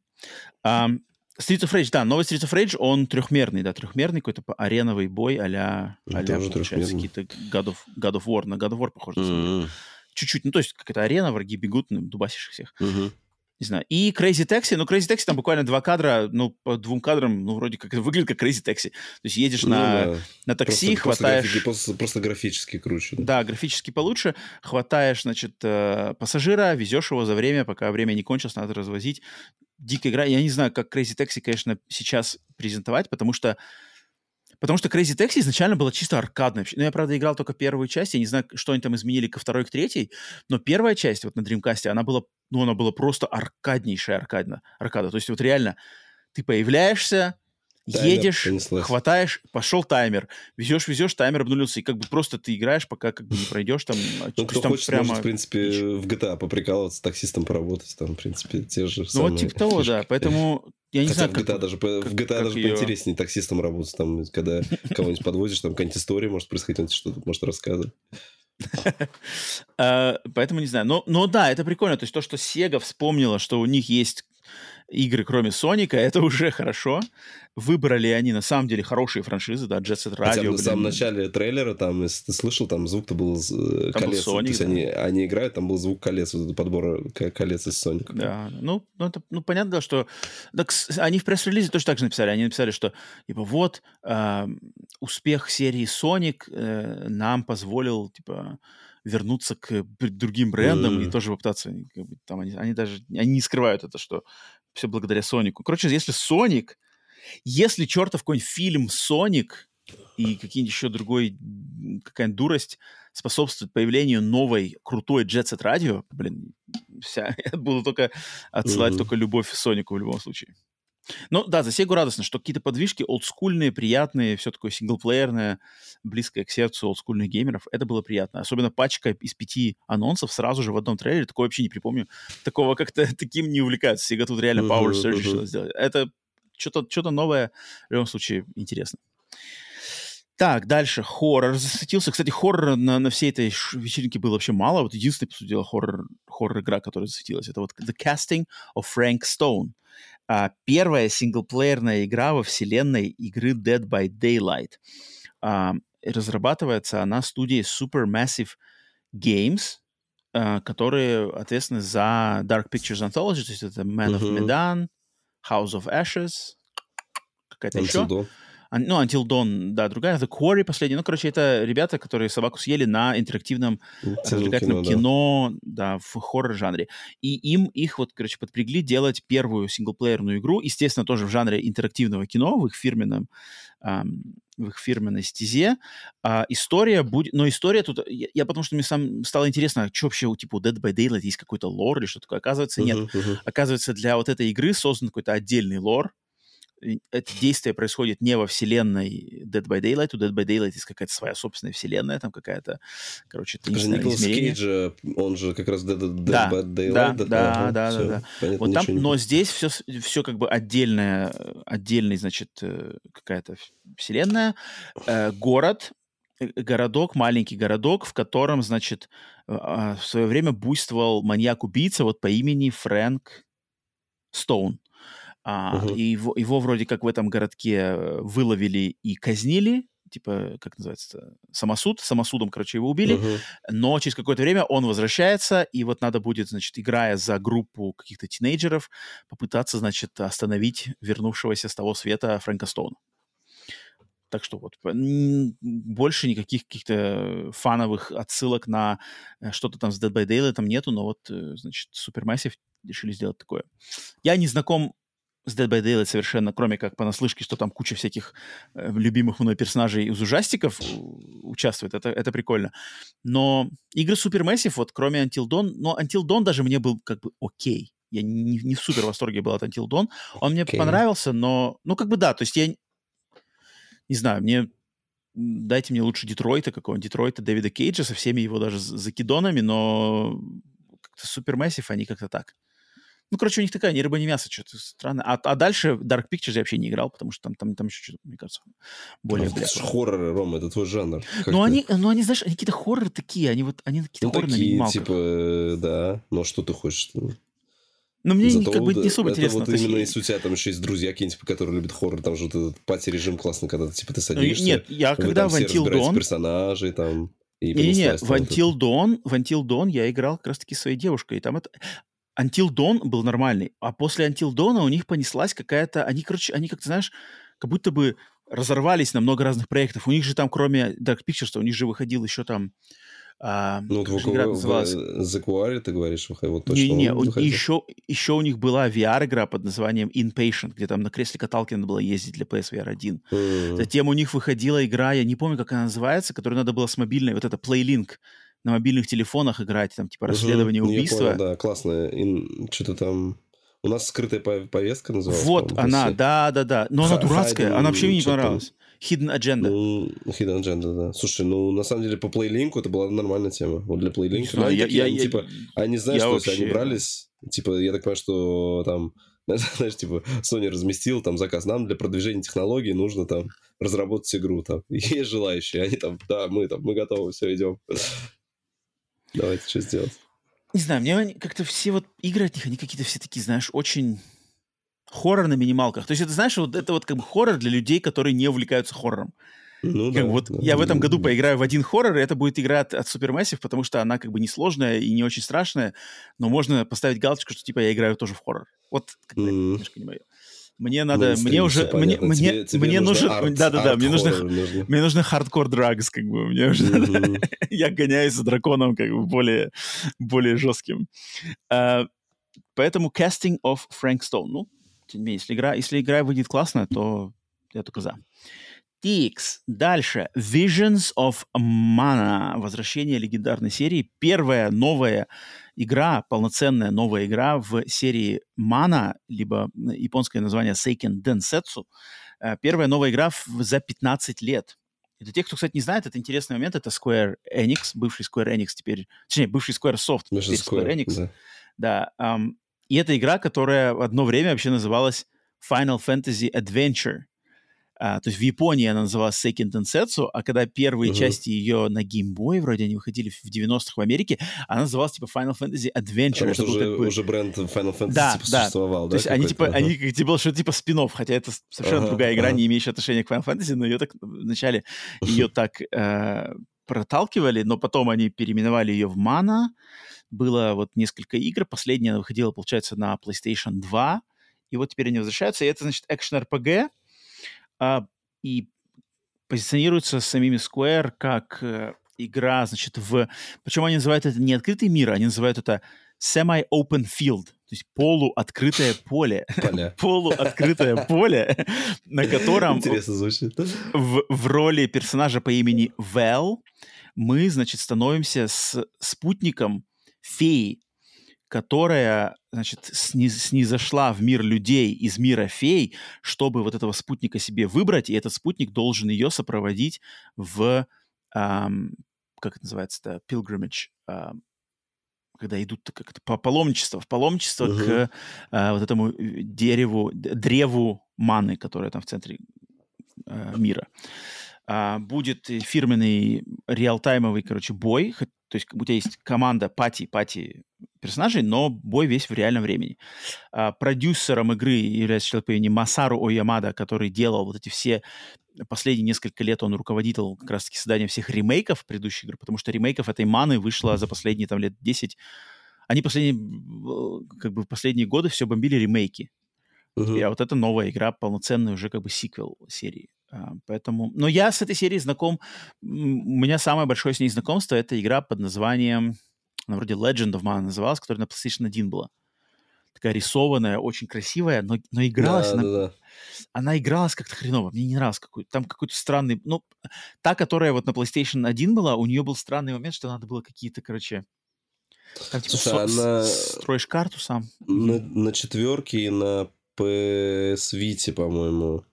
Um, Streets of Rage, да, новый Streets of Rage, он трехмерный, да, трехмерный какой-то ареновый бой а-ля, а-ля получается, какие-то God of, God of War, на God of War похоже. Mm-hmm. Чуть-чуть, ну, то есть какая-то арена, враги бегут, ну, дубасишь всех. Mm-hmm не знаю. И Crazy Taxi, ну, Crazy Taxi там буквально два кадра, ну, по двум кадрам, ну, вроде как выглядит как Crazy Taxi. То есть едешь ну, на, да. на такси, просто, хватаешь... Просто, просто, просто графически круче. Да. да, графически получше. Хватаешь, значит, э, пассажира, везешь его за время, пока время не кончилось, надо развозить. Дикая игра. Я не знаю, как Crazy Taxi, конечно, сейчас презентовать, потому что Потому что Crazy Taxi изначально была чисто аркадная. Ну, я, правда, играл только первую часть. Я не знаю, что они там изменили ко второй, к третьей. Но первая часть вот на Dreamcast, она была, ну, она была просто аркаднейшая аркадна, аркада. То есть вот реально ты появляешься, Таймер едешь, хватаешь, пошел таймер, везешь, везешь, таймер обнулился, и как бы просто ты играешь, пока как бы не пройдешь там. Ну, кто там хочет, прямо... может, в принципе, в GTA поприкалываться, таксистом поработать, там, в принципе, те же Ну, вот типа того, да, поэтому я не Хотя знаю, в GTA как, даже, как, в GTA как даже ее... поинтереснее таксистом работать, там, когда кого-нибудь подвозишь, там какая-нибудь история может происходить, он тебе что-то может рассказывать. А, поэтому не знаю. Но, но да, это прикольно. То есть то, что Sega вспомнила, что у них есть игры, кроме Соника, это уже хорошо. Выбрали они, на самом деле, хорошие франшизы, да, Jet Set Radio. Хотя в самом начале трейлера, там, если ты слышал, там звук-то был э, там колец. Был Sonic, То есть да. они, они играют, там был звук колец, вот подбор колец из Соника. Да, ну, ну, это, ну понятно, что... Так, они в пресс-релизе тоже так же написали. Они написали, что, типа, вот, э, успех серии Sonic э, нам позволил, типа, вернуться к другим брендам mm. и тоже попытаться, как бы, там они, они даже, они не скрывают это, что все благодаря Сонику. Короче, если Соник, если чертов какой-нибудь фильм Соник и какие-нибудь еще другой, какая-нибудь дурость способствует появлению новой крутой Jet Set Radio, блин, вся, я буду только отсылать mm-hmm. только любовь Сонику в любом случае. Ну да, за Сегу радостно, что какие-то подвижки олдскульные, приятные, все такое синглплеерное, близкое к сердцу олдскульных геймеров. Это было приятно. Особенно пачка из пяти анонсов сразу же в одном трейлере. Такое вообще не припомню. Такого как-то таким не увлекаются. Сега тут реально Power Surge решила сделать. Это что-то что новое, в любом случае, интересно. Так, дальше. Хоррор засветился. Кстати, хоррор на, на всей этой вечеринке было вообще мало. Вот единственная, по сути дела, хоррор, хоррор-игра, которая засветилась, это вот The Casting of Frank Stone первая синглплеерная игра во вселенной игры Dead by Daylight. А, разрабатывается она студией Supermassive Games, а, которые ответственны за Dark Pictures Anthology, то есть это Man uh-huh. of Medan, House of Ashes, какая-то еще ну, Until Dawn, да, другая, The Quarry последняя. Ну, короче, это ребята, которые собаку съели на интерактивном развлекательном кино, кино да. в хоррор-жанре. И им их вот, короче, подпрягли делать первую синглплеерную игру, естественно, тоже в жанре интерактивного кино, в их фирменном эм, в их фирменной стезе. А, история будет... Но история тут... Я, я потому что мне сам стало интересно, что вообще у типа Dead by Daylight есть какой-то лор или что такое. Оказывается, нет. Uh-huh, uh-huh. Оказывается, для вот этой игры создан какой-то отдельный лор, это действие происходит не во вселенной Dead by Daylight. У Dead by Daylight есть какая-то своя собственная вселенная, там какая-то, короче, таинственное измерение. Кейдж, он же как раз Dead, Dead да, by Daylight. Да, да, ага, да, все, да, да. Понятно, вот там, не... но здесь все, все как бы отдельное, отдельный, значит, э, какая-то вселенная. Э, город, э, городок, маленький городок, в котором, значит, а, в свое время буйствовал маньяк-убийца вот по имени Фрэнк Стоун. А, угу. и его, его вроде как в этом городке э, выловили и казнили типа, как называется, самосуд, самосудом, короче, его убили, uh-huh. но через какое-то время он возвращается, и вот надо будет, значит, играя за группу каких-то тинейджеров, попытаться, значит, остановить вернувшегося с того света Фрэнка Стоуна. Так что вот больше никаких каких-то фановых отсылок на э, что-то там с Dead by Daylight там нету, но вот, э, значит, Supermassive решили сделать такое. Я не знаком с Dead by Daylight совершенно, кроме как понаслышке, что там куча всяких э, любимых мной персонажей из ужастиков участвует. Это, это прикольно. Но игры Supermassive, вот кроме Until Dawn, но Until Dawn даже мне был как бы окей. Я не, не в супер восторге был от Until Dawn. Он мне okay. понравился, но... Ну, как бы да, то есть я не знаю, мне дайте мне лучше Детройта какого-нибудь, Детройта Дэвида Кейджа со всеми его даже закидонами, но как-то Супермассив, они как-то так. Ну, короче, у них такая ни рыба, ни мясо, что-то странное. А, а дальше Dark Pictures я вообще не играл, потому что там, там, там еще что-то, мне кажется, более ну, Это хорроры, Рома, это твой жанр. Ну, они, ну, они, знаешь, они какие-то хорроры такие, они вот, они какие-то ну, хорроры такие, на типа, да. Но что ты хочешь? Но мне Зато как бы не особо это интересно. вот именно если у тебя там еще есть друзья какие-нибудь, которые любят хоррор, там же вот этот пати-режим классный, когда типа ты ну, садишься. Нет, я когда в Until Dawn... персонажей там... И не, не, в Until Dawn, в Until Dawn я играл как раз-таки своей девушкой, и там это... Until Dawn был нормальный, а после Until Dawn у них понеслась какая-то... Они, короче, они, как ты знаешь, как будто бы разорвались на много разных проектов. У них же там, кроме Dark Pictures, у них же выходил еще там... А, ну, вот игра называлась? The Quarry, ты говоришь, вот точно Не, не, еще, еще у них была VR-игра под названием Inpatient, где там на кресле каталки надо было ездить для PSVR 1. Mm. Затем у них выходила игра, я не помню, как она называется, которую надо было с мобильной, вот это PlayLink, на мобильных телефонах играть, там, типа, расследование угу, убийства. Я понял, да, классная. Ин... Что-то там... У нас скрытая повестка называлась. Вот она, да-да-да. Но она дурацкая, она вообще мне не понравилась. Hidden Agenda. Ну, Hidden Agenda, да. Слушай, ну, на самом деле, по плейлинку это была нормальная тема. Вот для плейлинка. Ну, я, я, они, я, типа, они знают, что вообще... они брались, типа, я так понимаю, что там, знаешь, типа, Sony разместил там заказ. Нам для продвижения технологий нужно там разработать игру там. Есть желающие. Они там, да, мы там, мы готовы, все, идем. Давайте что сделать. Не знаю, мне как-то все вот игры от них, они какие-то все такие, знаешь, очень хоррор на минималках. То есть это, знаешь, вот это вот как бы хоррор для людей, которые не увлекаются хоррором. Ну, как да, вот да, я да, в этом году да. поиграю в один хоррор, и это будет игра от, от Supermassive, потому что она как бы несложная и не очень страшная, но можно поставить галочку, что типа я играю тоже в хоррор. Вот как бы, mm. немножко не мое. Мне надо, ну, мне уже, мне, мне, тебе, тебе мне нужен, да-да-да, мне нужно, нужно, мне нужно хардкор драгс, как бы, мне уже, mm-hmm. я гоняюсь за драконом, как бы, более, более жестким. Uh, поэтому casting of Frank Stone, ну, тем не менее, если игра, если игра выйдет классная, то я только за. Тикс. Дальше. Visions of Mana. Возвращение легендарной серии. Первая новая игра, полноценная новая игра в серии Mana, либо японское название Seiken Densetsu. Э, первая новая игра за 15 лет. И для тех, кто, кстати, не знает, это интересный момент. Это Square Enix, бывший Square Enix теперь... Точнее, бывший Square Soft, теперь Square, Square Enix. Да. да um, и это игра, которая в одно время вообще называлась Final Fantasy Adventure. А, то есть в Японии она называлась Seiken Densetsu, а когда первые uh-huh. части ее на Game Boy, вроде они выходили в 90-х в Америке, она называлась типа Final Fantasy Adventure. Потому что уже, такой... уже бренд Final Fantasy да, типа, да. существовал, да? То есть они типа, ага. они как типа, что типа спин хотя это совершенно uh-huh, другая игра, uh-huh. не имеющая отношения к Final Fantasy, но ее так вначале ее так э, проталкивали, но потом они переименовали ее в Mana, было вот несколько игр. Последняя выходила, получается, на PlayStation 2. И вот теперь они возвращаются. И это, значит, экшен-РПГ. А, и позиционируется самими Square как э, игра, значит, в... Причем они называют это не открытый мир, они называют это semi-open field, то есть полуоткрытое поле. полуоткрытое поле, на котором... Интересно звучит. В, в роли персонажа по имени Вэл мы, значит, становимся с спутником феи, которая, значит, снизошла в мир людей из мира фей, чтобы вот этого спутника себе выбрать, и этот спутник должен ее сопроводить в, эм, как это называется-то, pilgrimage, эм, когда идут как это, по паломничество, в паломничество uh-huh. к э, вот этому дереву, древу маны, которое там в центре э, мира. А, будет фирменный реалтаймовый, короче, бой, то есть у тебя есть команда пати, пати персонажей, но бой весь в реальном времени. А, продюсером игры является человек по имени Масару Оямада, который делал вот эти все последние несколько лет он руководил как раз-таки созданием всех ремейков предыдущих игр, потому что ремейков этой маны вышло за последние там лет 10. Они последние, как бы последние годы все бомбили ремейки. Uh-huh. А вот это новая игра, полноценный уже как бы сиквел серии. А, поэтому... Но я с этой серией знаком... У меня самое большое с ней знакомство — это игра под названием... Она вроде Legend of Mana называлась, которая на PlayStation 1 была такая рисованная, очень красивая, но, но игралась да, она, да, да. она игралась как-то хреново. Мне не нравилось какой там какой-то странный, ну та, которая вот на PlayStation 1 была, у нее был странный момент, что надо было какие-то, короче, там типа Слушай, со- она... строишь карту сам. На, на четверке и на PS Vita, по-моему,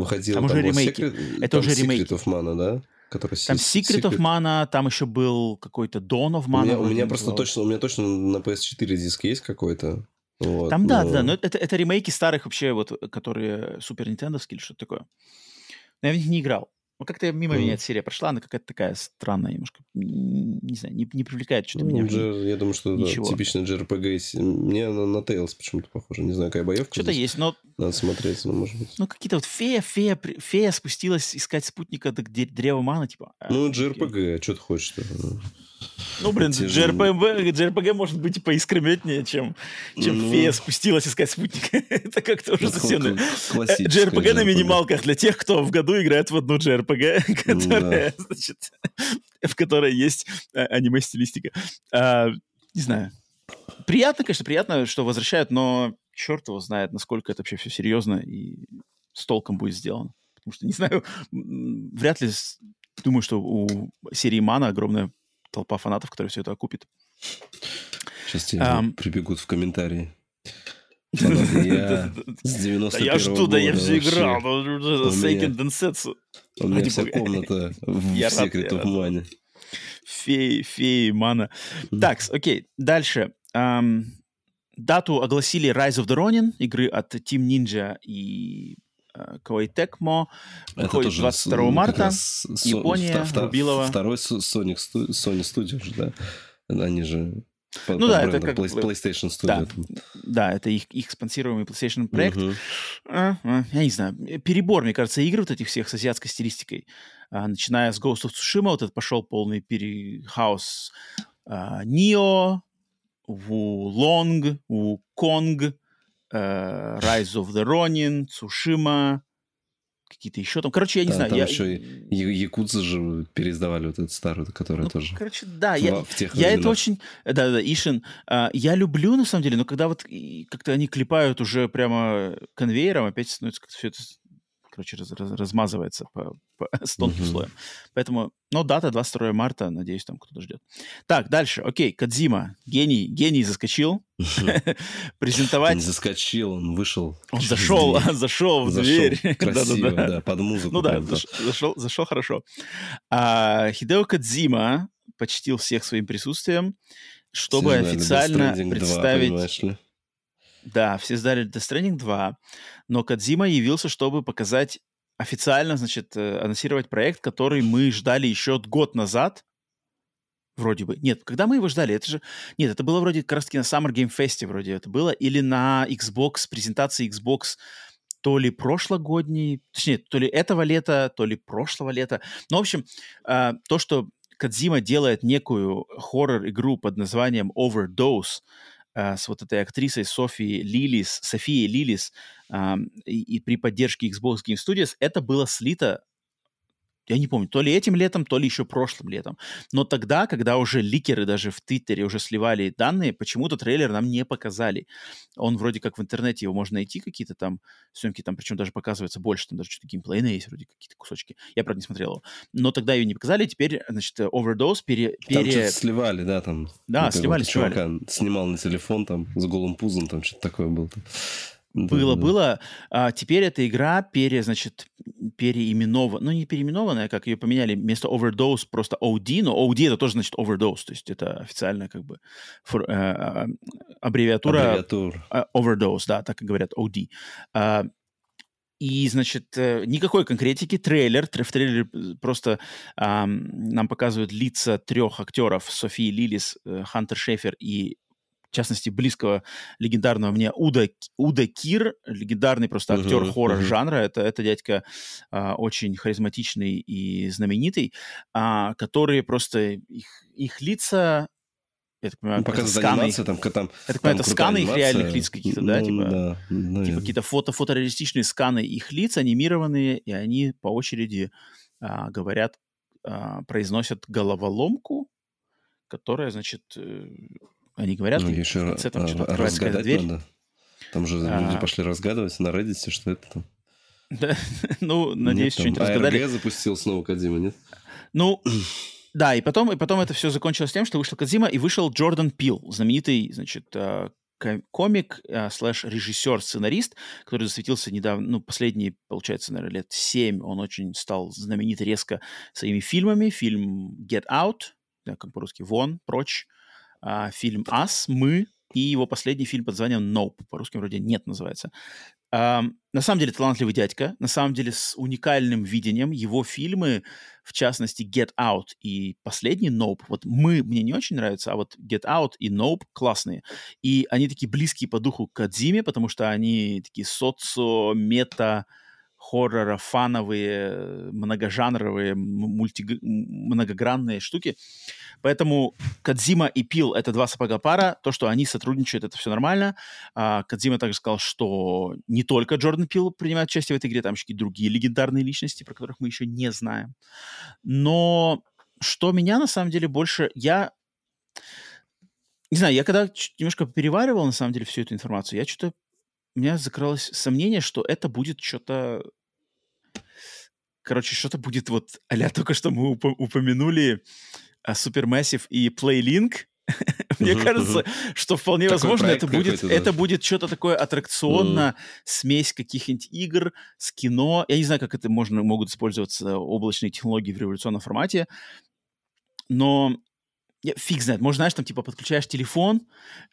выходил. Там, там уже ремейки. Secret... Это там уже ремейки. Secret of Mana, да? Который там Secret, Secret of Mana, там еще был какой-то Dawn of Mana. У меня, у меня просто точно, у меня точно на PS4 диск есть какой-то. Вот, Там, да, но... да, но это, это ремейки старых вообще, вот, которые супер нинтендовские или что-то такое. Но я в них не играл. Ну, как-то мимо mm. меня эта серия прошла, она какая-то такая странная немножко. Не знаю, не, не привлекает что-то ну, меня. Джер, я думаю, что да, типичный JRPG. Мне на, на Tales почему-то похоже. Не знаю, какая боевка. Что-то есть, но... Надо смотреть, но может быть. Ну, какие-то вот фея, фея, фея спустилась искать спутника до древа мана, типа. А, ну, JRPG, а что ты хочешь-то? Ну, блин, JRPG, JRPG может быть и поискрометнее, чем, чем ну... фея спустилась искать спутника. Это как-то уже совсем... JRPG на минималках для тех, кто в году играет в одну JRPG, которая, да. значит, в которой есть а, аниме-стилистика. А, не знаю. Приятно, конечно, приятно, что возвращают, но черт его знает, насколько это вообще все серьезно и с толком будет сделано. Потому что, не знаю, вряд ли думаю, что у серии Мана огромная толпа фанатов, которые все это окупит. Сейчас тебе um, прибегут в комментарии. Я с 91 Я жду, да я все играл. Сейкен Денсетсу. У меня вся комната в Secret of Mana. Феи, феи, мана. Так, окей, дальше. Дату огласили Rise of the Ronin, игры от Team Ninja и Koei Tecmo. Выходит 22 марта. Япония, Рубилова. Второй Sonic, Sony Studio же, да? Они же по, ну по да, это как PlayStation Studio. Да, да это их, их спонсируемый PlayStation проект. Угу. А, а, я не знаю, перебор, мне кажется, игр вот этих всех с азиатской стилистикой. А, начиная с Ghost of Tsushima, вот это пошел полный перехаус. А, Нио, Kong, uh, Rise of the Ronin, Цушима, какие-то еще там. Короче, я не да, знаю. Там я... еще якудзы же переиздавали вот эту старую, которая ну, тоже. Короче, да, в, я, в тех я это очень... Да, да, Ишин. А, я люблю, на самом деле, но когда вот как-то они клепают уже прямо конвейером, опять становится как-то все это короче, раз, раз, размазывается по, по, с тонким mm-hmm. слоем. Поэтому, ну, дата 22 марта, надеюсь, там кто-то ждет. Так, дальше, окей, Кадзима, гений, гений заскочил. Презентовать... Он заскочил, он вышел. Он зашел, зашел в дверь. Красиво, да, под музыку. Ну да, зашел, зашел хорошо. А, Хидео Кадзима почтил всех своим присутствием, чтобы официально представить... Да, все сдали Death Stranding 2, но Кадзима явился, чтобы показать официально, значит, э, анонсировать проект, который мы ждали еще год назад, вроде бы. Нет, когда мы его ждали, это же... Нет, это было вроде как раз-таки на Summer Game Fest вроде это было, или на Xbox, презентации Xbox то ли прошлогодней, точнее, то ли этого лета, то ли прошлого лета. Ну, в общем, э, то, что Кадзима делает некую хоррор-игру под названием Overdose, с вот этой актрисой Софией Лилис, Софией Лилис э, и при поддержке Xbox Game Studios, это было слито я не помню, то ли этим летом, то ли еще прошлым летом. Но тогда, когда уже ликеры даже в Твиттере уже сливали данные, почему-то трейлер нам не показали. Он вроде как в интернете его можно найти, какие-то там съемки, там причем даже показывается больше, там даже что-то геймплейна есть, вроде какие-то кусочки. Я, правда, не смотрел его. Но тогда ее не показали, теперь, значит, Overdose пере... пере... Там сливали, да, там. Да, сливали, сливали. снимал на телефон там с голым пузом, там что-то такое было. Было, да, было. А теперь эта игра пере, значит, переименована, ну не переименованная, как ее поменяли, вместо Overdose просто OD, но OD это тоже значит Overdose, то есть это официальная как бы фор, э, э, аббревиатура Аббревиатур. э, Overdose, да, так и говорят OD. А, и, значит, э, никакой конкретики. Трейлер. В трейлере просто эм, нам показывают лица трех актеров. Софии Лилис, э, Хантер Шефер и в частности, близкого легендарного мне Уда, Уда Кир, легендарный просто актер uh-huh, хоррор uh-huh. жанра. Это, это дядька а, очень харизматичный и знаменитый, а, которые просто их, их лица я так понимаю, ну, это сканы. Там, там, я так понимаю, это сканы анимация. их реальных лиц каких-то, да? Ну, типа, да, ну, типа какие-то фото, фотореалистичные сканы их лиц, анимированные, и они по очереди а, говорят, а, произносят головоломку, которая, значит, э, они говорят, ну, еще в конце там что-то открывается какая дверь. Надо. Там же а... люди пошли разгадывать на Reddit, что это там. Да, ну, надеюсь, что-нибудь разгадали. АРГ запустил снова Кадима, нет? Ну, да, и потом, и потом это все закончилось тем, что вышел Кадзима и вышел Джордан Пил, знаменитый, значит, э, комик, э, слэш режиссер, сценарист, который засветился недавно, ну, последние, получается, наверное, лет семь. Он очень стал знаменит резко своими фильмами. Фильм Get Out, да, как по-русски, «Вон», «Прочь», а, фильм «Ас», «Мы», и его последний фильм под названием «Nope», по-русски вроде «Нет» называется. На самом деле талантливый дядька, на самом деле с уникальным видением. Его фильмы, в частности Get Out и последний Nope, вот мы, мне не очень нравятся, а вот Get Out и Nope классные. И они такие близкие по духу к Кадзиме, потому что они такие социо, мета, хоррора, фановые, многожанровые, мульти... многогранные штуки. Поэтому Кадзима и Пил — это два сапога пара. То, что они сотрудничают, это все нормально. А, Кадзима также сказал, что не только Джордан Пил принимает участие в этой игре, там еще и другие легендарные личности, про которых мы еще не знаем. Но что меня на самом деле больше... Я не знаю, я когда немножко переваривал, на самом деле, всю эту информацию, я что-то у меня закралось сомнение, что это будет что-то... Короче, что-то будет вот... а только что мы уп- упомянули а, Supermassive и PlayLink. Мне кажется, что вполне возможно это будет, это будет что-то такое аттракционно, смесь каких-нибудь игр с кино. Я не знаю, как это можно, могут использоваться облачные технологии в революционном формате, но я, фиг знает, может, знаешь, там, типа, подключаешь телефон,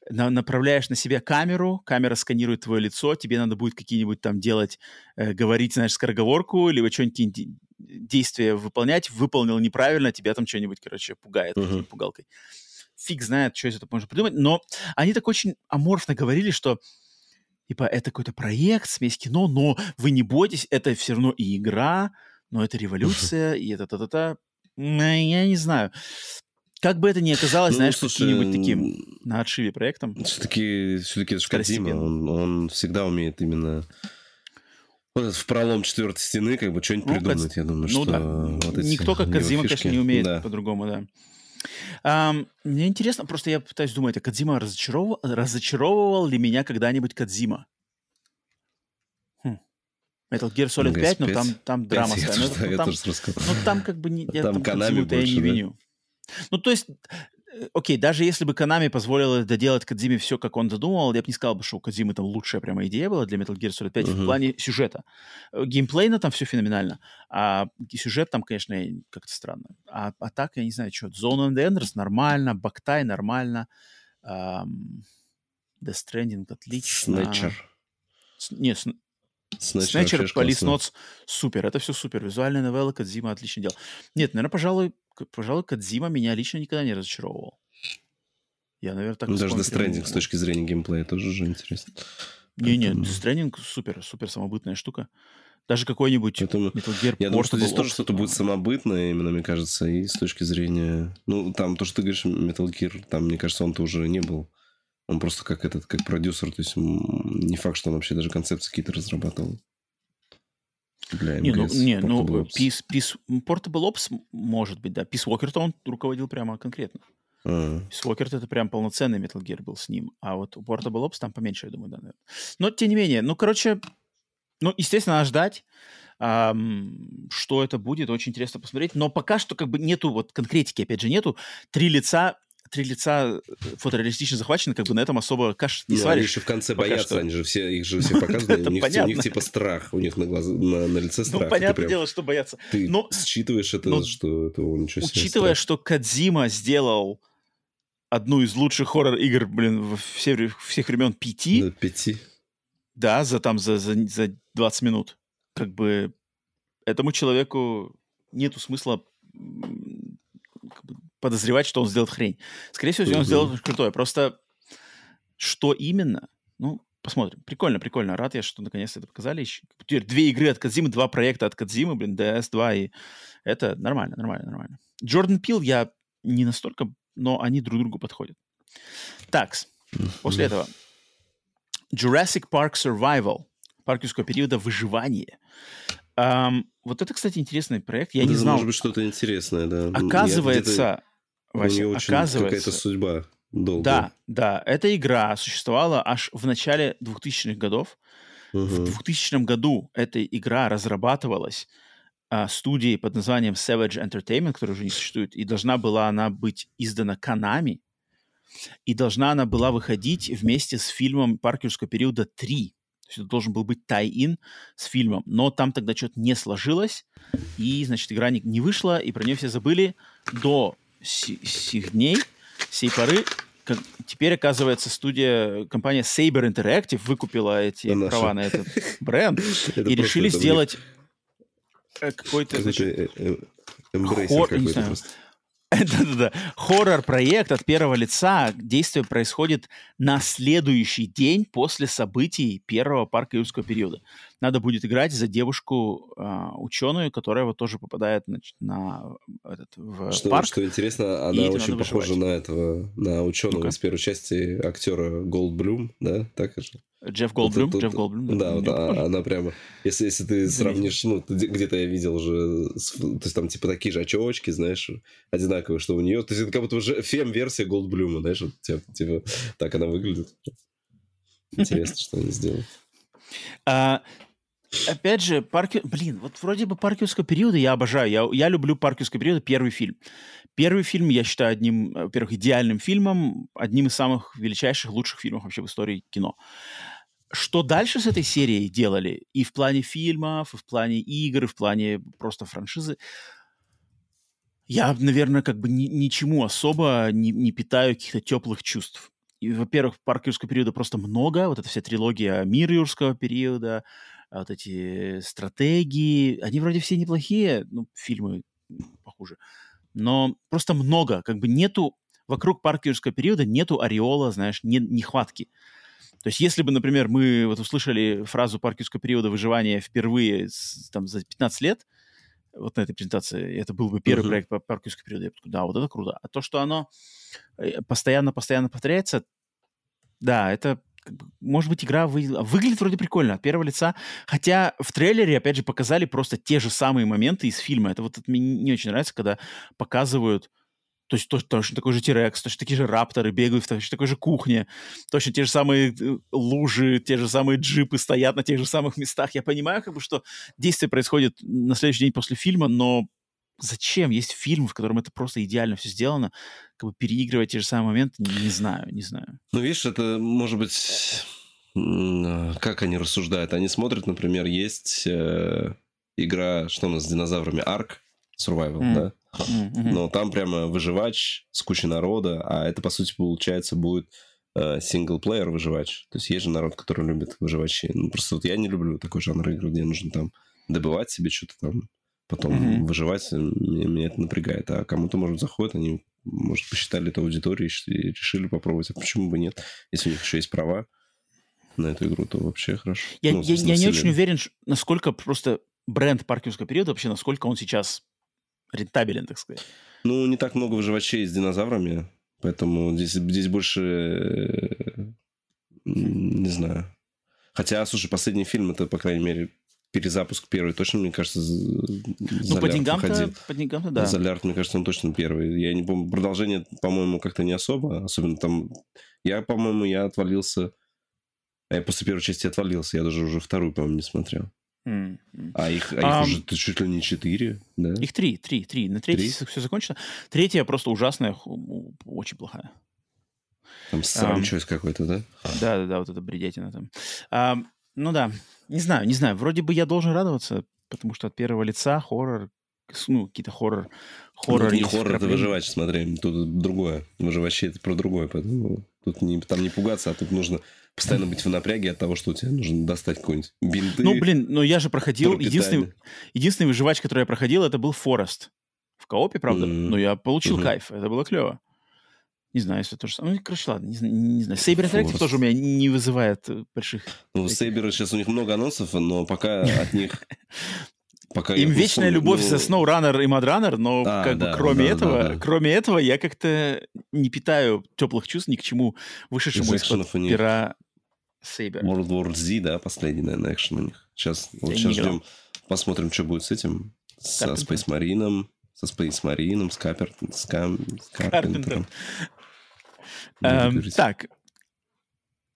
на, направляешь на себя камеру, камера сканирует твое лицо, тебе надо будет какие-нибудь там делать, э, говорить, знаешь, скороговорку, либо что-нибудь действия выполнять, выполнил неправильно, тебя там что-нибудь, короче, пугает uh-huh. пугалкой. Фиг знает, что из этого можно придумать, но они так очень аморфно говорили, что типа это какой-то проект, смесь кино, но вы не бойтесь, это все равно и игра, но это революция, и это та-та-та. Я не знаю. Как бы это ни оказалось, ну, знаешь, каким-нибудь таким на отшиве проектом. Все-таки, все-таки это Кадима, он, он всегда умеет именно вот этот в пролом четвертой стены, как бы что-нибудь ну, придумать, Кад... я думаю, ну, что да. вот эти Никто, как Кадзима, конечно, не умеет да. по-другому, да. Um, мне интересно, просто я пытаюсь думать, а Кадзима разочаровывал, разочаровывал ли меня когда-нибудь Кадзима? Хм. Metal Gear Solid 5, но там, там драма. 5, я, ну, тоже, ну, я там, тоже ну, там как бы не, я, там, там Konami я не виню. Ну, то есть, э, окей, даже если бы Konami позволила доделать Кадзиме все, как он задумал, я бы не сказал, бы, что у Кадзимы там лучшая прямо идея была для Metal Gear Solid 5 uh-huh. в плане сюжета. Э, геймплейно там все феноменально, а сюжет там, конечно, как-то странно. А, а так, я не знаю, что, Zone and Enders нормально, Бактай нормально, um, Death Stranding отлично. Snatcher. Нет, Снэчер, Police Notes, супер, это все супер. Визуальная новелла, Кадзима отлично делал. Нет, наверное, пожалуй, пожалуй, Кадзима меня лично никогда не разочаровывал. Я, наверное, так... Ну, даже Death с точки зрения геймплея тоже же интересно. Не-не, Death супер, супер самобытная штука. Даже какой-нибудь Поэтому Metal Gear Я думаю, что здесь тоже что-то будет самобытное, именно, мне кажется, и с точки зрения... Ну, там то, что ты говоришь, Metal Gear, там, мне кажется, он-то уже не был. Он просто как этот, как продюсер, то есть не факт, что он вообще даже концепции какие-то разрабатывал для Не, ну, не, ну Peace, Peace, Portable Ops может быть, да. Peace Walker-то он руководил прямо конкретно. Uh-huh. Peace Walker это прям полноценный Metal Gear был с ним. А вот у Portable Ops там поменьше, я думаю, да, наверное. Но, тем не менее, ну, короче, ну, естественно, надо ждать. Um, что это будет, очень интересно посмотреть. Но пока что как бы нету вот конкретики, опять же, нету. Три лица три лица э, фотореалистично захвачены, как бы на этом особо каш не ну, сваришь. Они еще в конце боятся, что. они же все, их же все показывают, у них, у них типа страх, у них на, глаз, на, на лице ну, страх. Ну, понятное дело, что боятся. Ты но, считываешь это, но, что это ничего себе. Учитывая, что Кадзима сделал одну из лучших хоррор-игр, блин, всех, всех времен пяти. Да, пяти. Да, за там, за, за, за 20 минут. Как бы этому человеку нету смысла подозревать, что он сделает хрень. Скорее всего, он сделал что-то крутое. Просто Что именно? Ну, посмотрим. Прикольно, прикольно. Рад я, что наконец-то это показали. Теперь две игры от Кадзимы, два проекта от Кадзимы, блин, DS2, и это нормально, нормально, нормально. Джордан Пил я не настолько, но они друг другу подходят. Так, после этого Jurassic Park Survival, парк юрского периода выживание. Um, вот это, кстати, интересный проект. Я это не знал. Может быть, что-то интересное, да. Оказывается, Вася, оказывается, какая-то судьба долго. Да, да. Эта игра существовала аж в начале 2000-х годов. Угу. В 2000 году эта игра разрабатывалась а, студией под названием Savage Entertainment, которая уже не существует, и должна была она быть издана Канами, и должна она была выходить вместе с фильмом «Парк юрского периода 3». То есть это должен был быть тай-ин с фильмом. Но там тогда что-то не сложилось, и, значит, игра не, не вышла, и про нее все забыли до сих дней, сей поры. Как, теперь, оказывается, студия, компания Saber Interactive выкупила эти на права на этот бренд и решили сделать э, какой-то... Значит, э, э, хор, не знаю, Да-да-да. Хоррор-проект от первого лица. Действие происходит на следующий день после событий первого парка юрского периода. Надо будет играть за девушку э, ученую, которая вот тоже попадает значит, на этот в что, парк. Что интересно, она очень похожа на этого, на ученого ну из первой части актера Голдблюм, да, так же? Джефф Голдблюм, Джефф Голдблюм. Да, да, вот, она прямо, если, если ты сравнишь, ну, где-то я видел уже, то есть там типа такие же очечки, знаешь, одинаковые, что у нее, то есть это как будто уже фем-версия Голдблюма, знаешь, вот, типа, типа так она выглядит. Интересно, что они сделали. А, опять же, парки... Блин, вот вроде бы паркерского периода я обожаю. Я, я люблю паркерского периода первый фильм. Первый фильм я считаю одним, во-первых, идеальным фильмом, одним из самых величайших, лучших фильмов вообще в истории кино. Что дальше с этой серией делали? И в плане фильмов, и в плане игр, и в плане просто франшизы. Я, наверное, как бы ни, ничему особо не, не питаю каких-то теплых чувств. И, во-первых, парк юрского периода просто много. Вот эта вся трилогия «Мир юрского периода», вот эти стратегии, они вроде все неплохие, ну, фильмы похуже, но просто много, как бы нету, вокруг парка юрского периода нету ореола, знаешь, не, нехватки. То есть если бы, например, мы вот услышали фразу парк юрского периода выживания впервые с, там, за 15 лет, вот на этой презентации, это был бы первый uh-huh. проект по парку юрского периода, я такой, да, вот это круто. А то, что оно постоянно-постоянно э, повторяется, да, это может быть, игра вы... выглядит вроде прикольно от первого лица, хотя в трейлере, опять же, показали просто те же самые моменты из фильма. Это вот это мне не очень нравится, когда показывают то есть точно, такой же Тирекс, точно такие же рапторы бегают в точно такой же кухне, точно те же самые э, лужи, те же самые джипы стоят на тех же самых местах. Я понимаю, как бы, что действие происходит на следующий день после фильма, но зачем? Есть фильм, в котором это просто идеально все сделано. Как бы переигрывать те же самые моменты, не, не знаю, не знаю. Ну, видишь, это может быть... А, как они рассуждают? Они смотрят, например, есть э, игра, что у нас с динозаврами, Ark Survival, mm. да? Mm-hmm. Но там прямо выживач с кучей народа, а это, по сути, получается, будет синглплеер выживач. То есть есть же народ, который любит выживачи. Ну, просто вот я не люблю такой жанр игр, где нужно там добывать себе что-то там, потом mm-hmm. выживать, меня, меня это напрягает. А кому-то, может, заходит, они, может, посчитали это аудиторией и решили попробовать. А почему бы нет? Если у них еще есть права на эту игру, то вообще хорошо. Я, ну, я, я не очень уверен, насколько просто бренд паркерского периода вообще, насколько он сейчас рентабелен, так сказать. Ну, не так много выживачей с динозаврами, поэтому здесь, здесь больше... Э, не знаю. Хотя, слушай, последний фильм, это, по крайней мере, перезапуск первый точно, мне кажется, Ну, по деньгам-то, по деньгам-то, да. Золярд, мне кажется, он точно первый. Я не помню, продолжение, по-моему, как-то не особо, особенно там... Я, по-моему, я отвалился... Я после первой части отвалился, я даже уже вторую, по-моему, не смотрел. Mm, А их, а их уже чуть ли не четыре, да? Их три, три, три. На третьей все закончено. Третья просто ужасная, очень плохая. Там срамчость um, какой-то, да? Да, да, да, вот эта бредятина там. Um, ну да, не знаю, не знаю. Вроде бы я должен радоваться, потому что от первого лица хоррор, ну, какие-то хоррор... хоррор ну, не хоррор, это выживач, смотри. Тут другое. Выживачи это про другое, поэтому тут не, там не пугаться, а тут нужно постоянно быть в напряге от того, что у тебя нужно достать какой-нибудь бинты. Ну, блин, ну я же проходил... Единственный, единственный выживач, который я проходил, это был Форест. В коопе, правда, mm-hmm. но я получил mm-hmm. кайф. Это было клево. Не знаю, если то же самое. Ну, короче, ладно, не, не знаю. Saber Interactive тоже у меня не вызывает э, больших... Ну, Saber сейчас у них много анонсов, но пока от них... Пока Им вечная любовь ну... за SnowRunner и MudRunner, но а, как да, бы кроме да, этого, да, да. кроме этого, я как-то не питаю теплых чувств ни к чему вышедшему из-под пера Saber. World War Z, да, последний, наверное, экшен у них. Сейчас, вот сейчас ждем, посмотрим, что будет с этим, со Space Marine, со Space Marine, с, Капер, с, Кам, с Карпентером. Эм, так,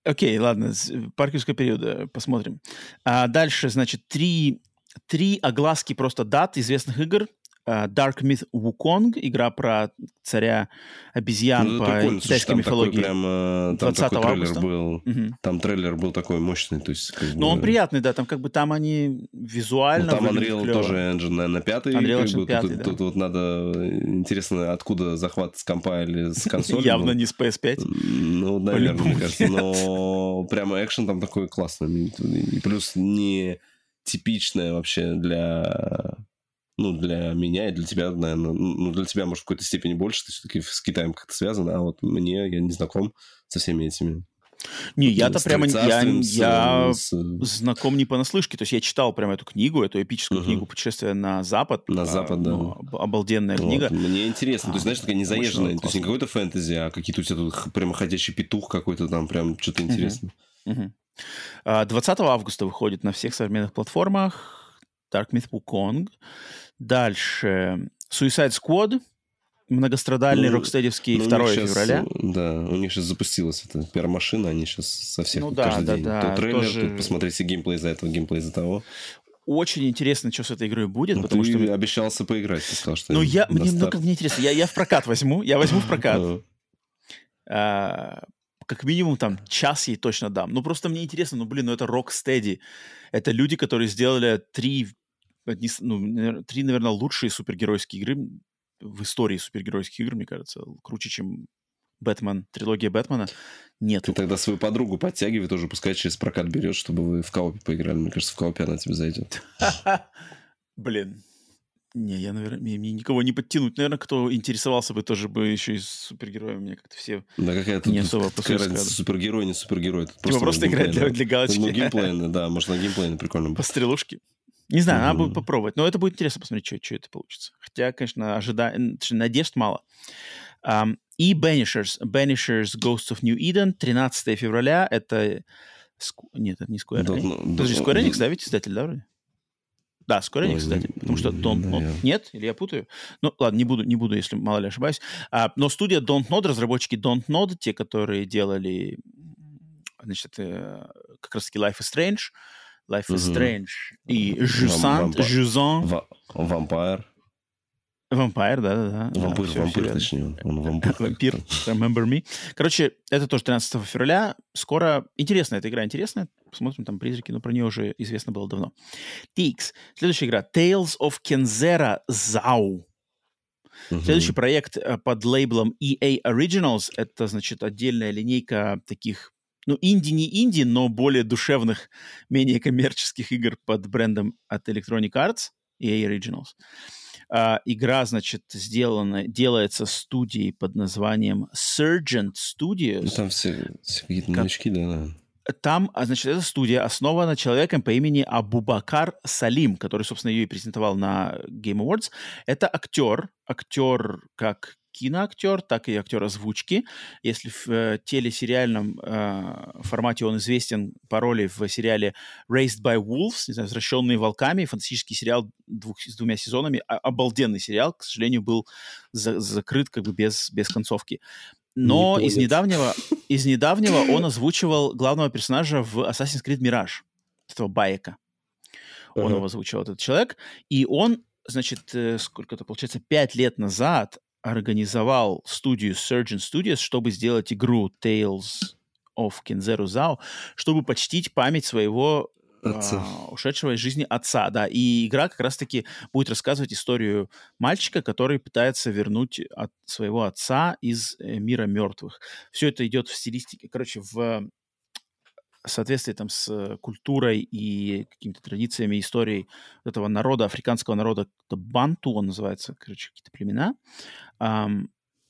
окей, ладно, паркерского периода посмотрим. А дальше, значит, три, три огласки просто дат известных игр – Э, Dark Myth Wukong, игра про царя обезьян ну, по китайской мифологии. Прям, э, там 20 такой августа. был, угу. Там трейлер был такой мощный. То есть, как Но бы... он приятный, да, там как бы там они визуально ну, Там Unreal клево. тоже Engine, наверное, пятый. Unreal Engine 5, тут, да. тут, тут вот надо... Интересно, откуда захват с компа или с консоли. Явно не с PS5. Ну, наверное, мне кажется. Но прямо экшен там такой классный. И плюс не типичная вообще для ну, для меня и для тебя, наверное, ну, для тебя, может, в какой-то степени больше, ты все-таки с Китаем как-то связан, а вот мне, я не знаком со всеми этими не, я-то прямо я, я с... знаком не понаслышке. То есть я читал прямо эту книгу, эту эпическую uh-huh. книгу «Путешествие на Запад». На а, Запад, да. Ну, обалденная вот. книга. Мне интересно. А, то есть, знаешь, такая незаезженная. То есть не какой-то фэнтези, а какие-то у тебя тут прямо ходящий петух какой-то там, прям что-то интересное. Uh-huh. Uh-huh. 20 августа выходит на всех современных платформах Dark Myth Wukong. Дальше. Suicide Squad. Многострадальный ну, рокстедевский ну, 2 сейчас, февраля. Да, у них сейчас запустилась эта пиар-машина, они сейчас со всех ну, да, каждый да, день. Да, то трейлер, тоже... тут посмотрите геймплей за этого, геймплей за того. Очень интересно, что с этой игрой будет, ну, потому ты что... обещался поиграть, ты сказал, что... Ну, я, мне, как мне интересно, я, я в прокат возьму, я возьму в прокат. А, как минимум там час ей точно дам. Ну, просто мне интересно, ну, блин, ну это Rocksteady. Это люди, которые сделали три одни, ну, три, наверное, лучшие супергеройские игры в истории супергеройских игр, мне кажется, круче, чем Бэтмен, трилогия Бэтмена, нет. Ты тогда свою подругу подтягивай тоже, пускай через прокат берешь, чтобы вы в коопе поиграли. Мне кажется, в коопе она тебе зайдет. Блин. Не, я, наверное, мне, никого не подтянуть. Наверное, кто интересовался бы, тоже бы еще и супергероями. Мне как-то все да какая не особо какая супергерой, не супергерой. Типа просто, просто играть для, для галочки. Ну, геймплейно, да, может, на геймплейно прикольно. По стрелушке. Не знаю, mm-hmm. надо будет попробовать. Но это будет интересно посмотреть, что, что это получится. Хотя, конечно, ожида... надежд мало. Um, и Banishers. Banishers Ghosts of New Eden. 13 февраля. Это... Нет, это не Square Enix. No, Подожди, Square Enix, да, ведь издатель, да, вроде? Да, Square Enix, кстати, потому что Don't Nod... Yeah. Нет? Или я путаю? Ну, ладно, не буду, не буду, если мало ли ошибаюсь. А, но студия Don't Nod, разработчики Don't Nod, те, которые делали, значит, э, как раз-таки Life is Strange, Life is Strange и Жусант, Жузон. Вампир. Вампир, да-да-да. Вампир, да, вампир, все, точнее. Он вампир. Вампир, Remember Me. Короче, это тоже 13 февраля. Скоро... Интересная эта игра, интересная. Посмотрим там призраки, но про нее уже известно было давно. TX. Следующая игра. Tales of Kenzera Zao. Uh-huh. Следующий проект э, под лейблом EA Originals. Это, значит, отдельная линейка таких ну, инди не инди, но более душевных, менее коммерческих игр под брендом от Electronic Arts, EA Originals. Uh, игра, значит, сделана, делается студией под названием Surgeon Studios. Ну, там все, все какие-то новички, да, наверное. Там, а, значит, эта студия основана человеком по имени Абубакар Салим, который, собственно, ее и презентовал на Game Awards. Это актер, актер как киноактер, так и актер озвучки. Если в э, телесериальном э, формате он известен по роли в сериале Raised by Wolves, не знаю, «Возвращенные волками», фантастический сериал двух, с двумя сезонами, а, обалденный сериал, к сожалению, был за, закрыт как бы без, без концовки. Но из недавнего, из недавнего он озвучивал главного персонажа в Assassin's Creed Mirage, этого Байека. Он uh-huh. его озвучивал, этот человек. И он, значит, э, сколько это получается, пять лет назад организовал студию Surgeon Studios, чтобы сделать игру Tales of Kenzero Zao, чтобы почтить память своего отца. А, ушедшего из жизни отца, да. И игра как раз-таки будет рассказывать историю мальчика, который пытается вернуть от своего отца из э, мира мертвых. Все это идет в стилистике, короче, в соответствии там с культурой и какими-то традициями, историей этого народа, африканского народа, Банту он называется, короче, какие-то племена. Um,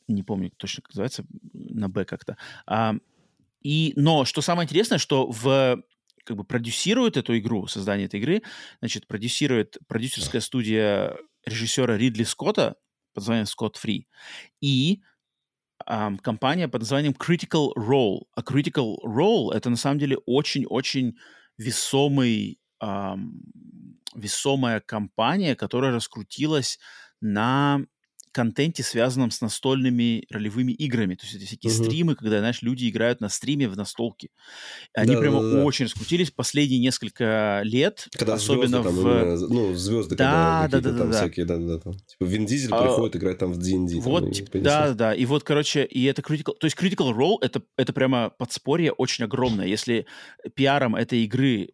не помню точно, как называется, на Б как-то. А, и, но что самое интересное, что в как бы продюсирует эту игру, создание этой игры, значит, продюсирует продюсерская студия режиссера Ридли Скотта под названием Scott Free и um, компания под названием Critical Role. А Critical Role — это на самом деле очень-очень весомый, um, весомая компания, которая раскрутилась на контенте, связанном с настольными ролевыми играми. То есть это всякие uh-huh. стримы, когда, знаешь, люди играют на стриме в настолки. Они да, прямо да, да. очень раскрутились последние несколько лет. Когда особенно звезды, в... именно, ну, звезды, да, когда да, да, там да, всякие, да, да, там. Типа Вин Дизель а, приходит играть там в D&D. Вот, там, типа, да, да, и вот, короче, и это Critical... То есть Critical Role это, это прямо подспорье очень огромное. Если пиаром этой игры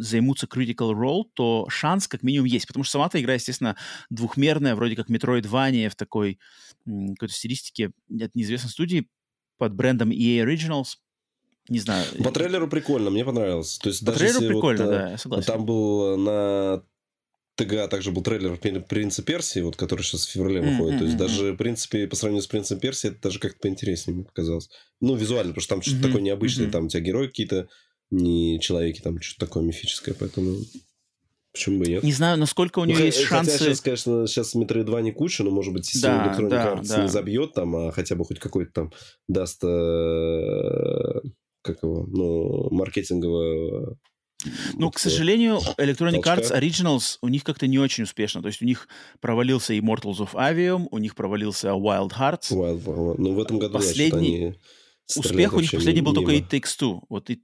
займутся Critical Role, то шанс как минимум есть. Потому что сама эта игра, естественно, двухмерная, вроде как Metroidvania в такой какой-то стилистике от неизвестной студии под брендом EA Originals. Не знаю. По трейлеру прикольно, мне понравилось. То есть По даже трейлеру прикольно, вот, да, я согласен. Там был на ТГА также был трейлер Принца Персии, вот, который сейчас в феврале выходит. Mm-hmm. То есть даже, в принципе, по сравнению с Принцем Персии, это даже как-то поинтереснее мне показалось. Ну, визуально, потому что там что-то mm-hmm. такое необычное. Mm-hmm. Там у тебя герои какие-то не человеки, там что-то такое мифическое, поэтому почему бы нет? Не знаю, насколько у нее ну, есть хотя шансы... сейчас, конечно, сейчас метро 2 не куча, но, может быть, система да, Electronic да, Arts да. не забьет там, а хотя бы хоть какой-то там даст, э, как его, ну, маркетингового ну, к сожалению, Electronic Толчка. Arts Originals у них как-то не очень успешно. То есть у них провалился Immortals of Avium, у них провалился Wild Hearts. Wild, ну, в этом году, Последний... я, они Успех у них последний был только It Takes Two. Вот it,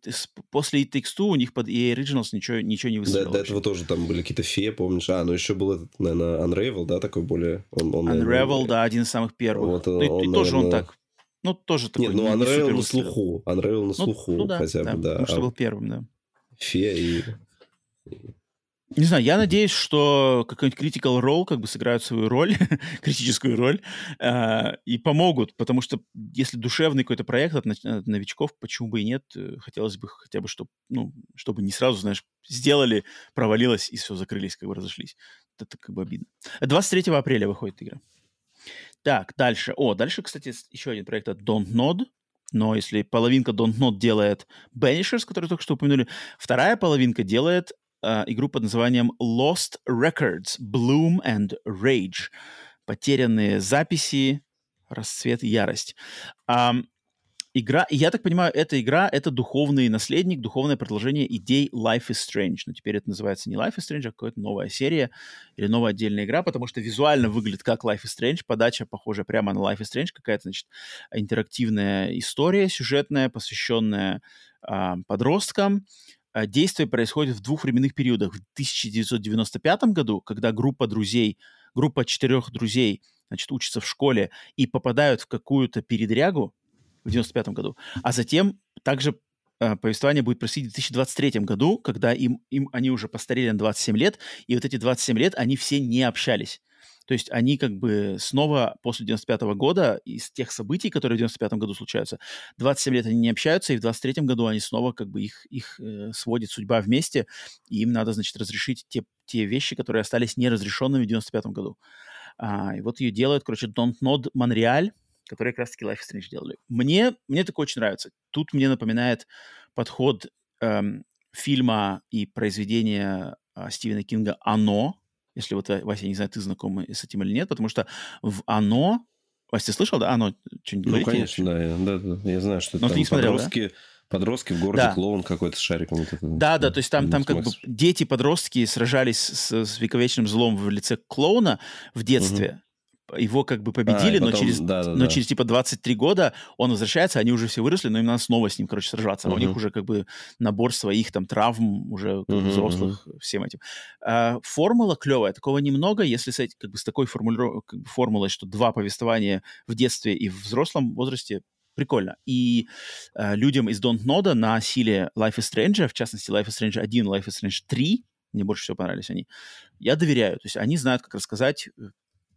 после It Takes Two у них под EA Originals ничего, ничего не выстрелило. Да, до этого тоже там были какие-то феи, помнишь? А, ну еще был этот, наверное, Unravel, да, такой более... Он, он, Unravel, наверное, да, один из самых первых. Вот, ну, и, он, и тоже наверное... он так... Ну, тоже такой... Нет, ну, Unravel на слуху. Unravel на ну, слуху ну, да, хотя бы, да. Потому что а был первым, да. Фея и... Не знаю, я надеюсь, что какой-нибудь Critical Role как бы сыграют свою роль, критическую роль, э, и помогут, потому что если душевный какой-то проект от, от новичков, почему бы и нет, э, хотелось бы хотя бы, чтобы, ну, чтобы не сразу, знаешь, сделали, провалилось и все, закрылись, как бы разошлись. Это как бы обидно. 23 апреля выходит игра. Так, дальше. О, дальше, кстати, еще один проект от Don't Nod, но если половинка Don't Not делает Banishers, который только что упомянули, вторая половинка делает э, игру под названием Lost Records, Bloom and Rage. Потерянные записи, расцвет и ярость. Um, игра, я так понимаю, эта игра — это духовный наследник, духовное продолжение идей Life is Strange. Но теперь это называется не Life is Strange, а какая-то новая серия или новая отдельная игра, потому что визуально выглядит как Life is Strange, подача похожа прямо на Life is Strange, какая-то, значит, интерактивная история сюжетная, посвященная э, подросткам, а, действие происходит в двух временных периодах. В 1995 году, когда группа друзей, группа четырех друзей, значит, учатся в школе и попадают в какую-то передрягу в 95 году, а затем также э, повествование будет происходить в 2023 году, когда им, им они уже постарели на 27 лет, и вот эти 27 лет они все не общались. То есть они как бы снова после 95 -го года, из тех событий, которые в 95 году случаются, 27 лет они не общаются, и в 23 году они снова как бы их, их э, сводит судьба вместе, и им надо, значит, разрешить те, те вещи, которые остались неразрешенными в 95 году. А, и вот ее делают, короче, Don't Nod Montreal, которые как раз-таки Life Strange делали. Мне, мне такое очень нравится. Тут мне напоминает подход эм, фильма и произведения э, Стивена Кинга «Оно», если вот, э, Вася, не знаю, ты знаком с этим или нет, потому что в «Оно», Вася, ты слышал, да? «Оно» что-нибудь Ну, конечно, да я, да, да, я знаю, что это там не смотрел, подростки... Да? Подростки в городе, да. клоун какой-то с шариком. Вот это, да, да, то есть там, там как бы дети-подростки сражались с, с вековечным злом в лице клоуна в детстве, его как бы победили, а, потом, но, через, да, да, но да. через типа 23 года он возвращается, они уже все выросли, но им надо снова с ним, короче, сражаться. Uh-huh. у них уже как бы набор своих там травм уже как uh-huh, взрослых uh-huh. всем этим. А, формула клевая, такого немного, если с, как бы, с такой формулиров... как бы, формулой, что два повествования в детстве и в взрослом возрасте, прикольно. И э, людям из Don't Know на силе Life is Strange, в частности Life is Strange 1, Life is Strange 3, мне больше всего понравились они, я доверяю. То есть они знают, как рассказать э,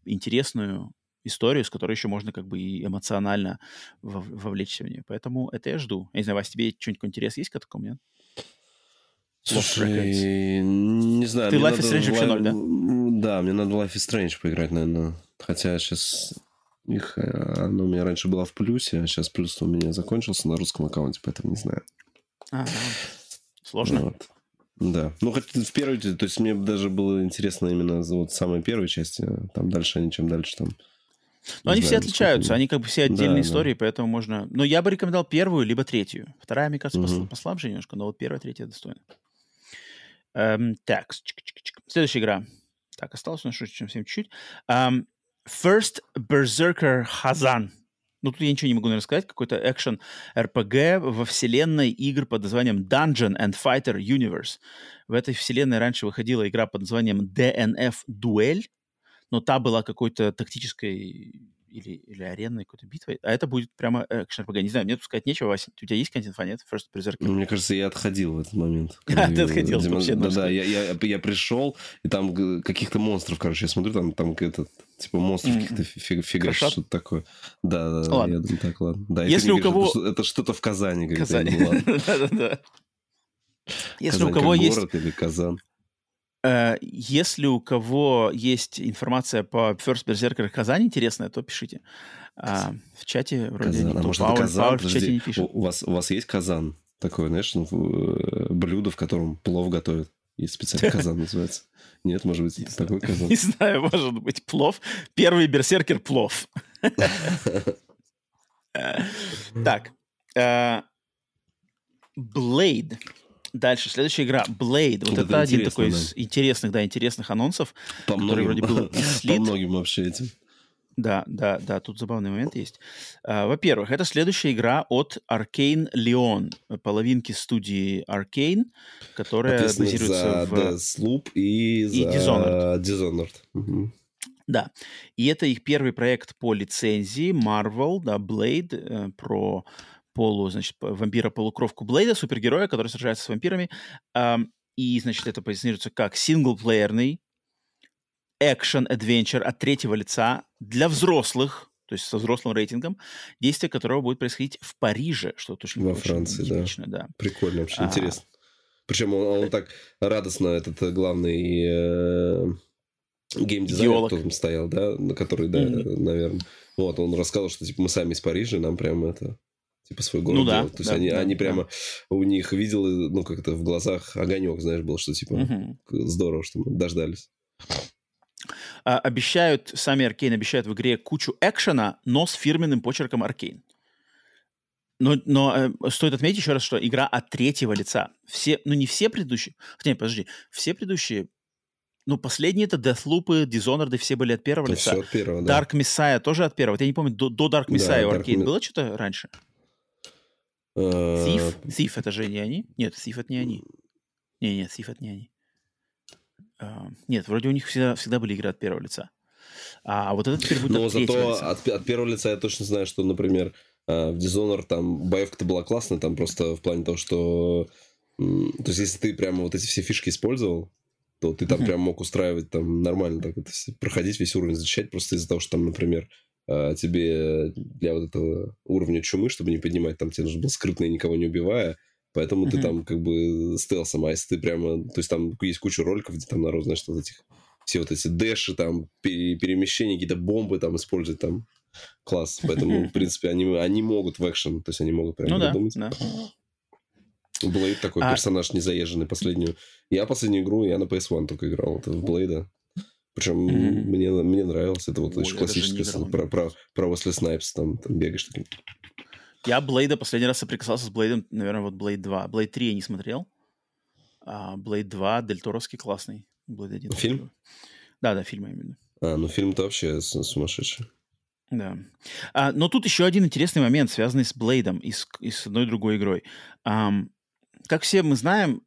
интересную историю, с которой еще можно как бы и эмоционально вовлечься в нее. Поэтому это я жду. Я не знаю, Вась, тебе что-нибудь интерес есть к такому, нет? Слушай, не знаю. Ты Life is Strange вообще ноль, да? Да, мне надо Life is Strange поиграть, наверное. Хотя сейчас Их, э, оно у меня раньше было в плюсе, а сейчас плюс у меня закончился на русском аккаунте, поэтому не знаю. А, сложно. Вот. Да. Ну, хоть в первой, то есть мне даже было интересно именно вот самой первой части, там дальше они, чем дальше там. Но они знаю, все отличаются, они как бы все отдельные да, истории, да. поэтому можно... Но я бы рекомендовал первую, либо третью. Вторая, мне кажется, угу. послабже немножко, но вот первая, третья достойна. Эм, так, следующая игра. Так, осталось у нас чуть-чуть. Um, First Berserker Hazan. Ну, тут я ничего не могу рассказать. Какой-то экшен RPG во вселенной игр под названием Dungeon and Fighter Universe. В этой вселенной раньше выходила игра под названием DNF Duel, но та была какой-то тактической или, или аренной какой-то битвой, а это будет прямо экшен RPG. Не знаю, мне тут сказать нечего, Вася. У тебя есть контент нет? First Berserker? Ну, мне кажется, я отходил в этот момент. А, ты отходил вообще. Да, да, я, я, я пришел, и там каких-то монстров, короче, я смотрю, там, там этот, типа монстров mm-hmm. каких-то фиг, фигачит, что-то такое. Да, да, ладно. я думаю, так, ладно. Да, Если у кого... Это что-то в Казани. Казани. Да-да-да. Если у кого есть... город или Казан. Э, если у кого есть информация по First Berserker Казани интересная, то пишите. А, в чате вроде Казан. А может, Пауэр, Казан? Пауэр в чате не пишет. У, вас, у вас есть Казан? Такое, знаешь, ну, э, блюдо, в котором плов готовят. Есть специальный казан называется. Нет, может быть, это такой казан. Не знаю, может быть, плов. Первый берсеркер плов. Так. Blade. Дальше, следующая игра Blade. Вот, вот это, это один такой да. из интересных, да, интересных анонсов, по который многим, вроде был слит. По многим вообще этим. Да, да, да, тут забавный момент есть. Uh, во-первых, это следующая игра от Arcane Leon, половинки студии Arcane, которая базируется за в... Deathloop и, и за Dishonored. Dishonored. Угу. Да, и это их первый проект по лицензии Marvel, да, Blade, э, про полу, значит, вампира-полукровку Блейда, супергероя, который сражается с вампирами. И, значит, это позиционируется как синглплеерный экшен-адвенчер от третьего лица для взрослых, то есть со взрослым рейтингом, действие которого будет происходить в Париже, что точно Во Франции, типично, да. да. Прикольно, вообще а... интересно. Причем он, он так радостно, этот э, главный э, геймдизайнер, кто там стоял, да, на который, да, mm-hmm. наверное. Вот, он рассказал, что типа мы сами из Парижа, нам прям это типа свой город ну, да, делать. То есть да, они, да, они прямо, да. у них видел, ну, как это в глазах огонек, знаешь, был, что типа угу. здорово, что мы дождались. А, обещают, сами Аркейн обещают в игре кучу экшена, но с фирменным почерком Аркейн. Но, но э, стоит отметить еще раз, что игра от третьего лица. Все, ну не все предыдущие, хотя, нет, подожди, все предыдущие ну, последние это Deathloop, Dishonored, все были от первого это лица. Все от первого, да. Dark Messiah тоже от первого. Вот я не помню, до, до Dark Messiah да, у Arcane Dark... было что-то раньше? Thief? Э, Thief это же не они? Нет, Thief это не они. Не, нет, Thief это не они. Uh, нет, вроде у них всегда, всегда были игры от первого лица. А вот это теперь будет Но от зато лица. От, от первого лица я точно знаю, что, например, э, в Dishonored там боевка-то была классная, там просто в плане того, что... То есть, если ты прямо вот эти все фишки использовал, то ты там uh-huh. прям мог устраивать там нормально так это, проходить весь уровень, защищать просто из-за того, что там, например, а, тебе для вот этого уровня чумы, чтобы не поднимать, там тебе нужно было скрытно и никого не убивая, поэтому mm-hmm. ты там как бы стелсом, а если ты прямо, то есть там есть куча роликов, где там народ, знаешь, вот этих, все вот эти дэши, там, перемещения, какие-то бомбы там использовать, там, класс, поэтому, в принципе, они, они могут в экшен, то есть они могут прям ну, придумать. Да, да. Блейд такой а... персонаж незаезженный последнюю. Я последнюю игру, я на PS1 только играл, это в Блейда. Причем mm-hmm. мне, мне нравилось. Это вот Ой, еще классическое про, про, про Wesley Snipes. Там, там бегаешь таким. Я Блейда последний раз соприкасался с Блейдом, наверное, вот Блейд 2. Блейд 3 я не смотрел. А Блейд 2 Дельторовский классный. Блейд 1. Фильм? Да, да, фильм именно. А, ну фильм-то вообще сумасшедший. Да. А, но тут еще один интересный момент, связанный с Блейдом и с, и с одной другой игрой. Um, как все мы знаем,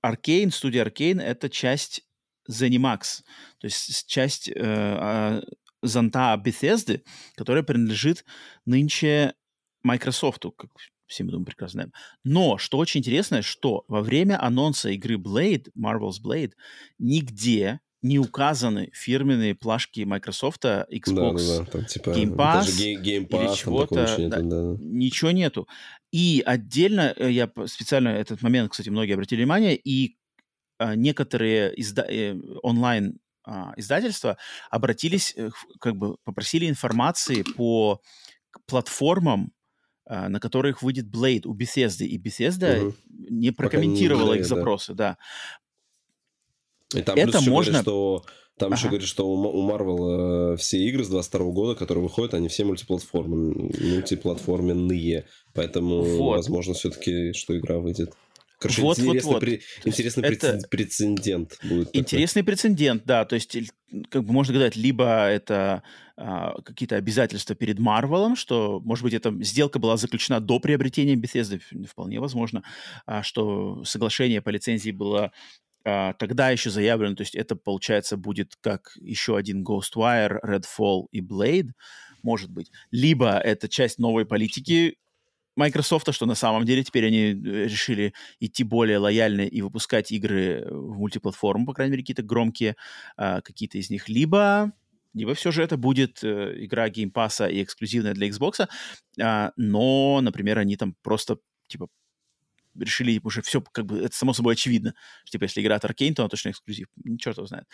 Аркейн, um, студия Аркейн — это часть ZeniMax, то есть часть э, а, зонта Bethesda, которая принадлежит нынче Microsoft, как все мы, думаю, прекрасно знаем. Но, что очень интересно, что во время анонса игры Blade, Marvel's Blade, нигде не указаны фирменные плашки Microsoft, Xbox, да, да, да. Там, типа, Game Pass, Game Pass или чего-то. Да, да. Ничего нету. И отдельно, э, я специально этот момент, кстати, многие обратили внимание, и некоторые изда- э, онлайн а, издательства обратились, э, как бы попросили информации по платформам, на которых выйдет Blade у Bethesda, и Bethesda угу. не прокомментировала не их запросы, да. да. И там это можно... Говорят, что там ага. еще говорят, что у Marvel э, все игры с 22 года, которые выходят, они все мультиплатформенные, мультиплатформенные. Поэтому, вот. возможно, все-таки, что игра выйдет. Короче, вот, интересный, вот, вот. При, интересный это прецедент будет. Интересный такой. прецедент, да. То есть, как бы можно сказать, либо это а, какие-то обязательства перед Марвелом, что, может быть, эта сделка была заключена до приобретения Bethesda, вполне возможно, а, что соглашение по лицензии было а, тогда еще заявлено, то есть это, получается, будет как еще один Ghostwire, Redfall и Blade, может быть. Либо это часть новой политики Microsoft, что на самом деле теперь они э, решили идти более лояльно и выпускать игры в мультиплатформу, по крайней мере, какие-то громкие, а, какие-то из них. Либо либо все же это будет э, игра Game Pass и эксклюзивная для Xbox, а, но, например, они там просто типа решили уже все, как бы, это само собой очевидно, что, типа, если игра от Arkane, то она точно эксклюзив. Черт его знает.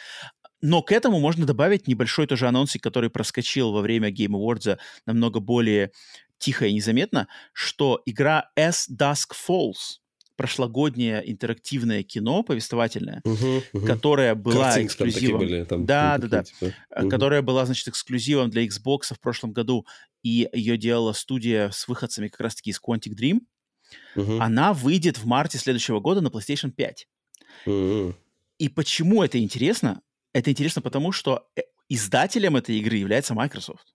Но к этому можно добавить небольшой тоже анонсик, который проскочил во время Game Awards намного более тихо и незаметно, что игра S Dusk Falls, прошлогоднее интерактивное кино повествовательное, угу, угу. которая была Картинки эксклюзивом. Были, там, да, да, да. Типа. Угу. Которая была, значит, эксклюзивом для Xbox в прошлом году, и ее делала студия с выходцами как раз-таки из Quantic Dream. Угу. Она выйдет в марте следующего года на PlayStation 5. Угу. И почему это интересно? Это интересно потому, что э, издателем этой игры является Microsoft.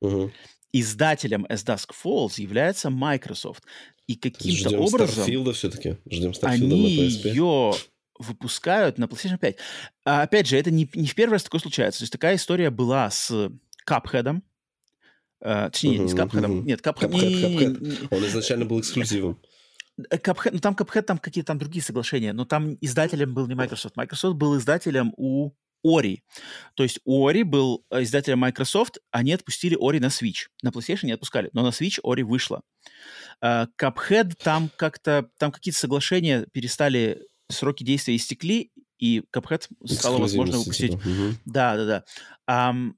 Угу издателем As Dusk Falls является Microsoft. И каким-то Ждем образом... Starfield все-таки. Ждем Starfield они на PSP. ее выпускают на PlayStation 5. А, опять же, это не, не в первый раз такое случается. То есть такая история была с Капхедом. Uh, точнее, uh-huh, не с Капхедом. Uh-huh. Нет, Капхед... Он изначально был эксклюзивом. Капхед, ну там Капхед, там какие-то там другие соглашения, но там издателем был не Microsoft. Microsoft был издателем у Ori. То есть Ori был э, издателем Microsoft, они отпустили Ori на Switch. На PlayStation не отпускали, но на Switch Ori вышла. Uh, Cuphead, там как-то, там какие-то соглашения перестали, сроки действия истекли, и Cuphead стало возможно выпустить. Угу. Да, да, да. Um,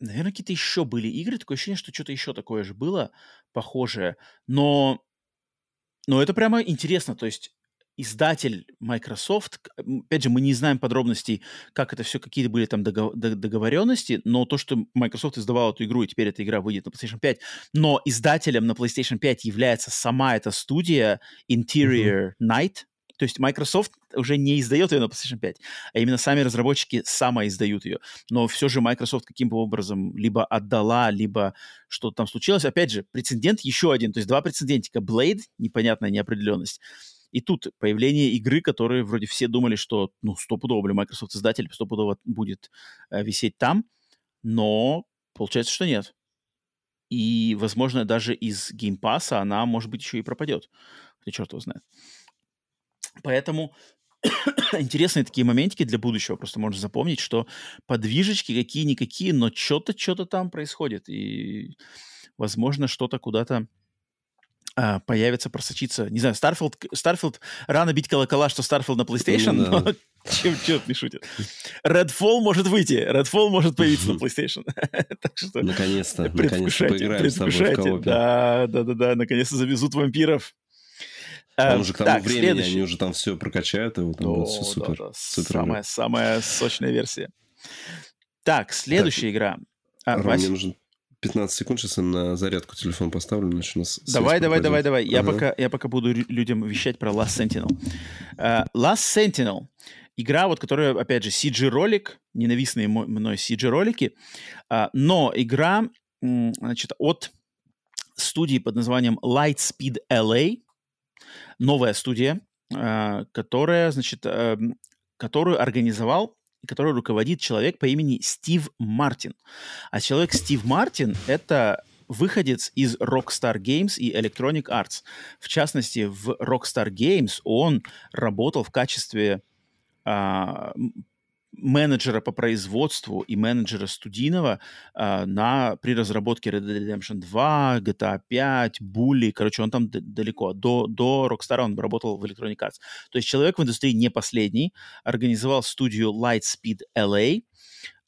наверное, какие-то еще были игры, такое ощущение, что что-то еще такое же было, похожее. Но, но это прямо интересно, то есть издатель Microsoft, опять же, мы не знаем подробностей, как это все, какие были там договоренности, но то, что Microsoft издавал эту игру, и теперь эта игра выйдет на PlayStation 5, но издателем на PlayStation 5 является сама эта студия Interior mm-hmm. Night, то есть Microsoft уже не издает ее на PlayStation 5, а именно сами разработчики самоиздают ее. Но все же Microsoft каким-то образом либо отдала, либо что-то там случилось. Опять же, прецедент еще один, то есть два прецедентика. Blade, непонятная неопределенность, и тут появление игры, которые вроде все думали, что, ну, стопудово, блин, Microsoft издатель стопудово будет э, висеть там, но получается, что нет. И, возможно, даже из Game Pass она, может быть, еще и пропадет. Хотя черт его знает. Поэтому интересные такие моментики для будущего. Просто можно запомнить, что подвижечки какие-никакие, но что-то, что-то там происходит. И, возможно, что-то куда-то а, появится, просочится. Не знаю, Starfield, Starfield рано бить колокола, что Starfield на PlayStation, ну, да. но чем черт не шутит. Redfall может выйти, Redfall может появиться на PlayStation. так что наконец-то, наконец-то поиграем с тобой в коопе. Да, да, да, да, наконец-то завезут вампиров. Там уже к тому так, времени следующий. они уже там все прокачают, и вот там О, будет все супер. Да, да. супер самая, самая сочная версия. Так, следующая так, игра. А, Ром, мне нужен 15 секунд, сейчас я на зарядку телефон поставлю, иначе у нас... Давай, давай, давай, давай. Ага. Я, пока, я пока буду людям вещать про Last Sentinel. Uh, Last Sentinel. Игра, вот, которая, опять же, CG-ролик, ненавистные мной CG-ролики, uh, но игра, значит, от студии под названием Lightspeed LA, новая студия, uh, которая, значит, которую организовал которой руководит человек по имени Стив Мартин. А человек Стив Мартин — это выходец из Rockstar Games и Electronic Arts. В частности, в Rockstar Games он работал в качестве а, менеджера по производству и менеджера студийного э, на, при разработке Red Dead Redemption 2, GTA 5, Bully. Короче, он там далеко. До, до Rockstar он работал в Electronic Arts. То есть человек в индустрии не последний. Организовал студию Lightspeed LA.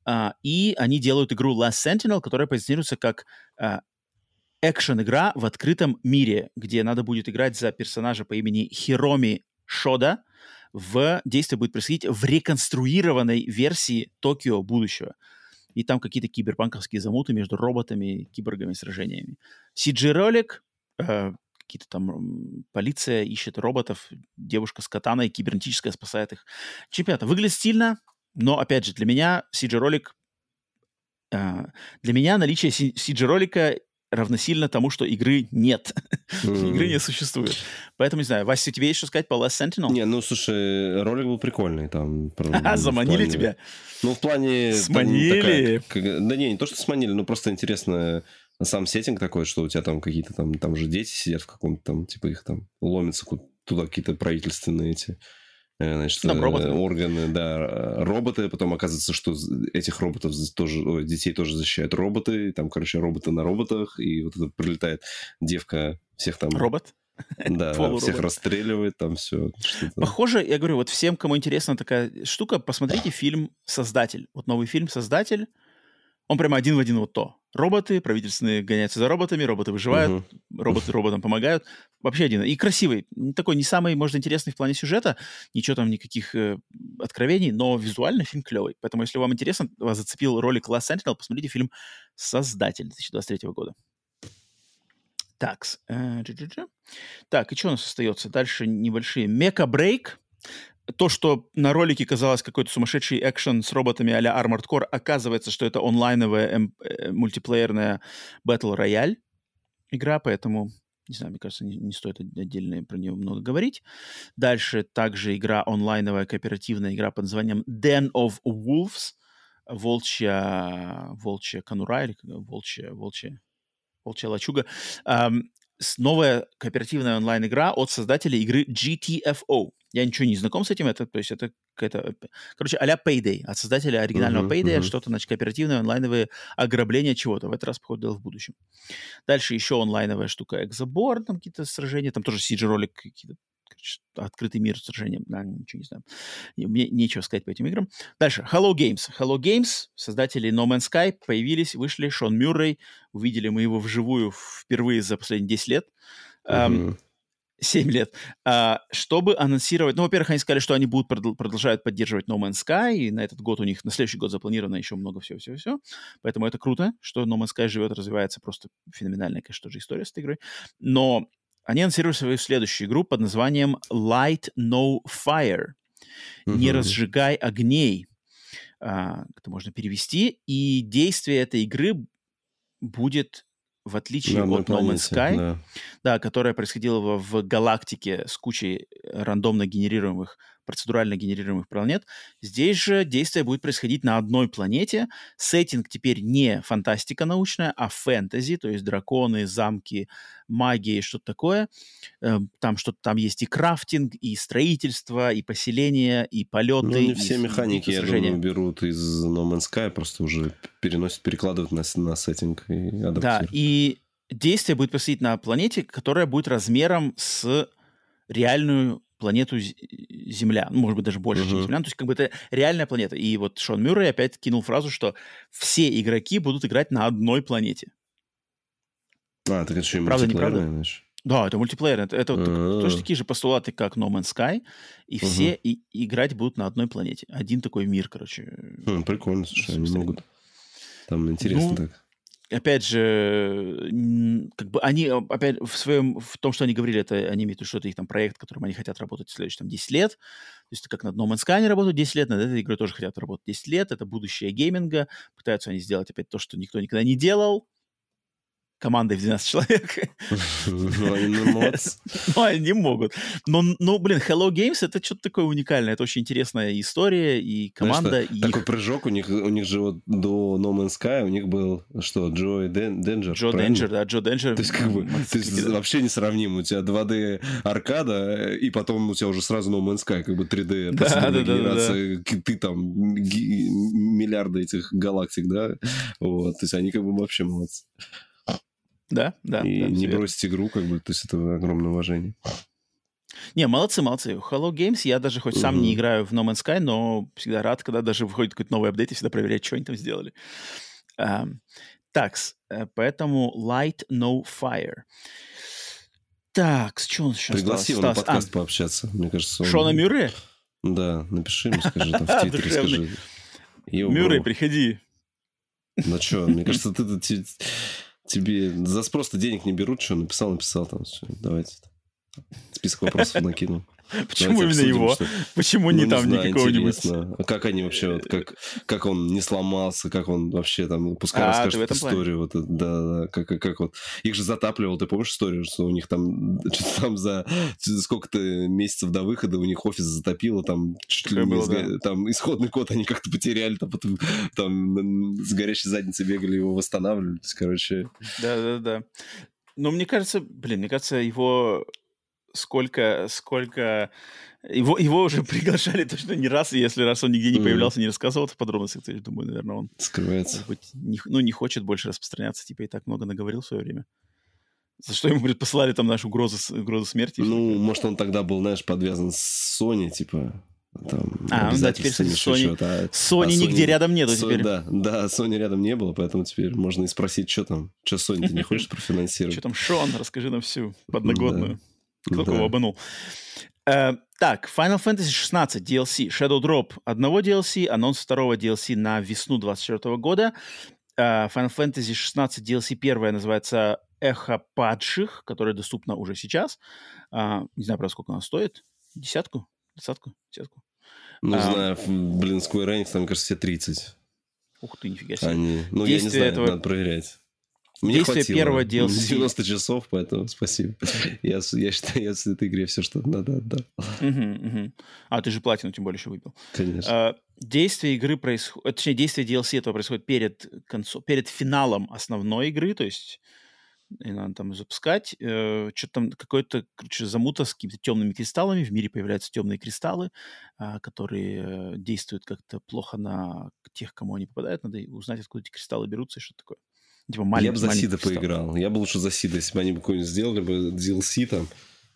Э, и они делают игру Last Sentinel, которая позиционируется как э, экшен-игра в открытом мире, где надо будет играть за персонажа по имени Хироми Шода, в действие будет происходить в реконструированной версии Токио будущего. И там какие-то киберпанковские замуты между роботами, киборгами, сражениями. CG-ролик, э, какие-то там полиция ищет роботов, девушка с катаной кибернетическая спасает их. Чемпионат. Выглядит стильно, но, опять же, для меня CG-ролик... Э, для меня наличие CG-ролика равносильно тому, что игры нет. Игры не существует. Поэтому, не знаю, Вася, тебе что сказать по Last Sentinel? Не, ну, слушай, ролик был прикольный там. А, заманили плане... тебя? Ну, в плане... Сманили? Такая, да не, не то, что сманили, но просто интересно сам сеттинг такой, что у тебя там какие-то там, там же дети сидят в каком-то там, типа их там ломятся туда какие-то правительственные эти значит, Там роботы. Э, органы, да, роботы. Потом оказывается, что этих роботов тоже, ой, детей тоже защищают роботы. Там, короче, роботы на роботах. И вот это прилетает девка, всех там... Робот? Да, всех расстреливает, там все. Похоже, я говорю, вот всем, кому интересна такая штука, посмотрите фильм «Создатель». Вот новый фильм «Создатель». Он прямо один в один вот то. Роботы, правительственные гоняются за роботами, роботы выживают, uh-huh. роботы роботам помогают. Вообще один. И красивый. Такой не самый, может, интересный в плане сюжета. Ничего там, никаких э, откровений, но визуально фильм клевый. Поэтому, если вам интересно, вас зацепил ролик Last Sentinel, посмотрите фильм «Создатель» 2023 года. Так, э, так, и что у нас остается? Дальше небольшие. Мека Брейк то, что на ролике казалось какой-то сумасшедший экшен с роботами а-ля Armored Core, оказывается, что это онлайновая эм, э, мультиплеерная Battle Royale игра, поэтому, не знаю, мне кажется, не, не стоит отдельно про нее много говорить. Дальше также игра онлайновая кооперативная игра под названием Den of Wolves, волчья, волчья конура или волчья, волчья, волчья лачуга. Um, новая кооперативная онлайн-игра от создателей игры GTFO. Я ничего не знаком с этим, это, то есть это какая-то, короче, а-ля Payday, от создателя оригинального uh-huh, Payday, uh-huh. что-то, значит, кооперативное онлайновое ограбление чего-то. В этот раз, походу, дело в будущем. Дальше еще онлайновая штука Exobor, там какие-то сражения, там тоже CG-ролик, какие-то открытый мир сражения, да, ничего не знаю. Мне нечего сказать по этим играм. Дальше. Hello Games. Hello Games, создатели No Man's Sky, появились, вышли. Шон Мюррей. Увидели мы его вживую впервые за последние 10 лет. Uh-huh. 7 лет, а, чтобы анонсировать... Ну, во-первых, они сказали, что они будут продл- продолжают поддерживать No Man's Sky, и на этот год у них, на следующий год запланировано еще много всего-всего-всего. Поэтому это круто, что No Man's Sky живет, развивается. Просто феноменальная, конечно, тоже история с этой игрой. Но они анонсировали свою следующую игру под названием Light No Fire. Не разжигай огней. А, это можно перевести. И действие этой игры будет в отличие от No Man's Sky, да. да, которая происходила в, в галактике с кучей рандомно генерируемых процедурально генерируемых планет. Здесь же действие будет происходить на одной планете. Сеттинг теперь не фантастика научная, а фэнтези, то есть драконы, замки, магия что-то такое. Эм, там что-то там есть и крафтинг, и строительство, и поселение, и полеты. Ну, не все механики, я думаю, берут из No Man's Sky, просто уже переносят, перекладывают на, на сеттинг и адаптируют. Да, и действие будет происходить на планете, которая будет размером с реальную планету Земля, ну, может быть, даже больше, uh-huh. чем Земля. Ну, то есть, как бы это реальная планета. И вот Шон Мюррей опять кинул фразу, что все игроки будут играть на одной планете. А, так это еще и правда, мультиплеерное, знаешь? Да, это мультиплеер. Это, это uh-huh. точно такие же постулаты, как No Man's Sky, и uh-huh. все и, играть будут на одной планете. Один такой мир, короче. Uh, прикольно, слушай, они могут. Там интересно ну, так опять же, как бы они, опять в своем, в том, что они говорили, это они имеют что это их там проект, которым они хотят работать следующие там 10 лет. То есть как над No Man's Sky работают 10 лет, над этой игрой тоже хотят работать 10 лет. Это будущее гейминга. Пытаются они сделать опять то, что никто никогда не делал. Командой в 12 человек. Ну, они. Ну, они могут. Но, ну, блин, Hello Games — это что-то такое уникальное. Это очень интересная история и команда. и Такой прыжок у них, у них же вот до No Man's Sky у них был, что, Джо Денджер, Джо Денджер, да, Джо Денджер. То есть, как бы, вообще несравнимо. У тебя 2D аркада, и потом у тебя уже сразу No Man's Sky, как бы 3D Да, да, да, генерация, ты там миллиарды этих галактик, да? Вот, то есть они как бы вообще молодцы. Да, да. И да, не верно. бросить игру, как бы, то есть это огромное уважение. Не, молодцы, молодцы. Hello Games, я даже хоть сам не играю в No Man's Sky, но всегда рад, когда даже выходит какой-то новый апдейт, и всегда проверяю, что они там сделали. Так, поэтому Light No Fire. Так, что нас еще Пригласи его на осталось? подкаст пообщаться, мне кажется. А, он- Шона Мюррея? Да, напиши ему, скажи там в Твиттере, скажи. Бро. приходи. Ну что, мне кажется, ты, тебе за спрос денег не берут, что написал, написал там, всё, давайте. Список вопросов накинул. Почему именно его? что- Почему не Ну, там знаю, никакого-нибудь? А как они вообще, вот, как, как он не сломался, как он вообще там, пускай А, расскажет историю, вот, это, да, да, как, как, как вот, их же затапливал, ты помнишь историю, что у них там, что-то там за сколько-то месяцев до выхода у них офис затопило, там чуть ли не там исходный код они как-то потеряли, там, потом, там с горящей задницей бегали, его восстанавливали, короче, Да-да-да. Но мне кажется, блин, мне кажется, его сколько, сколько... Его, его уже приглашали точно не раз, и если раз он нигде не появлялся, не рассказывал в подробностях, то я думаю, наверное, он, скрывается. быть, не, ну, не хочет больше распространяться, типа, и так много наговорил в свое время. За что ему предпослали там нашу угрозу, угрозу смерти. Ну, может, он тогда был, знаешь, подвязан с Sony, типа, там, А, ну да, теперь, Sony- что-то, а- Sony а нигде рядом нету Со- теперь. Да, да, Sony рядом не было, поэтому теперь можно и спросить, что там, что Sony ты не хочешь профинансировать? Что там, Шон, расскажи нам всю подноготную. Кто Да. кого обманул. Э, так, Final Fantasy 16 DLC, Shadow Drop одного DLC, анонс второго DLC на весну 24 года. Э, Final Fantasy 16 DLC первая называется Эхо падших, которая доступна уже сейчас. А, не знаю, правда, сколько она стоит. Десятку? Двадцатку? Десятку? Ну, А. знаю, блин, Square Enix, там, кажется, все 30. Ух ты, нифига себе. Они, ну, я не Действие знаю, этого- надо проверять. Мне Действие хватило. первого DLC. 90 часов, поэтому спасибо. Я, я считаю, я с этой игре все, что надо, отдал. А, ты же платину тем более еще выпил. Конечно. А, Действие игры происходит, точнее, действие DLC этого происходит перед, концо... перед финалом основной игры, то есть и надо там запускать. Что-то там какой-то, короче, замута с какими-то темными кристаллами. В мире появляются темные кристаллы, а, которые э, действуют как-то плохо на тех, кому они попадают. Надо узнать, откуда эти кристаллы берутся и что такое. Типа я маленький, бы за Сида поиграл. Я бы лучше за Сида, если бы они бы какой-нибудь сделали бы DLC там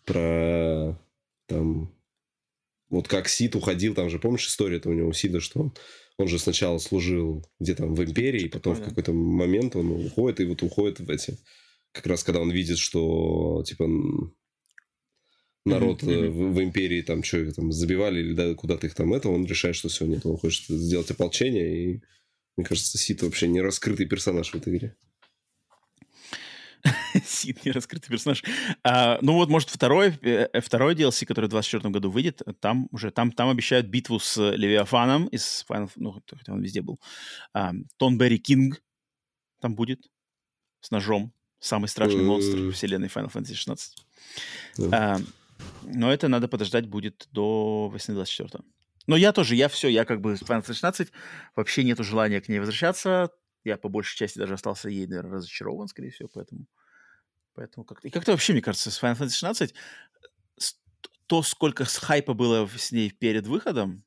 про там вот как Сид уходил, там же, помнишь историю-то у него у Сида, что он, он же сначала служил где-то в Империи, потом в такое, да. какой-то момент он уходит, и вот уходит в эти... Как раз когда он видит, что, типа, народ мгм. в, в Империи там что их там забивали или да, куда-то их там это, он решает, что все, нет, он хочет сделать ополчение, и мне кажется, Сид вообще не раскрытый персонаж в этой игре. Сид, не раскрытый персонаж. А, ну вот, может, второй, э, второй DLC, который в 24 году выйдет, там уже, там, там обещают битву с Левиафаном из Final, ну, хотя он везде был. А, Тонберри Кинг там будет с ножом. Самый страшный монстр Э. вселенной Final Fantasy 16. Да. А, но это надо подождать будет до весны 24 Но я тоже, я все, я как бы Final Fantasy 16, вообще нету желания к ней возвращаться. Я по большей части даже остался ей, наверное, разочарован, скорее всего, поэтому... Поэтому как-то... И как-то вообще, мне кажется, с Final Fantasy 16 с- то, сколько с хайпа было с ней перед выходом,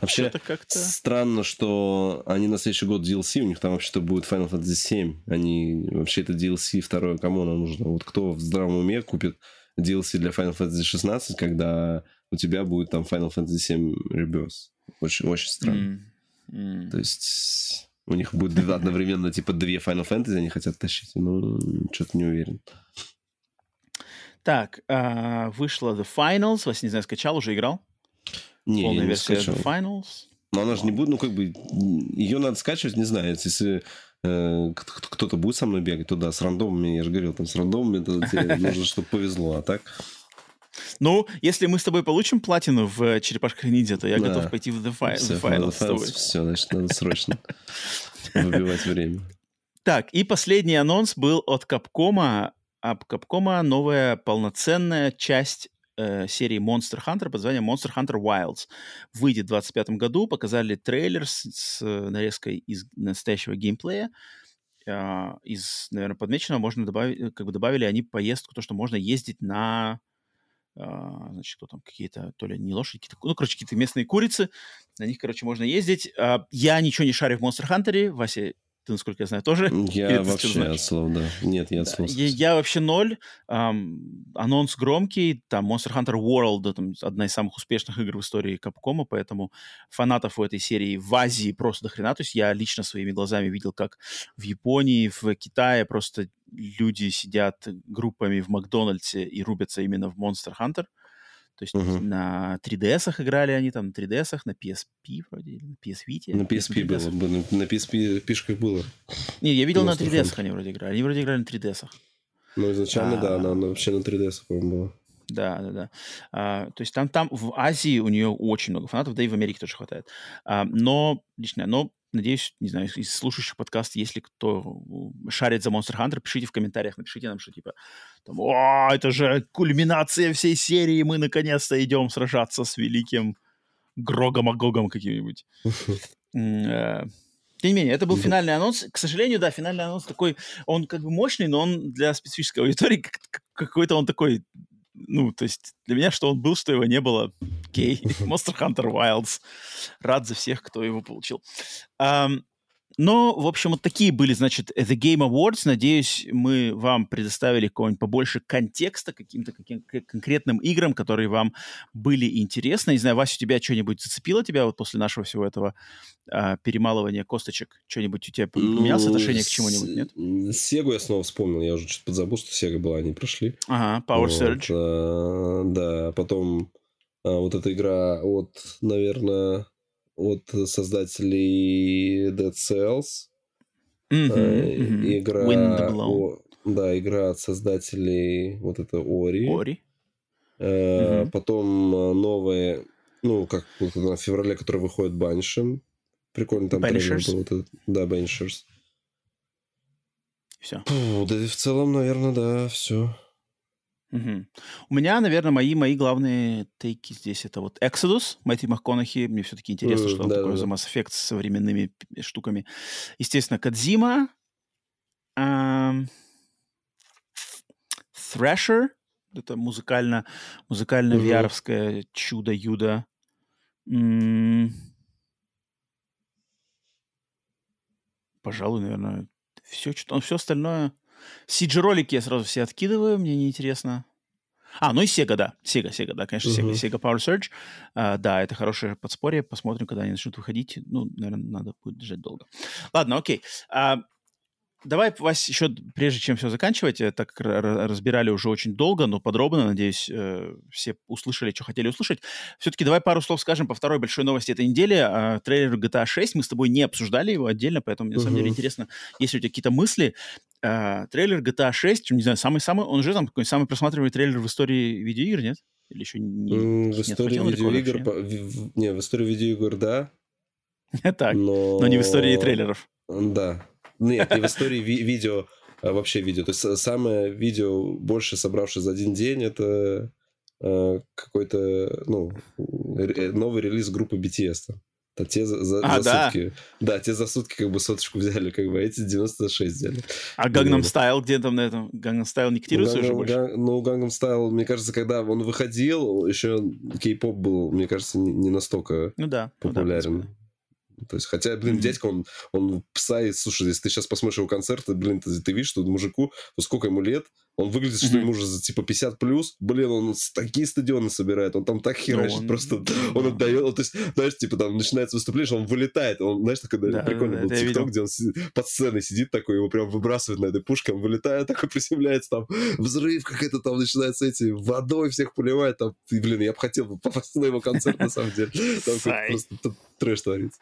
Вообще, как-то... Странно, что они на следующий год DLC, у них там вообще-то будет Final Fantasy 7. Они вообще это DLC второе, кому оно нужно? Вот кто в здравом уме купит DLC для Final Fantasy 16, когда у тебя будет там Final Fantasy 7 Rebirth? Очень, очень странно. М, м. То есть у них будет одновременно типа две Final Fantasy они хотят тащить, но что-то не уверен. Так, а, вышла The Finals. Вас не знаю, скачал, уже играл? Не, Полная я не версия скачал. The Finals. Но она же не будет, ну, как бы, ее надо скачивать, не знаю, если э, кто-то будет со мной бегать, то да, с рандомами, я же говорил, там с рандомами это тебе нужно, чтобы повезло, а так... Ну, если мы с тобой получим платину в э, Черепашках Ниндзя, то я Да. готов пойти в The, Fi- Все, The Finals с тобой. все, значит, надо срочно выбивать время. Так, и последний анонс был от Капкома. Об Капкома новая полноценная часть э, серии Monster Hunter под названием Monster Hunter Wilds. Выйдет в 2025 году. Показали трейлер с, с нарезкой из настоящего геймплея. Э, из, наверное, подмеченного можно добавить, как бы добавили они поездку, то, что можно ездить на значит, кто там, какие-то, то ли не лошади, какие-то, ну, короче, какие-то местные курицы, на них, короче, можно ездить. Uh, я ничего не шарю в Monster Hunter, Вася ты, насколько я знаю, тоже? Я вообще от слова, да. Нет, я от слова. Я, я вообще ноль. Эм, анонс громкий. Там Monster Hunter World, там, одна из самых успешных игр в истории Капкома, поэтому фанатов у этой серии в Азии просто до хрена. То есть я лично своими глазами видел, как в Японии, в Китае просто люди сидят группами в Макдональдсе и рубятся именно в Monster Hunter. То есть uh-huh. на 3DS играли они там, на 3DS, на PSP вроде, на PS Vita. На PSP было, на, на PSP пишках было. Не, я видел на 3DS они вроде играли. Они вроде играли на 3DS. Ну, изначально, а, да, она, она вообще на 3DS, по-моему, была. Да, да, да. А, то есть там, там в Азии у нее очень много фанатов, да и в Америке тоже хватает. А, но лично, но надеюсь, не знаю, из слушающих подкаст, если кто шарит за Monster Hunter, пишите в комментариях, напишите нам, что типа, там, о, это же кульминация всей серии, мы наконец-то идем сражаться с великим Грогом Агогом каким-нибудь. Э, тем не менее, это был финальный анонс. К сожалению, да, финальный анонс такой, он как бы мощный, но он для специфической аудитории какой-то он такой ну, то есть для меня, что он был, что его не было. Окей. Monster Hunter Wilds. Рад за всех, кто его получил. Um, но, в общем, вот такие были, значит, The Game Awards. Надеюсь, мы вам предоставили какого-нибудь побольше контекста каким-то каким конкретным играм, которые вам были интересны. Не знаю, Вася, у тебя что-нибудь зацепило тебя вот после нашего всего этого а, перемалывания косточек? Что-нибудь у тебя поменялось ну, отношение к чему-нибудь, нет? Сегу я снова вспомнил. Я уже что-то подзабыл, что Сега была, они прошли. Ага, Power вот, Surge. А, да, потом вот эта игра от, наверное от создателей Dead Cells. Mm-hmm, mm-hmm. Игра... О, да, игра от создателей вот это Ори. Ори. Э, mm-hmm. Потом э, новые, ну, как вот в феврале, который выходит Баншем. Прикольно там трейлер был. Вот этот, да, Banishers. Все. Фу, да и в целом, наверное, да, все. Угу. У меня, наверное, мои, мои главные тейки здесь это вот Exodus, Мэтти МакКонахи. Мне все-таки интересно, mm, что он да, такое да. за Mass Effect с современными штуками. Естественно, Кадзима. Thrasher. Это музыкально, музыкально-виаровское mm-hmm. чудо-юдо. М-м- пожалуй, наверное, все, что, все остальное CG-ролики я сразу все откидываю, мне неинтересно. А, ну и Sega, да. Sega, Sega, да, конечно, Sega. Uh-huh. Sega Power Surge. Uh, да, это хорошее подспорье. Посмотрим, когда они начнут выходить. Ну, наверное, надо будет ждать долго. Ладно, окей. Uh, Давай, Вась, еще прежде чем все заканчивать, э, так как разбирали уже очень долго, но подробно, надеюсь, э, все услышали, что хотели услышать. Все-таки давай пару слов скажем по второй большой новости этой недели. А, трейлер GTA 6, мы с тобой не обсуждали его отдельно, поэтому мне на самом деле интересно, есть ли у тебя какие-то мысли. А, трейлер GTA 6, не знаю, самый-самый, он же там какой самый просматриваемый трейлер в истории видеоигр, нет? Или еще не, в истории видеоигр, по, в, не, в истории видеоигр, да. Так, но... но не в истории трейлеров. Да, нет, и в истории ви- видео, а, вообще видео. То есть самое видео, больше собравшее за один день, это э, какой-то, ну, новый релиз группы BTS. Там. Те за, за, а, за да? сутки. Да, те за сутки как бы соточку взяли, как бы, а эти 96 взяли. А Gangnam Style где там на этом? Gangnam Style не котируется уже больше? Ган, ну, Gangnam Style, мне кажется, когда он выходил, еще кей-поп был, мне кажется, не, не настолько ну, да, популярен. Ну, да, то есть, хотя, блин, mm-hmm. дядька, он, он пса, и, слушай, если ты сейчас посмотришь его концерты, блин, ты, ты видишь, что мужику, ну, сколько ему лет, он выглядит, что ему уже за, типа 50 плюс, блин, он такие стадионы собирает, он там так херачит, он... просто. он отдает, то есть, знаешь, типа там начинается выступление, что он вылетает, он, знаешь, такой да, прикольный был тикток, где он под сценой сидит такой, его прям выбрасывает на этой пушке, он вылетает, такой приземляется, там взрыв какой-то там начинается эти, водой всех поливает, там, и, блин, я бы хотел попасть на его концерт, на самом деле, там просто трэш творится.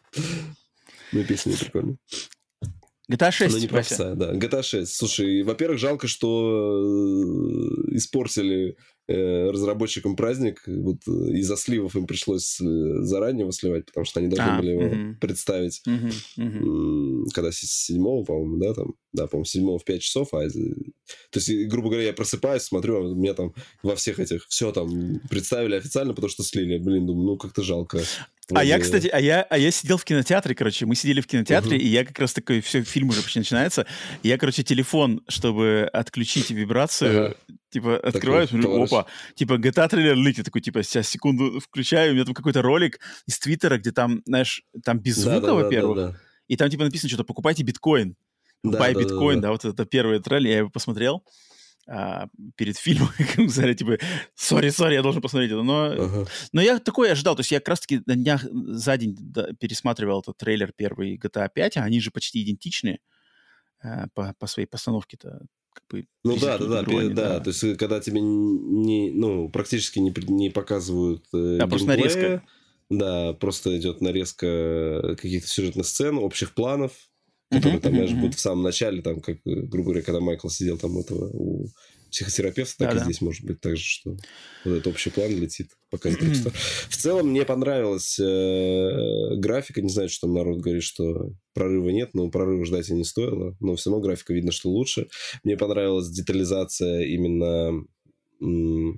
Ну, песня прикольная. GTA 6. Ну, не попса, да. GTA 6. Слушай, во-первых, жалко, что э, испортили э, разработчикам праздник. Вот э, из-за сливов им пришлось заранее его сливать, потому что они должны а, были его угу. представить, угу, угу. когда с 7 по-моему, да, там, да, по-моему, 7 в 5 часов, а то есть, грубо говоря, я просыпаюсь, смотрю, а меня там во всех этих, все там представили официально, потому что слили. Блин, думаю, ну как-то жалко. А я, кстати, а я, а я сидел в кинотеатре, короче, мы сидели в кинотеатре, uh-huh. и я как раз такой, все, фильм уже почти начинается, я, короче, телефон, чтобы отключить вибрацию, uh-huh. типа, открываю, смотрю, опа, типа, GTA трейлер лыки, такой, типа, сейчас, секунду включаю, у меня там какой-то ролик из Твиттера, где там, знаешь, там без звука, да, да, во-первых, да, да, да. и там, типа, написано что-то, покупайте биткоин, да, биткоин, да, да, да. да, вот это первый трейлер, я его посмотрел, а, перед фильмом, сказали, типа, сори, сори, я должен посмотреть это. Но, uh-huh. но я такое ожидал. То есть я как раз-таки на днях за день пересматривал этот трейлер первый GTA 5, а они же почти идентичны а, по, по своей постановке-то. Как бы, ну да, да, да, да, да. То есть э, когда тебе не, ну, практически не, не показывают э, Да, просто нарезка. Да, просто идет нарезка каких-то сюжетных сцен, общих планов, который там, знаешь, будет в самом начале, там, как, э, грубо говоря, когда Майкл сидел там этого у психотерапевта, так да, и да. здесь может быть так же, что вот этот общий план летит, показывает. что... В целом мне понравилась э, графика, не знаю, что там народ говорит, что прорыва нет, но прорыва ждать и не стоило, но все равно графика видно, что лучше. Мне понравилась детализация именно а,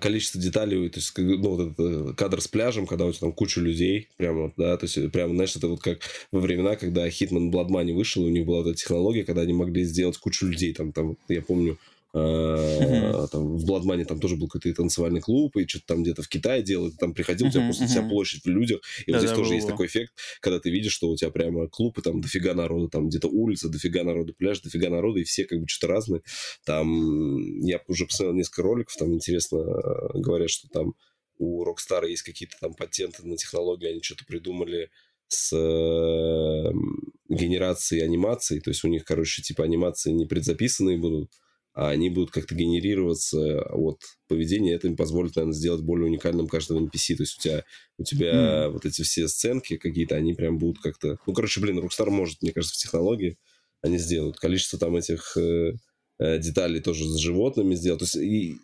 количество деталей, то есть, ну, вот этот э, кадр с пляжем, когда у тебя там куча людей, прямо, да, то есть, прямо, знаешь, это вот как во времена, когда Hitman Blood Money вышел, у них была эта технология, когда они могли сделать кучу людей, там, там, я помню, Uh-huh. Там, в Бладмане там тоже был какой-то танцевальный клуб, и что-то там где-то в Китае делают, там приходил, uh-huh, у тебя просто uh-huh. вся площадь в людях, и да, вот здесь да, тоже было. есть такой эффект, когда ты видишь, что у тебя прямо клуб, и там дофига народу, там где-то улица, дофига народу, пляж, дофига народу, и все как бы что-то разные. Там я уже посмотрел несколько роликов, там интересно э, говорят, что там у Rockstar есть какие-то там патенты на технологии, они что-то придумали с э, генерацией анимации, то есть у них, короче, типа анимации не предзаписанные будут, они будут как-то генерироваться от поведения. Это им позволит, наверное, сделать более уникальным каждого NPC. То есть у тебя, у тебя mm. вот эти все сценки какие-то, они прям будут как-то... Ну, короче, блин, Rockstar может, мне кажется, в технологии они сделают. Количество там этих э, э, деталей тоже с животными сделать. То есть и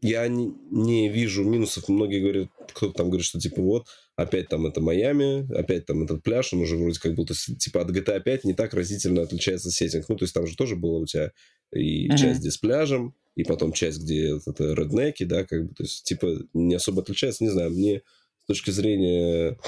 я не, не вижу минусов. Многие говорят, кто-то там говорит, что типа вот, опять там это Майами, опять там этот пляж, он уже вроде как будто, типа от GTA 5 не так разительно отличается сеттинг. Ну, то есть там же тоже было у тебя и uh-huh. часть, где с пляжем, и потом часть, где это реднеки, да, как бы, то есть, типа, не особо отличается, не знаю, мне с точки зрения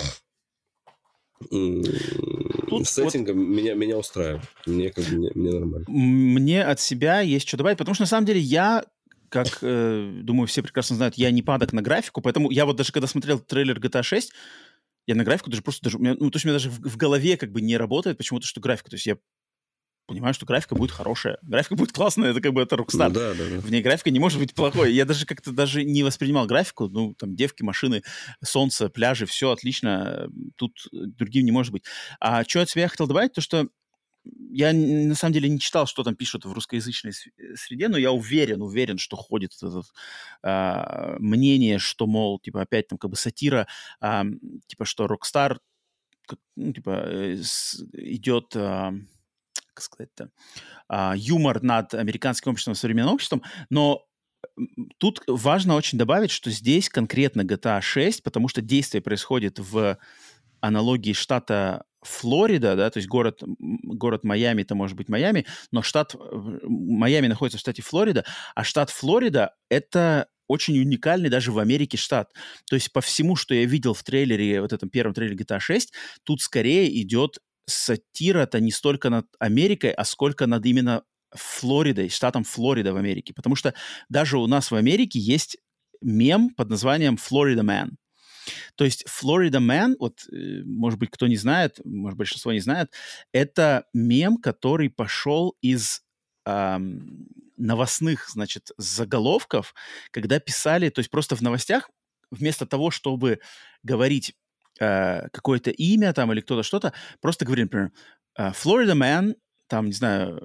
Тут сеттинга вот... меня, меня устраивает. Мне как бы мне, мне нормально. Мне от себя есть что добавить, потому что на самом деле я как, э, думаю, все прекрасно знают, я не падок на графику, поэтому я вот даже когда смотрел трейлер GTA 6, я на графику даже просто даже, ну, то есть у меня даже в, в голове как бы не работает почему-то, что графика, то есть я понимаю, что графика будет хорошая, графика будет классная, это как бы это Rockstar. Ну, да, да, да. В ней графика не может быть плохой. Я даже как-то даже не воспринимал графику, ну, там, девки, машины, солнце, пляжи, все отлично, тут другим не может быть. А что от себя я хотел добавить, то что я на самом деле не читал, что там пишут в русскоязычной э, среде, но я уверен, уверен, что ходит это а, мнение, что, мол, типа, опять там как бы сатира, а, типа, что Rockstar, ну, типа, э, идет... А, как сказать-то, а, юмор над американским обществом, современным обществом, но тут важно очень добавить, что здесь конкретно GTA 6, потому что действие происходит в аналогии штата Флорида, да, то есть город, город Майами, это может быть Майами, но штат Майами находится в штате Флорида, а штат Флорида — это очень уникальный даже в Америке штат. То есть по всему, что я видел в трейлере, вот этом первом трейлере GTA 6, тут скорее идет сатира-то не столько над Америкой, а сколько над именно Флоридой, штатом Флорида в Америке. Потому что даже у нас в Америке есть мем под названием «Florida Man». То есть Florida Man, вот, э, может быть, кто не знает, может, большинство не знает, это мем, который пошел из новостных, значит, заголовков, когда писали, то есть просто в новостях вместо того, чтобы говорить э, какое-то имя там или кто-то что-то, просто говорили, например, э, Florida Man там, не знаю,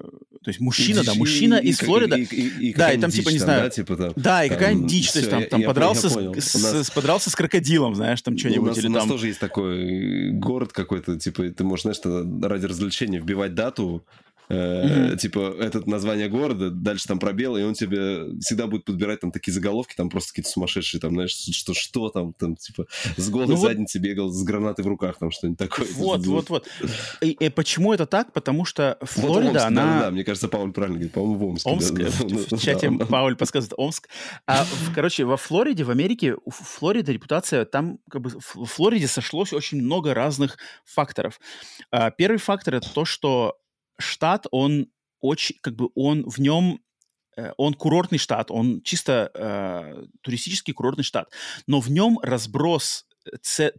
то есть мужчина, дичь, да, мужчина и, из и, Флориды, и, и, и, да, и там типа, не там, знаю, да, типа, там, да и какая-нибудь дичь, то есть там, там я, подрался, я понял. с, нас... с, подрался с крокодилом, знаешь, там что-нибудь. У нас, или у нас тоже есть такой город какой-то, типа, ты можешь, знаешь, ради развлечения вбивать дату, Mm-hmm. Типа, это название города, дальше там пробел, и он тебе всегда будет подбирать там такие заголовки, там просто какие-то сумасшедшие, там, знаешь, что, что там, там, типа, с голой ну, задницы вот... бегал, с гранатой в руках, там, что-нибудь такое. Вот, вот, вот. И, и почему это так? Потому что Флорида, вот Омск, она... Да, да, мне кажется, Пауль правильно говорит, по-моему, в Омске. Омск, да, в, в чате Пауль подсказывает Омск. А, короче, во Флориде, в Америке, у Флориды репутация, там, как бы, в Флориде сошлось очень много разных факторов. А, первый фактор — это то, что штат, он очень, как бы он в нем э, он курортный штат, он чисто э, туристический курортный штат, но в нем разброс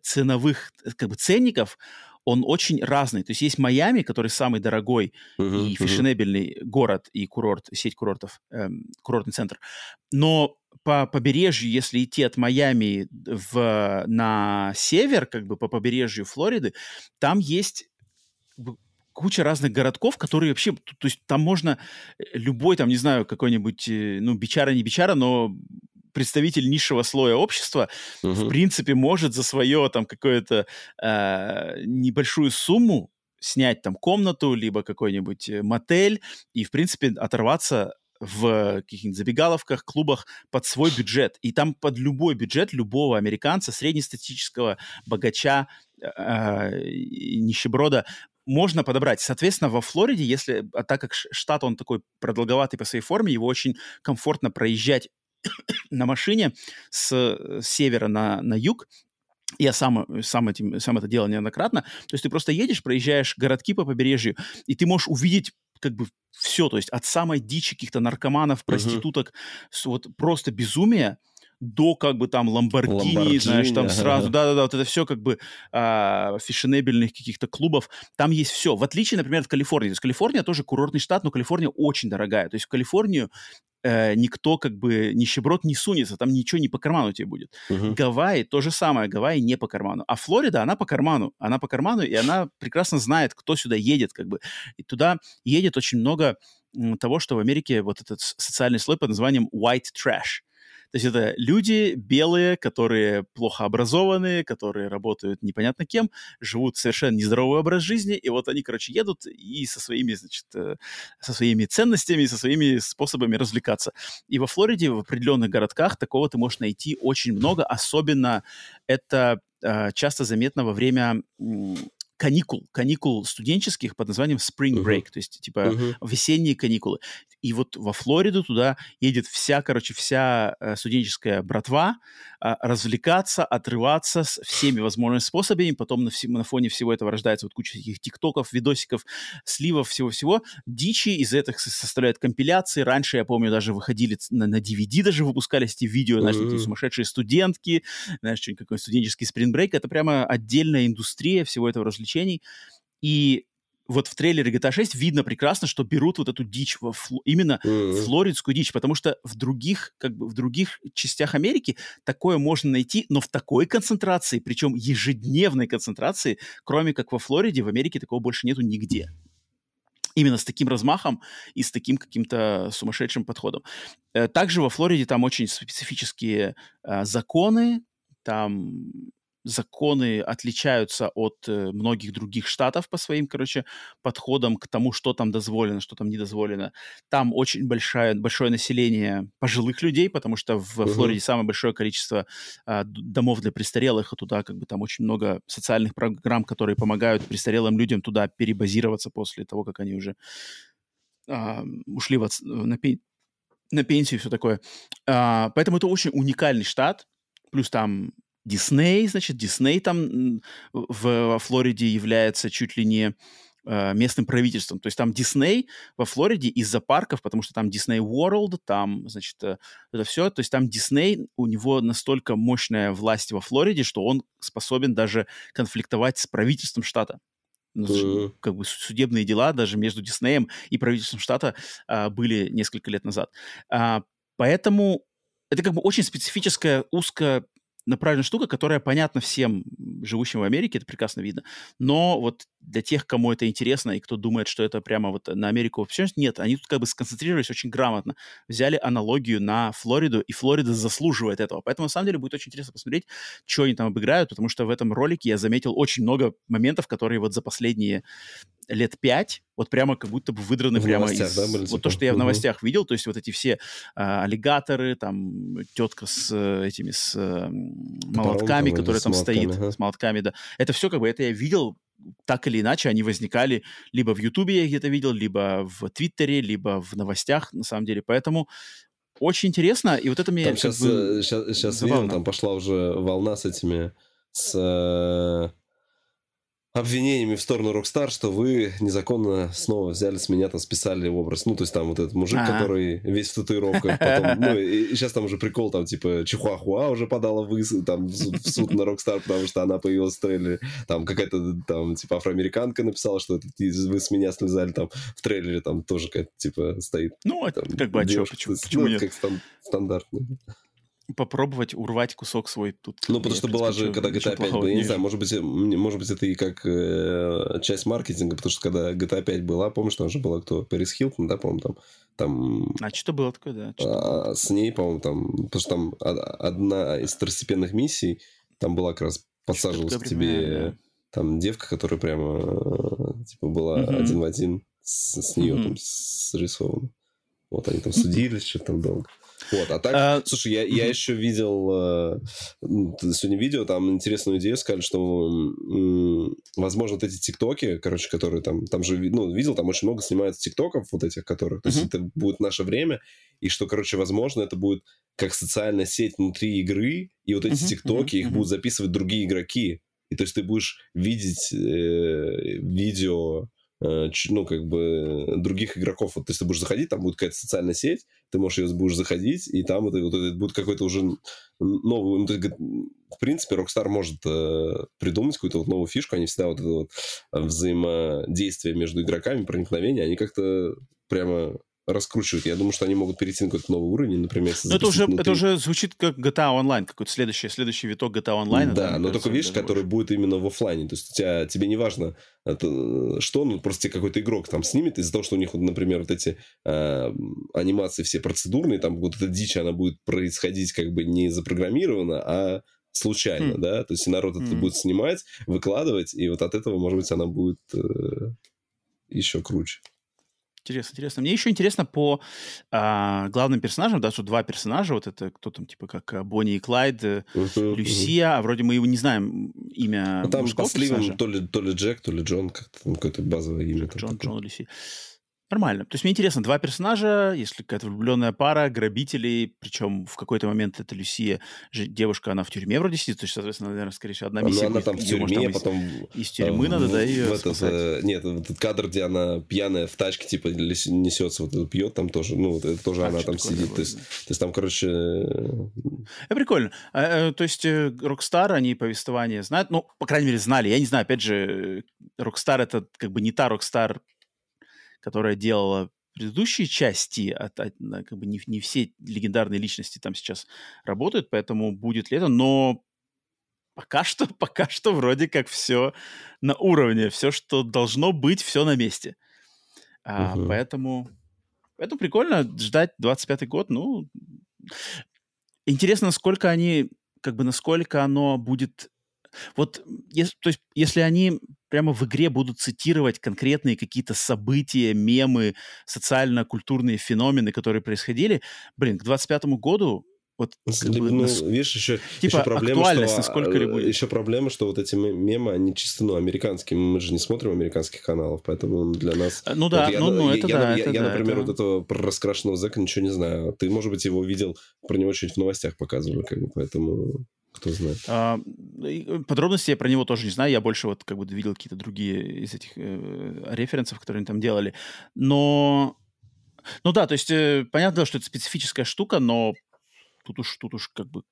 ценовых как бы ценников он очень разный. То есть есть Майами, который самый дорогой uh-huh, и фешенебельный uh-huh. город и курорт, сеть курортов, эм, курортный центр. Но по побережью, если идти от Майами в, на север, как бы по побережью Флориды, там есть куча разных городков, которые вообще, то, есть там можно э, любой, там, не знаю, какой-нибудь, э, ну, бичара, не бичара, но представитель низшего слоя общества, uh-huh. в принципе, может за свое там какое-то э, небольшую сумму снять там комнату, либо какой-нибудь э, мотель и, в принципе, оторваться в каких-нибудь забегаловках, клубах под свой бюджет. И там под любой бюджет любого американца, среднестатистического богача, э, нищеброда можно подобрать. Соответственно, во Флориде, если, а так как штат, он такой продолговатый по своей форме, его очень комфортно проезжать на машине с, с севера на, на юг, я сам, сам, этим, сам это делал неоднократно. То есть ты просто едешь, проезжаешь городки по побережью, и ты можешь увидеть как бы все, то есть от самой дичи каких-то наркоманов, проституток, uh-huh. вот просто безумие, до как бы там Ламборгини, знаешь, там сразу, да-да-да, вот это все как бы а, фешенебельных каких-то клубов, там есть все. В отличие, например, от Калифорнии. То есть Калифорния тоже курортный штат, но Калифорния очень дорогая. То есть в Калифорнию э, никто как бы нищеброд не сунется, там ничего не по карману тебе будет. Uh-huh. Гавайи то же самое, Гавайи не по карману. А Флорида, она по карману, она по карману, и она прекрасно знает, кто сюда едет, как бы. И туда едет очень много того, что в Америке вот этот социальный слой под названием white trash. То есть это люди белые, которые плохо образованные, которые работают непонятно кем, живут совершенно нездоровый образ жизни, и вот они, короче, едут и со своими, значит, э, со своими ценностями, со своими способами развлекаться. И во Флориде, в определенных городках такого ты можешь найти очень много, особенно это э, часто заметно во время каникул, каникул студенческих под названием Spring Break, uh-huh. то есть типа uh-huh. весенние каникулы. И вот во Флориду туда едет вся, короче, вся э, студенческая братва э, развлекаться, отрываться с всеми возможными способами. Потом на, вс- на фоне всего этого рождается вот куча таких тиктоков, видосиков, сливов, всего-всего. Дичи из этих составляют компиляции. Раньше, я помню, даже выходили на, на DVD, даже выпускались эти видео, знаешь, uh-huh. сумасшедшие студентки, знаешь, что-нибудь какой студенческий Break. Это прямо отдельная индустрия всего этого развлечений. И вот в трейлере GTA 6 видно прекрасно, что берут вот эту дичь, во фло, именно mm-hmm. флоридскую дичь, потому что в других, как бы в других частях Америки такое можно найти, но в такой концентрации, причем ежедневной концентрации, кроме как во Флориде, в Америке такого больше нету нигде. Именно с таким размахом и с таким каким-то сумасшедшим подходом. Э, также во Флориде там очень специфические э, законы, там законы отличаются от э, многих других штатов по своим, короче, подходам к тому, что там дозволено, что там не дозволено. Там очень большое, большое население пожилых людей, потому что в uh-huh. Флориде самое большое количество а, домов для престарелых, и туда как бы там очень много социальных программ, которые помогают престарелым людям туда перебазироваться после того, как они уже а, ушли в, на, пен, на пенсию и все такое. А, поэтому это очень уникальный штат, плюс там Дисней, значит, Дисней там в, во Флориде является чуть ли не э, местным правительством. То есть там Дисней во Флориде из-за парков, потому что там Дисней World, там, значит, э, это все. То есть там Дисней, у него настолько мощная власть во Флориде, что он способен даже конфликтовать с правительством штата. Mm-hmm. Как бы судебные дела даже между Диснеем и правительством штата а, были несколько лет назад. А, поэтому это как бы очень специфическая, узкая направленная штука, которая понятна всем живущим в Америке, это прекрасно видно. Но вот для тех, кому это интересно и кто думает, что это прямо вот на Америку вообще нет, они тут как бы сконцентрировались очень грамотно, взяли аналогию на Флориду, и Флорида заслуживает этого. Поэтому на самом деле будет очень интересно посмотреть, что они там обыграют, потому что в этом ролике я заметил очень много моментов, которые вот за последние лет пять, вот прямо как будто бы выдраны в прямо из... Да, были, вот типа? то, что я в новостях угу. видел, то есть вот эти все а, аллигаторы, там тетка с этими, с а, молотками, Топором, которая там стоит, ага. с молотками, да. Это все как бы, это я видел так или иначе они возникали либо в Ютубе я где-то видел, либо в Твиттере, либо в новостях, на самом деле. Поэтому очень интересно, и вот это мне... Там сейчас, бы, сейчас, сейчас видно, там пошла уже волна с этими, с э, обвинениями в сторону Rockstar, что вы незаконно снова взяли с меня, там списали образ. Ну, то есть там вот этот мужик, А-а-а. который весь в татуировках. Потом, ну, и, и сейчас там уже прикол, там типа Чихуахуа уже подала выз, там, в суд на Rockstar, потому что она появилась в трейлере. Там какая-то там типа афроамериканка написала, что это вы с меня слезали там в трейлере, там тоже какая-то типа стоит. Ну, там, как бы, а что, почему, почему ну, нет? как стан- стандартно попробовать урвать кусок свой тут. Ну, потому что была же, когда GTA 5 была, я не знаю, может быть, может быть, это и как э, часть маркетинга, потому что когда GTA 5 была, помнишь, там же была кто? Пэрис Хилтон, да, по-моему, там там... А что было такое, да? А, с ней, по-моему, там... Потому что там одна из второстепенных миссий, там была как раз подсаживалась к тебе там девка, которая прямо типа была угу. один в один с, с нее угу. там срисована. Вот они там судились, что-то там долго. Вот, а так, а, слушай, я, я еще видел э, сегодня видео, там интересную идею сказали, что, возможно, вот эти тиктоки, короче, которые там, там же, ну, видел, там очень много снимается тиктоков вот этих, которых, то есть это будет наше время, и что, короче, возможно, это будет как социальная сеть внутри игры, и вот эти тиктоки, их будут записывать другие игроки, и то есть ты будешь видеть э, видео ну, как бы, других игроков. Вот, есть ты будешь заходить, там будет какая-то социальная сеть, ты можешь ее будешь заходить, и там это, вот, это будет какой-то уже новый... Ну, есть, в принципе, Rockstar может э, придумать какую-то вот новую фишку, они всегда вот это вот взаимодействие между игроками, проникновение, они как-то прямо раскручивают. Я думаю, что они могут перейти на какой-то новый уровень, например. Но это уже, это уже звучит как GTA Online, какой-то следующий, следующий виток GTA Online. Да, это, но только видишь, который больше. будет именно в офлайне. То есть у тебя, тебе не важно, это, что, ну, просто тебе какой-то игрок там снимет из-за того, что у них, например, вот эти э, анимации все процедурные, там вот эта дичь, она будет происходить как бы не запрограммирована, а случайно, хм. да, то есть народ хм. это будет снимать, выкладывать, и вот от этого, может быть, она будет э, еще круче. Интересно, интересно. Мне еще интересно по а, главным персонажам, да, что два персонажа, вот это кто там, типа, как а, Бонни и Клайд, uh-huh, Люсия, uh-huh. а вроде мы его не знаем имя ну, Там по сливам то ли, то ли Джек, то ли Джон, как-то, какое-то базовое имя. Джон, Джон, Люси. Нормально. То есть мне интересно, два персонажа, если какая-то влюбленная пара, грабителей, причем в какой-то момент это Люсия, девушка, она в тюрьме вроде сидит, то есть, соответственно, наверное, скорее всего, одна миссия. она там в тюрьме, может, потом... Из, из тюрьмы в, надо, да, ее в этот, э, Нет, этот кадр, где она пьяная в тачке, типа, несется, вот пьет там тоже, ну, это тоже а, она там сидит. То есть, то есть там, короче... Это прикольно. А, э, то есть Rockstar, они повествование знают, ну, по крайней мере, знали. Я не знаю, опять же, Rockstar это как бы не та Rockstar, которая делала предыдущие части, от, от, как бы не, не все легендарные личности там сейчас работают, поэтому будет ли это, но пока что, пока что вроде как все на уровне, все, что должно быть, все на месте. А, угу. Поэтому, поэтому прикольно ждать 25-й год, ну, интересно, насколько они, как бы, насколько оно будет вот, то есть, если они прямо в игре будут цитировать конкретные какие-то события, мемы, социально-культурные феномены, которые происходили, блин, к 25 году вот, как бы, ну, нас... видишь, еще, типа, еще проблема, что, насколько ли будет. Еще проблема, что вот эти мемы, они чисто, ну, американские. Мы же не смотрим американских каналов, поэтому для нас... А, ну да, вот я, ну, ну, это я, да. Я, это я да, например, это... вот этого про раскрашенного зэка ничего не знаю. Ты, может быть, его видел, про него чуть в новостях показывали, как бы, поэтому кто знает. А, э, подробности я про него тоже не знаю. Я больше вот как бы видел какие-то другие из этих э, референсов, которые они там делали. Но... Ну да, то есть э, понятно, что это специфическая штука, но тут уж, тут уж как бы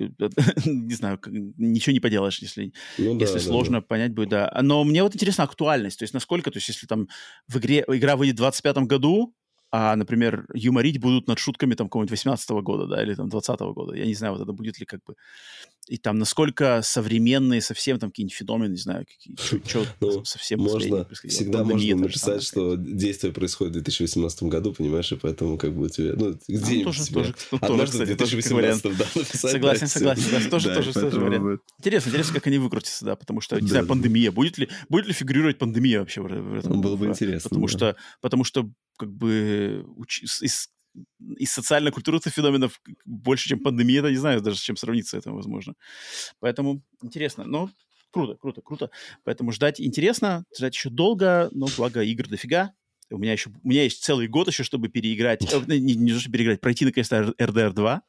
не знаю, ничего не поделаешь, если, ну, да, если да, сложно да. понять будет, да. Но мне вот интересна актуальность, то есть насколько, то есть если там в игре, игра выйдет в 25 году, а, например, юморить будут над шутками там какого-нибудь 18 -го года, да, или там 20 -го года. Я не знаю, вот это будет ли как бы и там насколько современные совсем там какие-нибудь феномены, не знаю, какие, что ну, совсем можно, Всегда можно написать, что действие происходит в 2018 году, понимаешь, и поэтому как бы у тебя, ну, где ну, тоже, тоже, однажды тоже, в 2018 да, написать. Согласен, согласен, согласен, тоже, тоже, тоже вариант. Интересно, интересно, как они выкрутятся, да, потому что, не знаю, пандемия, будет ли, будет ли фигурировать пандемия вообще в этом? Было бы интересно. Потому что, потому что как бы из из социально-культурных феноменов больше, чем пандемия, я не знаю даже, с чем сравниться это возможно. Поэтому интересно. Но круто, круто, круто. Поэтому ждать интересно, ждать еще долго, но благо игр дофига. У меня еще, у меня есть целый год еще, чтобы переиграть, э, не, не, не переиграть, пройти наконец-то RDR 2.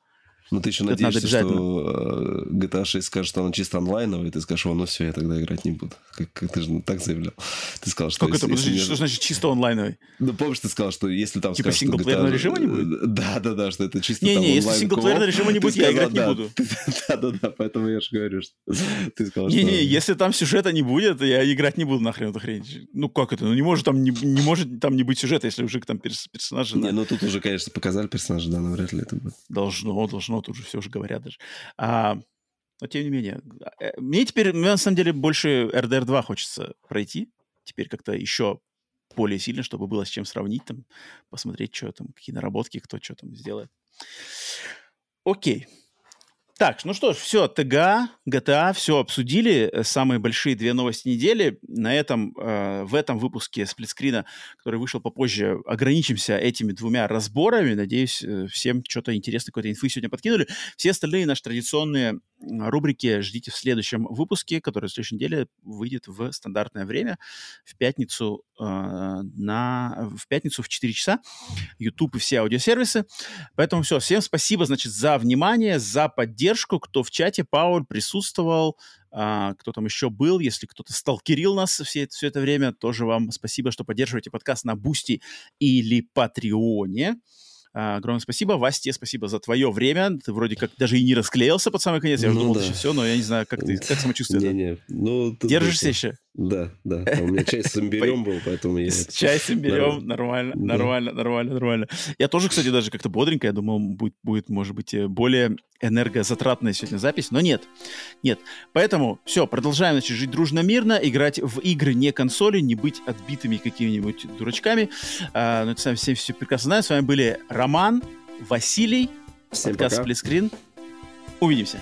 Ну, ты еще надеешься, что э, GTA 6 скажет, что он чисто онлайновый, и ты скажешь, ну все, я тогда играть не буду. Как, как ты же так заявлял. Ты сказал, что... Как если, это? Подожди, если... что значит чисто онлайновый? Ну, помнишь, ты сказал, что если там Типа синглплеерного режима не будет? Да, да, да, что это чисто Не-не, если синглплеерного режима не будет, я играть не буду. Да, да, да, поэтому я же говорю, что ты сказал, что... Не-не, если там сюжета не будет, я играть не буду нахрен эту хрень. Ну, как это? Ну, не может там не, не может там не быть сюжета, если уже там персонажи... Не, ну тут уже, конечно, показали персонажа, да, навряд ли это будет. Должно, должно, тут уже все уже говорят даже. А, но тем не менее, э, мне теперь, мне на самом деле больше RDR 2 хочется пройти. Теперь как-то еще более сильно, чтобы было с чем сравнить, там, посмотреть, что там, какие наработки, кто что там сделает. Окей. Так, ну что ж, все, ТГ, GTA, все обсудили. Э, самые большие две новости недели. На этом, э, в этом выпуске сплитскрина, который вышел попозже, ограничимся этими двумя разборами. Надеюсь, э, всем что-то интересное, какой-то инфы сегодня подкинули. Все остальные наши традиционные рубрики ждите в следующем выпуске, который в следующей неделе выйдет в стандартное время, в пятницу, э, на, в пятницу в 4 часа. YouTube и все аудиосервисы. Поэтому все, всем спасибо, значит, за внимание, за поддержку кто в чате, Пауль присутствовал, а, кто там еще был, если кто-то сталкерил нас все, все это время, тоже вам спасибо, что поддерживаете подкаст на Бусти или Патреоне. А, огромное спасибо. Васте, спасибо за твое время. Ты вроде как даже и не расклеился под самый конец. Я ну, думал, да. все, но я не знаю, как ты, как самочувствие? Не, не. Ну, Держишься еще? Да, да. А у меня чай с имбирем был, поэтому я... Чай с имбирем, нормально, нормально, нормально, нормально. Я тоже, кстати, даже как-то бодренько, я думал, будет, будет, может быть, э, более энергозатратная сегодня запись, но нет, нет. Поэтому все, продолжаем, значит, жить дружно-мирно, играть в игры не консоли, не быть отбитыми какими-нибудь дурачками. А, ну, это сами все, все прекрасно знаем. С вами были Роман, Василий, Всем подкаст пока. Сплитскрин. Увидимся.